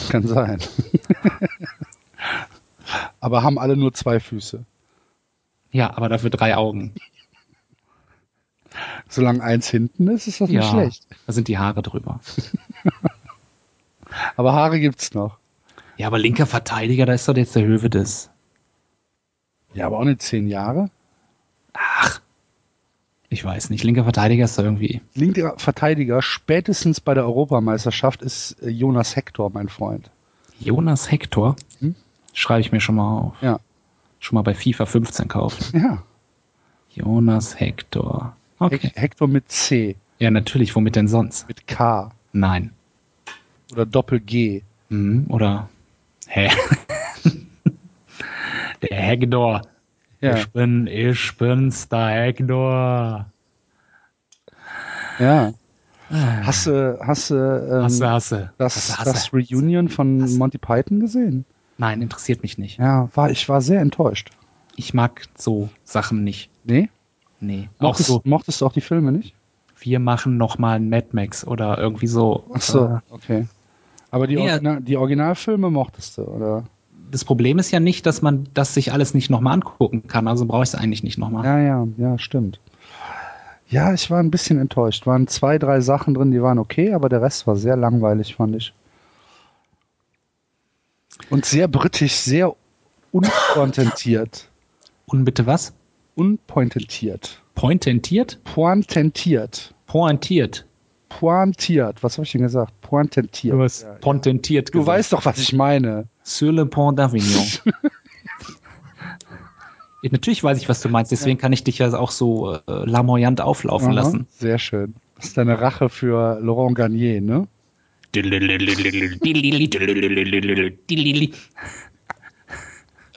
Kann sein. Aber haben alle nur zwei Füße. Ja, aber dafür drei Augen. Solange eins hinten ist, ist das nicht schlecht. Da sind die Haare drüber. Aber Haare gibt's noch. Ja, aber linker Verteidiger, da ist doch jetzt der Höwe des. Ja, aber auch nicht zehn Jahre. Ach. Ich weiß nicht. Linker Verteidiger ist da irgendwie. Linker Verteidiger, spätestens bei der Europameisterschaft, ist äh, Jonas Hector, mein Freund. Jonas Hector. Hm? Schreibe ich mir schon mal auf. Ja. Schon mal bei FIFA 15 kaufen. Ja. Jonas Hector. Okay. Hec- Hector mit C, Ja, natürlich. Womit denn sonst? mit K Nein. oder Doppel G. Mhm, oder. Hä? Der Hector. Ja, Ich bin, ich bin's, der Hector. ja. Hast du, hast du, ähm, Hasse, hasse. das, Hasse, hasse. das Reunion von Hasse. Monty Python gesehen? Nein, interessiert mich nicht. Ja, war, ich war sehr enttäuscht. Ich mag so Sachen nicht. Nee? Nee. Mochtest, so, mochtest du auch die Filme nicht? wir machen noch mal einen Mad Max oder irgendwie so. Ach so, Äh, okay. Aber die, Nee, Original, die Originalfilme mochtest du, oder? Das Problem ist ja nicht, dass man das sich alles nicht nochmal angucken kann. Also brauche ich es eigentlich nicht nochmal. Ja, ja, ja, stimmt. Ja, ich war ein bisschen enttäuscht. Waren zwei, drei Sachen drin, die waren okay, aber der Rest war sehr langweilig, fand ich. Und sehr britisch, sehr unpointentiert. Und bitte was? Unpointentiert. Pointentiert? Pointentiert. Pointiert. Pointiert. Was habe ich denn gesagt? Pointentiert. Du hast Ja, ja. pontentiert Du gesagt. weißt doch, was ich meine. Sur le pont d'Avignon. Ja, Natürlich weiß ich, was du meinst. Deswegen kann ich dich ja auch so äh, lamoyant auflaufen Aha, lassen. Sehr schön. Das ist deine Rache für Laurent Garnier, ne?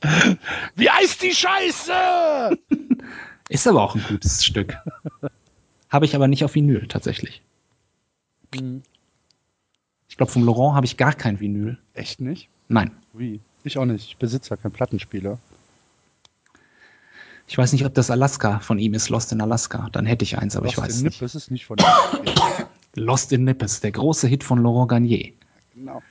Wie heißt die Scheiße? Ist aber auch ein gutes Stück. Habe ich aber nicht auf Vinyl tatsächlich. Ich glaube, vom Laurent habe ich gar kein Vinyl. Echt nicht? Nein. Wie? Ich auch nicht. Ich besitze ja keinen Plattenspieler. Ich weiß nicht, ob das Alaska von ihm ist, Lost in Alaska. Dann hätte ich eins, aber ich Lost weiß in nicht. Nippes ist nicht von Lost in Nippes, der große Hit von Laurent Garnier. genau.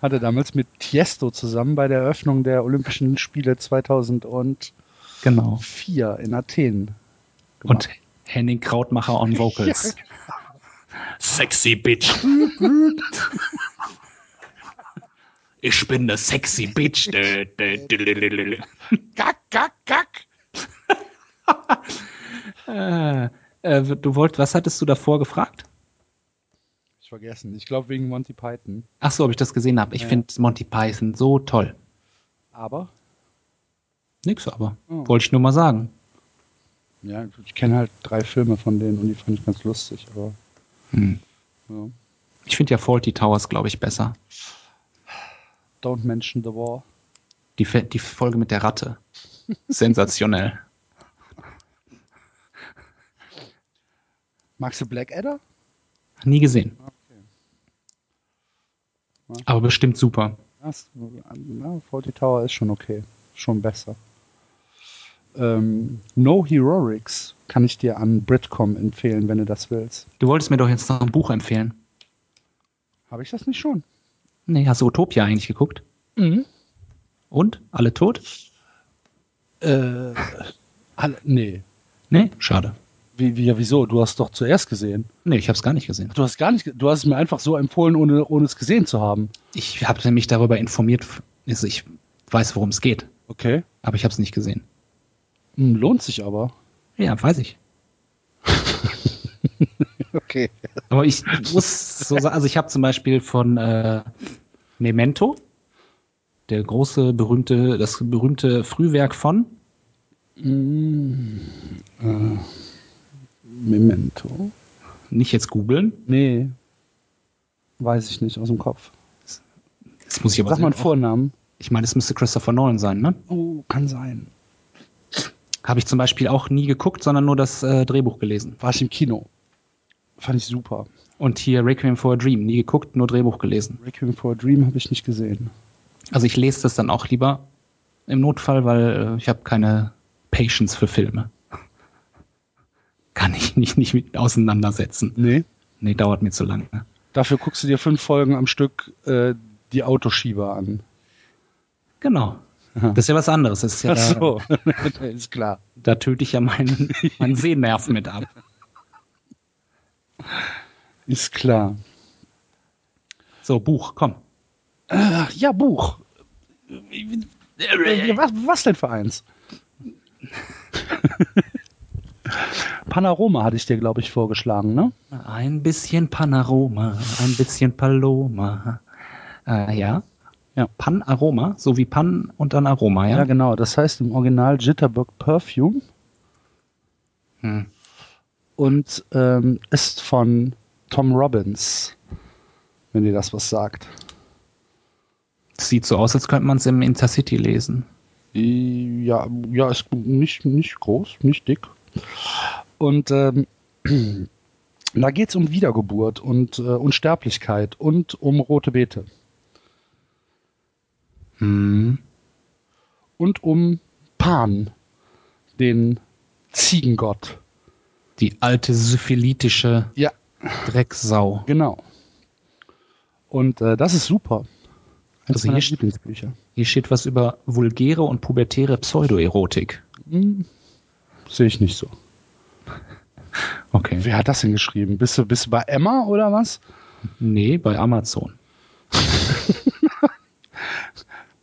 Hatte damals mit Tiesto zusammen bei der Eröffnung der Olympischen Spiele 2004 Genau. in Athen Und Henning Krautmacher on Vocals. Sexy Bitch. Ich bin eine sexy Bitch. Gack, gack, gack. Äh, äh, du wollt, was hattest du davor gefragt? Ich vergessen. Ich glaube wegen Monty Python. Ach so, ob ich das gesehen habe. Ich Ja. finde Monty Python so toll. Aber? Nix aber. Oh. Wollte ich nur mal sagen. Ja, ich kenne halt drei Filme von denen und die fand ich ganz lustig. Aber Hm. ja. Ich finde ja Faulty Towers, glaube ich, besser. Don't mention the war. Die, die Folge mit der Ratte. Sensationell. Magst du Blackadder? Nie gesehen. Ja. Aber bestimmt super. Das, na, Faulty Tower ist schon okay. Schon besser. Ähm, no Heroics kann ich dir an Britcom empfehlen, wenn du das willst. Du wolltest mir doch jetzt noch ein Buch empfehlen. Habe ich das nicht schon? Nee, hast du Utopia eigentlich geguckt? Mhm. Und? Alle tot? Äh, alle, nee. Nee, schade. Wie, wie, ja, wieso? Du hast doch zuerst gesehen. Nee, ich habe es gar nicht gesehen. Du hast gar nicht, du hast es mir einfach so empfohlen, ohne, ohne es gesehen zu haben. Ich habe mich darüber informiert. Also ich weiß, worum es geht, Okay. aber ich habe es nicht gesehen. Hm, lohnt sich aber. Ja, weiß ich. Okay. Aber ich muss so sagen, also ich habe zum Beispiel von äh, Memento, der große, berühmte, das berühmte Frühwerk von, Mm, äh, Memento? nicht jetzt googeln, Nee. Weiß ich nicht aus dem Kopf. das muss ich aber Sag mal einen Vornamen. Ich meine, das müsste Christopher Nolan sein, ne? Oh, kann sein. Habe ich zum Beispiel auch nie geguckt, sondern nur das äh, Drehbuch gelesen. War ich im Kino. Fand ich super. Und hier Requiem for a Dream, nie geguckt, nur Drehbuch gelesen. Requiem for a Dream habe ich nicht gesehen. Also ich lese das dann auch lieber im Notfall, weil äh, ich habe keine Patience für Filme. Kann ich nicht, nicht mit auseinandersetzen. Nee. Nee, dauert mir zu lang. Ne? Dafür guckst du dir fünf Folgen am Stück äh, die Autoschieber an. Genau. Das ist ja was anderes. Das ist ja Ach da, so. ist klar. da töte ich ja meinen, meinen Sehnerv mit ab. Ist klar. So, Buch, komm. Ach, ja, Buch. Äh, Was, was denn für eins? Panorama hatte ich dir, glaube ich, vorgeschlagen, ne? Ein bisschen Panaroma, ein bisschen Paloma. Äh, ja. Ja, Panaroma, so wie Pan und dann Aroma, ja? Ja, genau. Das heißt im Original Jitterbug Perfume Hm. und ähm, ist von Tom Robbins, wenn dir das was sagt. Sieht so aus, als könnte man es im Intercity lesen. Ja, ja, ist nicht, nicht groß, nicht dick. Und ähm, da geht es um Wiedergeburt und äh, Unsterblichkeit und um rote Beete. Hm. Und um Pan, den Ziegengott. Die alte syphilitische Ja, Drecksau. genau. Und äh, das ist super. Eins Also hier- Lieblingsbücher. Hier steht was über vulgäre und pubertäre Pseudoerotik. Hm, Sehe ich nicht so. Okay. Wer hat das denn geschrieben? Bist du, bist du bei Emma oder was? Nee, bei Amazon.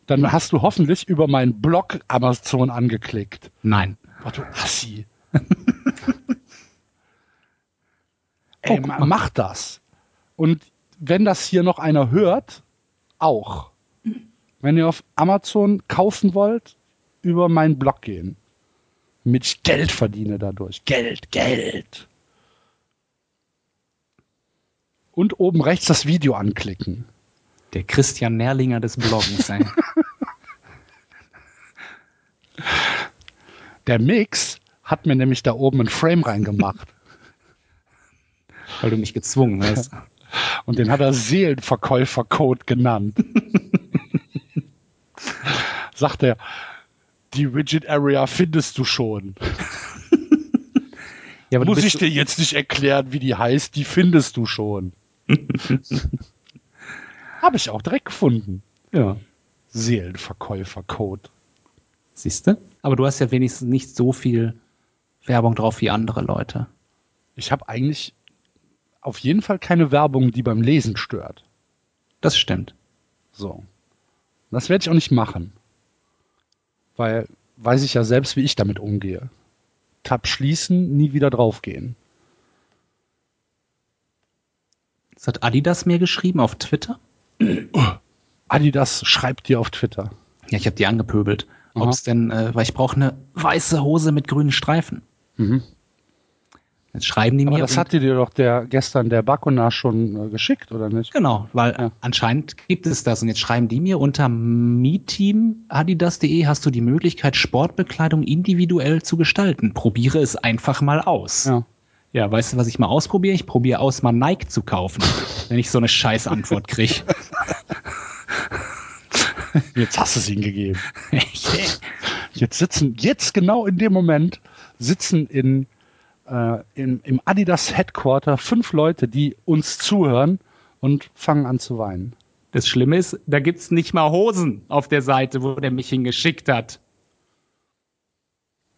Dann hast du hoffentlich über meinen Blog Amazon angeklickt. Nein. Boah, du Assi. Ey, Oh, guck ma mal. mach das. Und wenn das hier noch einer hört, auch. Wenn ihr auf Amazon kaufen wollt, über meinen Blog gehen. Mit Geld verdiene dadurch. Geld, Geld. Und oben rechts das Video anklicken. Der Christian Nerlinger des Bloggens. Ey. Der Mix hat mir nämlich da oben ein Frame reingemacht. Weil du mich gezwungen hast. Und den hat er Seelenverkäufercode genannt. Sagt er, die Widget Area findest du schon. Ja, Muss ich dir jetzt nicht erklären, wie die heißt, die findest du schon. Habe ich auch direkt gefunden. Ja. Seelenverkäufercode. Siehst du? Aber du hast ja wenigstens nicht so viel Werbung drauf wie andere Leute. Ich habe eigentlich auf jeden Fall keine Werbung, die beim Lesen stört. Das stimmt. So. Das werde ich auch nicht machen. Weil weiß ich ja selbst, wie ich damit umgehe. Tab schließen, nie wieder draufgehen. Das hat Adidas mir geschrieben auf Twitter. Adidas schreibt dir auf Twitter. Ja, ich habe die angepöbelt. Ob es denn, äh, weil ich brauche eine weiße Hose mit grünen Streifen. Mhm. Jetzt schreiben die Aber mir. das hatte dir doch der gestern der Bakuna schon äh, geschickt, oder nicht? Genau, weil Ja. anscheinend gibt es das. Und jetzt schreiben die mir unter meteamadidas.de hast du die Möglichkeit, Sportbekleidung individuell zu gestalten. Probiere es einfach mal aus. Ja. Ja, weißt du, was ich mal ausprobiere? Ich probiere aus, mal Nike zu kaufen, wenn ich so eine scheiß Antwort kriege. Jetzt hast du es ihnen gegeben. Jetzt sitzen, jetzt genau in dem Moment sitzen in, äh, in, im Adidas Headquarter fünf Leute, die uns zuhören und fangen an zu weinen. Das Schlimme ist, da gibt's nicht mal Hosen auf der Seite, wo der mich hingeschickt hat.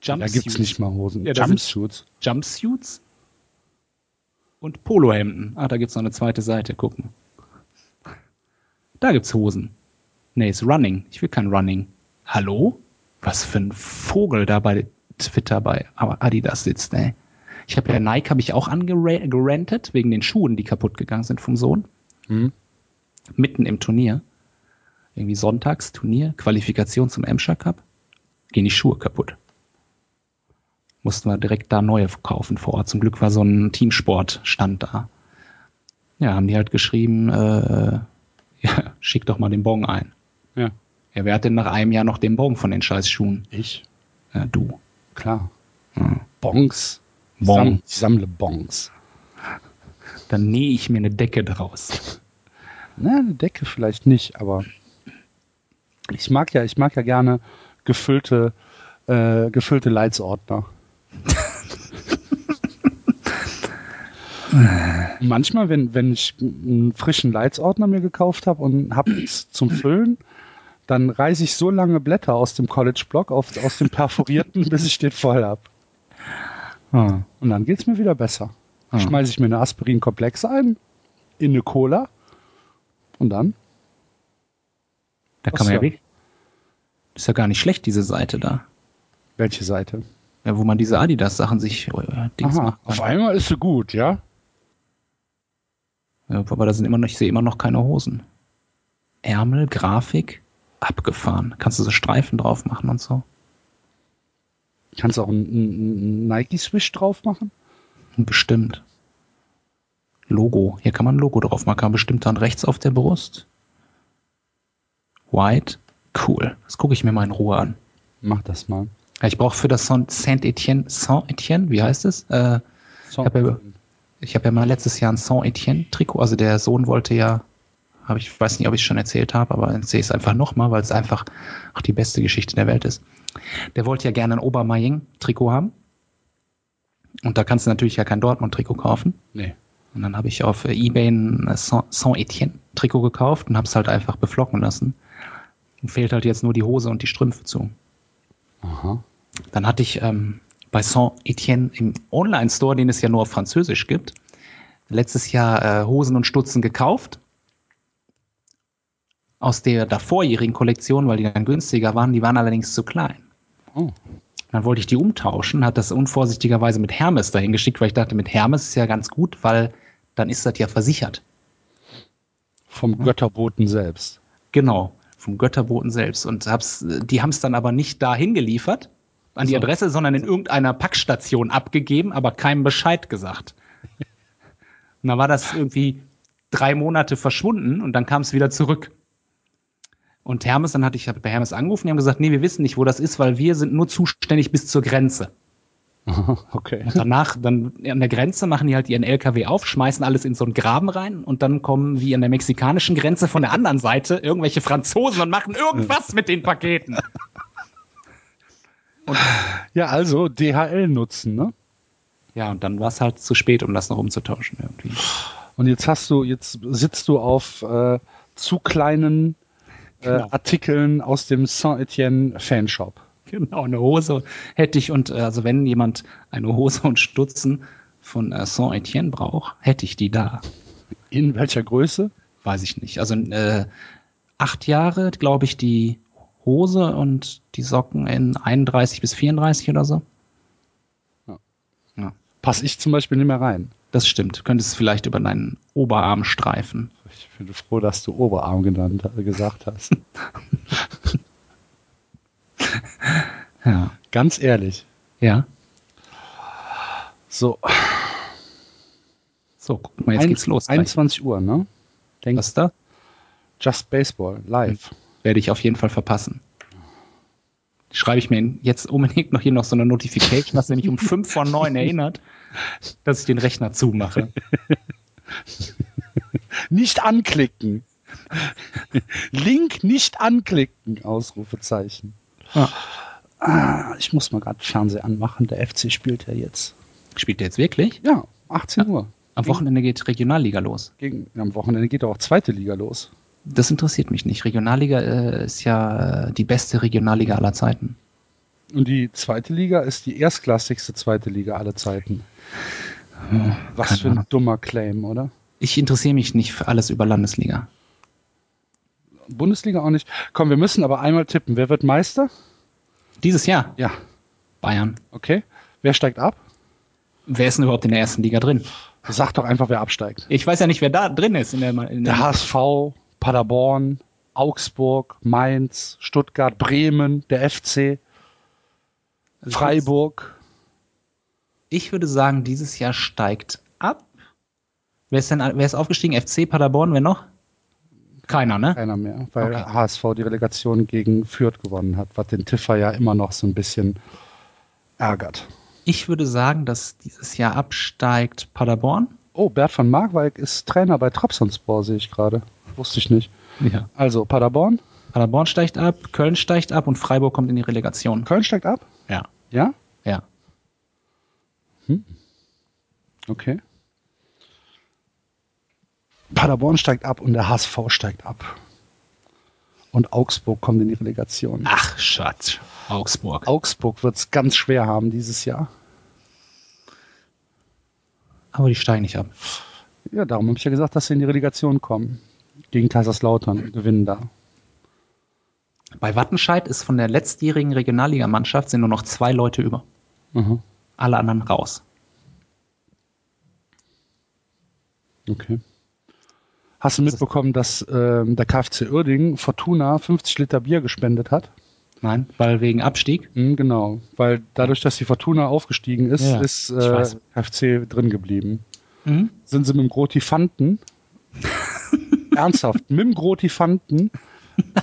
Da gibt's nicht mal Hosen. Ja, Jumpsuits. Jumpsuits und Polohemden. Ah, da gibt's noch eine zweite Seite, gucken. Da gibt's Hosen. Nee, ist Running. Ich will kein Running. Hallo? Was für ein Vogel da bei Twitter bei Adidas sitzt, ey. Ich habe ja Nike habe ich auch angerentet wegen den Schuhen, die kaputt gegangen sind vom Sohn. Mhm. Mitten im Turnier. Irgendwie sonntags Turnier, Qualifikation zum Emscher Cup. Gehen die Schuhe kaputt mussten wir direkt da neue kaufen vor Ort. Zum Glück war so ein Teamsport-Stand da. Ja, haben die halt geschrieben, äh, ja, schick doch mal den Bon ein. Ja. Ja, wer hat denn nach einem Jahr noch den Bon von den Scheißschuhen? Ich? Ja, du. Klar. Ja. Ich Bon. Ich sammle Bongs. Dann nähe ich mir eine Decke draus. Na, eine Decke vielleicht nicht, aber ich mag ja, ich mag ja gerne gefüllte, äh, gefüllte Leitsordner. Manchmal, wenn, wenn ich einen frischen Leitsordner mir gekauft habe und habe es zum Füllen, dann reiße ich so lange Blätter aus dem College-Block aus dem perforierten, bis ich den voll habe. Hm. Und dann geht's mir wieder besser. Ah. Schmeiße ich mir eine Aspirin-Komplex ein, in eine Cola und dann Da kann man ja wirklich. Ist ja gar nicht schlecht, diese Seite da. welche Seite? Ja, wo man diese Adidas-Sachen sich äh, Dings Aha, macht. auf einmal ist sie gut, ja? Ja, aber da sind immer noch, ich sehe immer noch keine Hosen. Ärmel, Grafik, abgefahren. Kannst du so Streifen drauf machen und so? Kannst auch einen, einen Nike-Swish drauf machen? Bestimmt. Logo. Hier kann man ein Logo drauf machen. Bestimmt dann rechts auf der Brust. White. Cool. Das gucke ich mir mal in Ruhe an. Mach das mal. Ich brauche für das Saint-Etienne, Saint-Etienne, wie heißt es? Äh, So. hab ja- ich habe ja mal letztes Jahr ein Saint-Etienne-Trikot, also der Sohn wollte ja, habe ich weiß nicht, ob ich es schon erzählt habe, aber erzähle es einfach nochmal, weil es einfach auch die beste Geschichte der Welt ist. Der wollte ja gerne ein Obermaying-Trikot haben. Und da kannst du natürlich ja kein Dortmund-Trikot kaufen. Nee. Und dann habe ich auf Ebay ein Saint- Saint-Etienne-Trikot gekauft und habe es halt einfach beflocken lassen. Und fehlt halt jetzt nur die Hose und die Strümpfe zu. Aha. Dann hatte ich ähm, bei Saint-Etienne im Online-Store, den es ja nur auf Französisch gibt, letztes Jahr äh, Hosen und Stutzen gekauft. Aus der davorjährigen Kollektion, weil die dann günstiger waren, die waren allerdings zu klein. Oh. Dann wollte ich die umtauschen, hat das unvorsichtigerweise mit Hermes dahin geschickt, weil ich dachte, mit Hermes ist ja ganz gut, weil dann ist das ja versichert. Vom Götterboten selbst. Genau, vom Götterboten selbst. Und hab's, die haben es dann aber nicht dahin geliefert, an die So. Adresse, sondern in irgendeiner Packstation abgegeben, aber keinem Bescheid gesagt. Und dann war das irgendwie drei Monate verschwunden und dann kam es wieder zurück. Und Hermes, dann hatte ich bei Hermes angerufen, die haben gesagt, nee, wir wissen nicht, wo das ist, weil wir sind nur zuständig bis zur Grenze. Okay. Und danach, dann an der Grenze machen die halt ihren LKW auf, schmeißen alles in so einen Graben rein und dann kommen wie an der mexikanischen Grenze von der anderen Seite irgendwelche Franzosen und machen irgendwas mit den Paketen. Ja, also DHL nutzen, ne? Ja, und dann war es halt zu spät, um das noch umzutauschen irgendwie. Und jetzt hast du, jetzt sitzt du auf äh, zu kleinen äh, Genau. Artikeln aus dem Saint-Etienne Fanshop. Genau, eine Hose hätte ich und äh, also wenn jemand eine Hose und Stutzen von äh, Saint-Etienne braucht, hätte ich die da. In welcher Größe? Weiß ich nicht. Also äh, acht Jahre, glaube ich, die Hose und die Socken in 31 bis 34 oder so. Ja. Ja, Pass ich zum Beispiel nicht mehr rein. das stimmt. Könntest du vielleicht über deinen Oberarm streifen. Ich bin froh, dass du Oberarm genannt, gesagt hast. Ja. Ganz ehrlich. Ja. So, So, guck mal, jetzt ein- geht's los. gleich. 21 Uhr, ne? Denk, Was da? Just Baseball, live. Werde ich auf jeden Fall verpassen. Schreibe ich mir jetzt unbedingt noch hier noch so eine Notification, dass er mich um 5 vor 9 erinnert, dass ich den Rechner zumache. Nicht anklicken. Link nicht anklicken, Ausrufezeichen. Ja. Ah, ich muss mal gerade Fernseher anmachen. Der FC spielt ja jetzt. Spielt der jetzt wirklich? Ja, 18 Uhr. Am Wochenende geht Regionalliga los. Gegen, am Wochenende geht auch zweite Liga los. Das interessiert mich nicht. Regionalliga äh, ist ja äh, die beste Regionalliga aller Zeiten. Und die zweite Liga ist die erstklassigste zweite Liga aller Zeiten. Was keine für ein Ahnung. dummer Claim, oder? Ich interessiere mich nicht für alles über Landesliga. Bundesliga auch nicht. Komm, wir müssen aber einmal tippen. Wer wird Meister? Dieses Jahr Ja, Bayern. okay. Wer steigt ab? Wer ist denn überhaupt in der ersten Liga drin? Sag doch einfach, wer absteigt. Ich weiß ja nicht, wer da drin ist in der, in Der der HSV, Paderborn, Augsburg, Mainz, Stuttgart, Bremen, der FC, Freiburg. Ich würde sagen, dieses Jahr steigt ab. Wer ist denn wer ist aufgestiegen? FC Paderborn, wer noch? Keiner, ne? Keiner mehr, weil Okay. HSV die Relegation gegen Fürth gewonnen hat, was den Tiffer ja immer noch so ein bisschen ärgert. Ich würde sagen, dass dieses Jahr absteigt Paderborn. Oh, Bert van Marwijk ist Trainer bei Trabzonspor, sehe ich gerade. Wusste ich nicht. Ja. Also Paderborn, Paderborn steigt ab, Köln steigt ab und Freiburg kommt in die Relegation. Köln steigt ab? Ja. Ja? Ja. Okay. Paderborn steigt ab und der HSV steigt ab. Und Augsburg kommt in die Relegation. Ach, Schatz. Augsburg. Augsburg wird es ganz schwer haben dieses Jahr. Aber die steigen nicht ab. Ja, darum habe ich ja gesagt, dass sie in die Relegation kommen. Gegen Kaiserslautern gewinnen da. Bei Wattenscheid ist von der letztjährigen Regionalligamannschaft sind nur noch zwei Leute über. Mhm. Alle anderen raus. Okay. Hast du mitbekommen, dass ähm, der KfC Uerdingen Fortuna 50 Liter Bier gespendet hat? Nein, weil wegen Abstieg. Mhm, genau, weil dadurch, dass die Fortuna aufgestiegen ist, Ja, ist äh. KfC drin geblieben. Mhm. Sind sie mit dem Grotifanten, ernsthaft, mit dem Grotifanten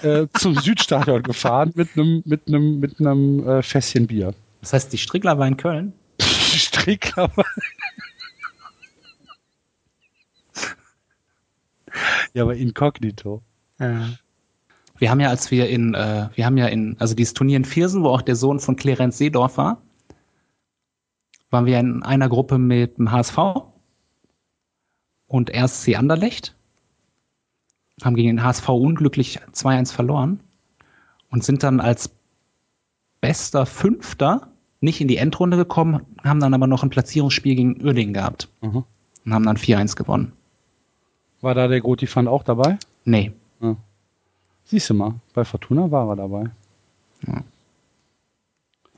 äh, zum Südstadion gefahren mit einem mit einem mit einem äh, Fässchen Bier. Das heißt, die Strickler war in Köln? Strickler. Ja, aber inkognito. Wir haben ja, als wir in, äh, wir haben ja in, also dieses Turnier in Viersen, wo auch der Sohn von Clemens Seedorf war, waren wir in einer Gruppe mit dem HSV und RSC Anderlecht. Haben gegen den HSV unglücklich 2-1 verloren und sind dann als bester Fünfter nicht in die Endrunde gekommen, haben dann aber noch ein Platzierungsspiel gegen Uerdingen gehabt Mhm. und haben dann 4-1 gewonnen. War da der Goti auch dabei? Nee, Siehst du mal, bei Fortuna war er dabei.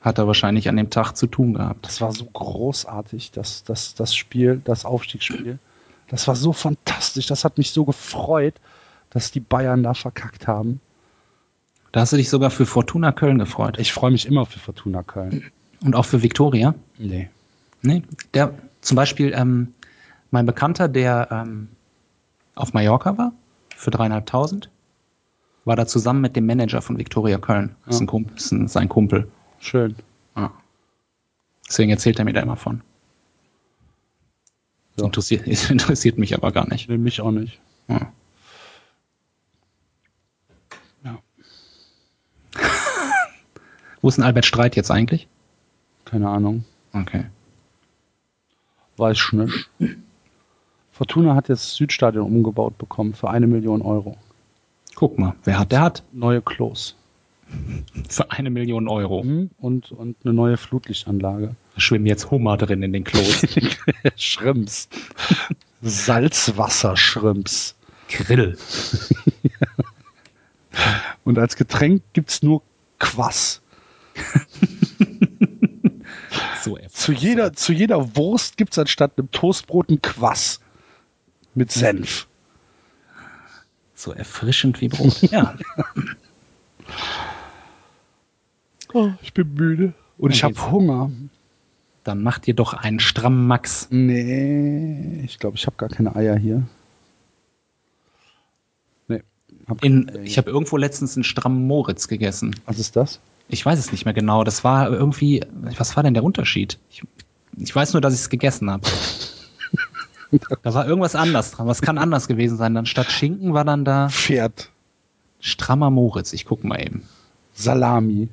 hat er wahrscheinlich an dem Tag zu tun gehabt. Das war so großartig, das, das, das Spiel, das Aufstiegsspiel. Das war so fantastisch, das hat mich so gefreut, dass die Bayern da verkackt haben. Da hast du dich sogar für Fortuna Köln gefreut. Ich freue mich immer für Fortuna Köln. Und auch für Viktoria. Nee. Nee, der zum Beispiel ähm, mein Bekannter, der ähm, auf Mallorca war für dreieinhalbtausend, war da zusammen mit dem Manager von Viktoria Köln. Das ist, ein Kumpel, ist ein, sein Kumpel. Schön. Ja. Deswegen erzählt er mir da immer von. Ja. Interessiert, interessiert mich aber gar nicht. Nee, mich auch nicht. Ja. Ja. Wo ist denn Albert Streit jetzt eigentlich? Keine Ahnung. Okay. Weiß ich nicht. Fortuna hat jetzt das Südstadion umgebaut bekommen für eine Million Euro. Guck mal, wer hat, der hat. Neue Klos. Für eine Million Euro. Mhm. Und, und eine neue Flutlichtanlage. Da schwimmen jetzt Hummer drin in den Klos. Schrimps. Salzwasserschrimps. Grill. Und als Getränk gibt's nur Quass. So Zu jeder, zu jeder Wurst gibt's anstatt einem Toastbrot ein Quass. Mit Senf. So erfrischend wie Brot. Ja. Oh, ich bin müde. Und ich habe Hunger. Dann macht ihr doch einen strammen Max. Nee, ich glaube, ich habe gar keine Eier hier. Nee. Hab In, Eier ich habe irgendwo letztens einen strammen Moritz gegessen. Was ist das? Ich weiß es nicht mehr genau. Das war irgendwie, was war denn der Unterschied? Ich, ich weiß nur, dass ich es gegessen habe. Da war irgendwas anders dran. Was kann anders gewesen sein? Dann statt Schinken war dann da Pferd. strammer Moritz. Ich guck mal eben. Salami.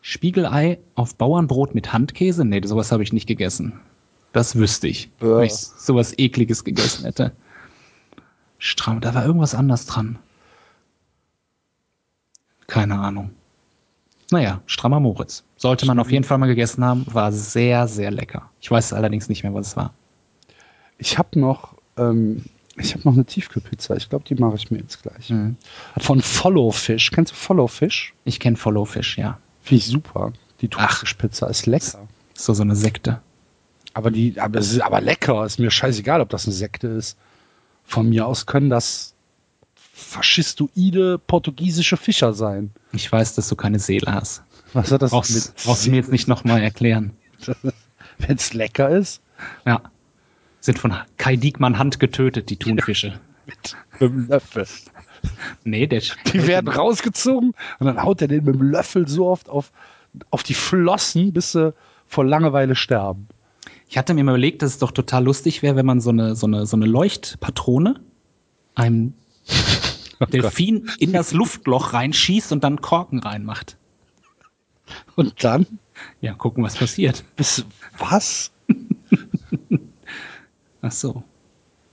Spiegelei auf Bauernbrot mit Handkäse? Nee, sowas habe ich nicht gegessen. Das wüsste ich, Bäh. wenn ich sowas ekliges gegessen hätte. Stramm, da war irgendwas anders dran. Keine Ahnung. Naja, strammer Moritz. Sollte man auf jeden Fall mal gegessen haben, war sehr, sehr lecker. Ich weiß allerdings nicht mehr, was es war. Ich habe noch, ähm, ich habe noch eine Tiefkühlpizza. Ich glaube, die mache ich mir jetzt gleich. Mhm. Von Follow Fish. Kennst du Follow Fish? Ich kenne Follow Fish, ja. Finde ich super. Die. Thunfischpizza ist lecker. Ist so, so eine Sekte. Aber die, aber es ist aber lecker. Ist mir scheißegal, ob das eine Sekte ist. Von mir aus können das faschistoide portugiesische Fischer sein. Ich weiß, dass du keine Seele hast. Was hat das Brauchst, brauchst du mir jetzt nicht nochmal erklären. Wenn es lecker ist? Ja. Sind von Kai Diekmann Hand getötet, die Thunfische. Mit, mit dem Löffel. Nee, der Die werden rausgezogen und dann haut er den mit dem Löffel so oft auf, auf die Flossen, bis sie vor Langeweile sterben. Ich hatte mir mal überlegt, dass es doch total lustig wäre, wenn man so eine, so eine, so eine Leuchtpatrone einem Delfin in das Luftloch reinschießt und dann Korken reinmacht. Und dann Ja, gucken, was passiert. bis was? Ach so.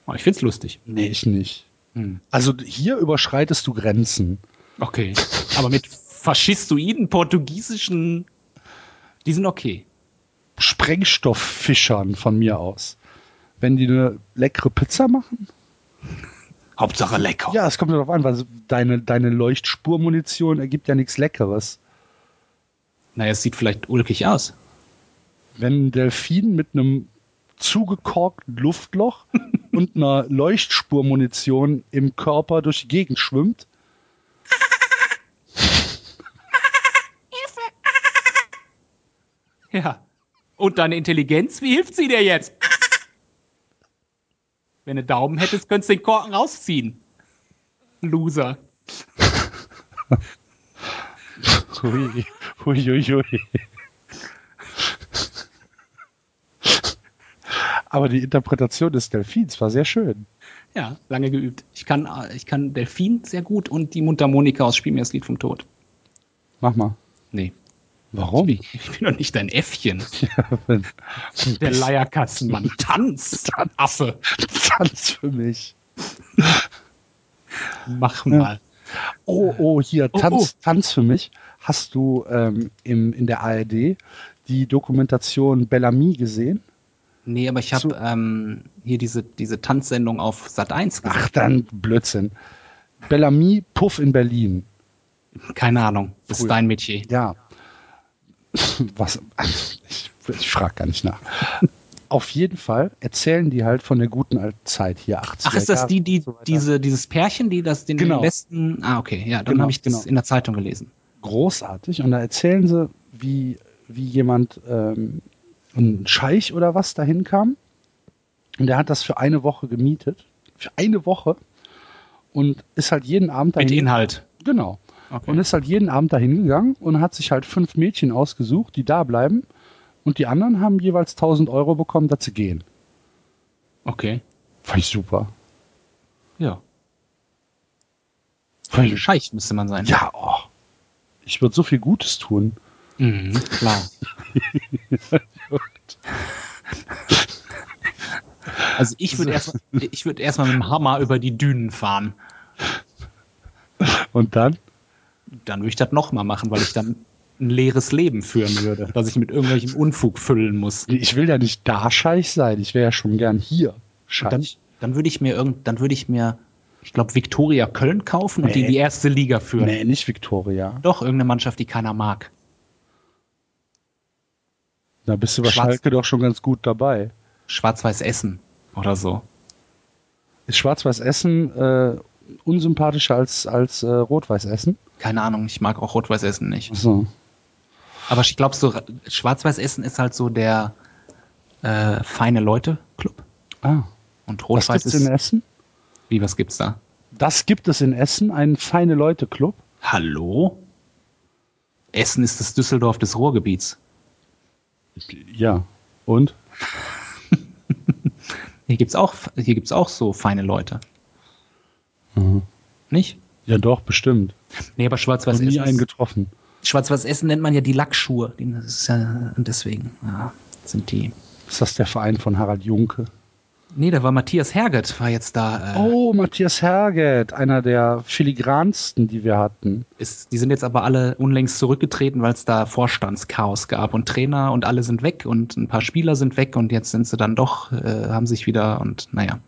Oh, ich find's lustig. Nee, ich nicht. Hm. Also hier überschreitest du Grenzen. Okay. Aber mit faschistoiden portugiesischen, die sind okay. Sprengstofffischern von mir aus. Wenn die eine leckere Pizza machen? Hauptsache lecker. Ja, es kommt darauf an, weil deine, deine Leuchtspurmunition ergibt ja nichts Leckeres. Naja, es sieht vielleicht ulkig aus. Wenn ein Delfin mit einem zugekorkten Luftloch und einer Leuchtspurmunition im Körper durch die Gegend schwimmt, Ja. Und deine Intelligenz, wie hilft sie dir jetzt? Wenn du Daumen hättest, könntest du den Korken rausziehen. Loser. Hui, hui, hui, hui. Aber die Interpretation des Delfins war sehr schön. Ja, lange geübt. Ich kann, äh, ich kann Delfin sehr gut und die Mundharmonika aus Spiel mir das Lied vom Tod. Mach mal. Nee. Warum? Ich, ich bin doch nicht dein Äffchen. Ja, Der Leierkassenmann. Tanz, Affe. Tanz für mich. Mach mal. Oh, oh, hier, Oh, Tanz, Tanz für mich. Hast du ähm, im, in der ARD die Dokumentation Bellamy gesehen? Nee, aber ich habe ähm, hier diese, diese Tanzsendung auf Sat 1 gesehen. Ach, dann Blödsinn. Bellamy, Puff in Berlin. Keine Ahnung. Das Früher. ist dein Metier. Ja. Was? Ich, ich frage gar nicht nach. Auf jeden Fall erzählen die halt von der guten alten Zeit hier, 80er Ach, ist das die, die, so diese, dieses Pärchen, die das den Genau. besten. Ah, okay, ja, dann Genau, habe ich das genau. in der Zeitung gelesen. großartig und da erzählen sie, wie, wie jemand, ähm, ein Scheich oder was dahin kam und der hat das für eine Woche gemietet. Für eine Woche und ist halt jeden Abend Mit dahin. Inhalt. Genau. Okay. Und ist halt jeden Abend dahin gegangen und hat sich halt fünf Mädchen ausgesucht, die da bleiben. Und die anderen haben jeweils 1000 Euro bekommen, dass sie gehen. okay. Fand ich super. Ja. Fand ich, Scheich müsste man sein. ja, oh. Ich würde so viel Gutes tun. Mhm, klar. Also ich würde erstmal ich würde erstmal mit dem Hammer über die Dünen fahren. Und dann? Dann würde ich das nochmal machen, weil ich dann ein leeres Leben führen würde, dass ich mit irgendwelchem Unfug füllen muss. Ich will ja nicht da Scheich sein. Ich wäre ja schon gern hier Scheich. dann, dann würde ich mir irgend, dann würde ich mir, ich glaube, Viktoria Köln kaufen und die in Nee. die erste Liga führen. nee, nicht Victoria. Doch, irgendeine Mannschaft, die keiner mag. Da bist du bei Schwarz- Schalke doch schon ganz gut dabei. Schwarz-Weiß Essen oder so. Ist Schwarz-Weiß Essen äh, unsympathischer als, als äh, Rot-Weiß Essen? Keine Ahnung, ich mag auch Rot-Weiß Essen nicht. Achso. Aber ich glaube, so Schwarz-Weiß Essen ist halt so der äh, feine Leute-Club. Ah. Und Was Rot-Weiß gibt's ist. in Essen? Wie, was gibt's da? Das gibt es in Essen, einen feine Leute Club. Hallo? Essen ist das Düsseldorf des Ruhrgebiets. Ja. Und? Hier gibt's auch, hier gibt's auch so feine Leute. Mhm. Nicht? Ja, doch, bestimmt. Nee, aber Schwarz-Weiß Noch nie Essen. einen getroffen. Schwarz-Weiß Essen nennt man ja die Lackschuhe. Die- Das ist ja deswegen ja, sind die. Ist das der Verein von Harald Junke? Nee, da war Matthias Herget, war jetzt da. Äh, Oh, Matthias Herget, einer der filigransten, die wir hatten. ist, die sind jetzt aber alle unlängst zurückgetreten, weil es da Vorstandschaos gab und Trainer und alle sind weg und ein paar Spieler sind weg und jetzt sind sie dann doch, äh, haben sich wieder und naja.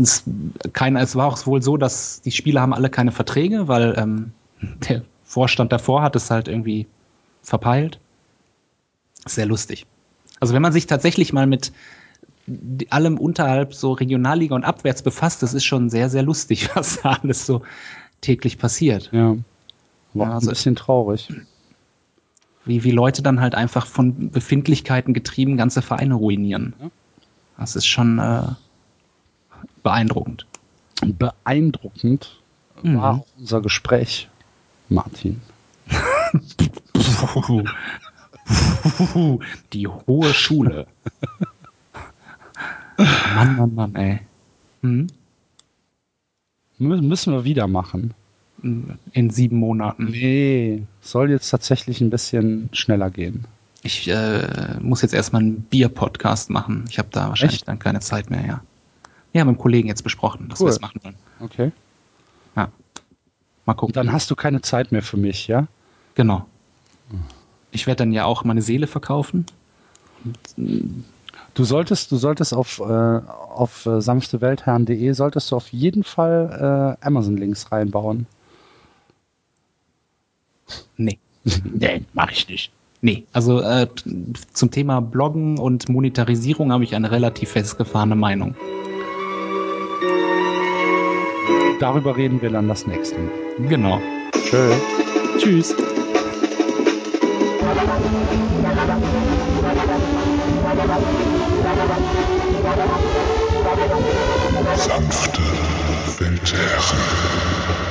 Es, keiner, es war auch wohl so, dass die Spieler haben alle keine Verträge, weil ähm, der Vorstand davor hat es halt irgendwie verpeilt. Sehr lustig. Also wenn man sich tatsächlich mal mit allem unterhalb so Regionalliga und abwärts befasst, das ist schon sehr, sehr lustig, was da alles so täglich passiert. Ja. War Ja, also- ein bisschen traurig. Wie, wie Leute dann halt einfach von Befindlichkeiten getrieben ganze Vereine ruinieren. Ja. Das ist schon äh, beeindruckend. Beeindruckend Mhm. war auch unser Gespräch, Martin. Die hohe Schule. Mann, Mann, Mann, ey. Hm? Mü- Müssen wir wieder machen. In sieben Monaten. Nee, soll jetzt tatsächlich ein bisschen schneller gehen. Ich äh, muss jetzt erstmal einen Bier-Podcast machen. Ich habe da wahrscheinlich Echt? dann keine Zeit mehr, ja. Ja, mit dem Kollegen jetzt besprochen, dass Cool. wir es machen wollen. Okay. Ja. Mal gucken. Und dann hast du keine Zeit mehr für mich, ja? Genau. Ich werde dann ja auch meine Seele verkaufen. Du solltest, du solltest auf, äh, auf äh, sanfteweltherren.de solltest du auf jeden Fall äh, Amazon-Links reinbauen. Nee. nee, mach ich nicht. Nee, also äh, zum Thema Bloggen und Monetarisierung habe ich eine relativ festgefahrene Meinung. Darüber reden wir dann das nächste Mal. Genau. Tschö. Tschüss. Sanfte Weltherren.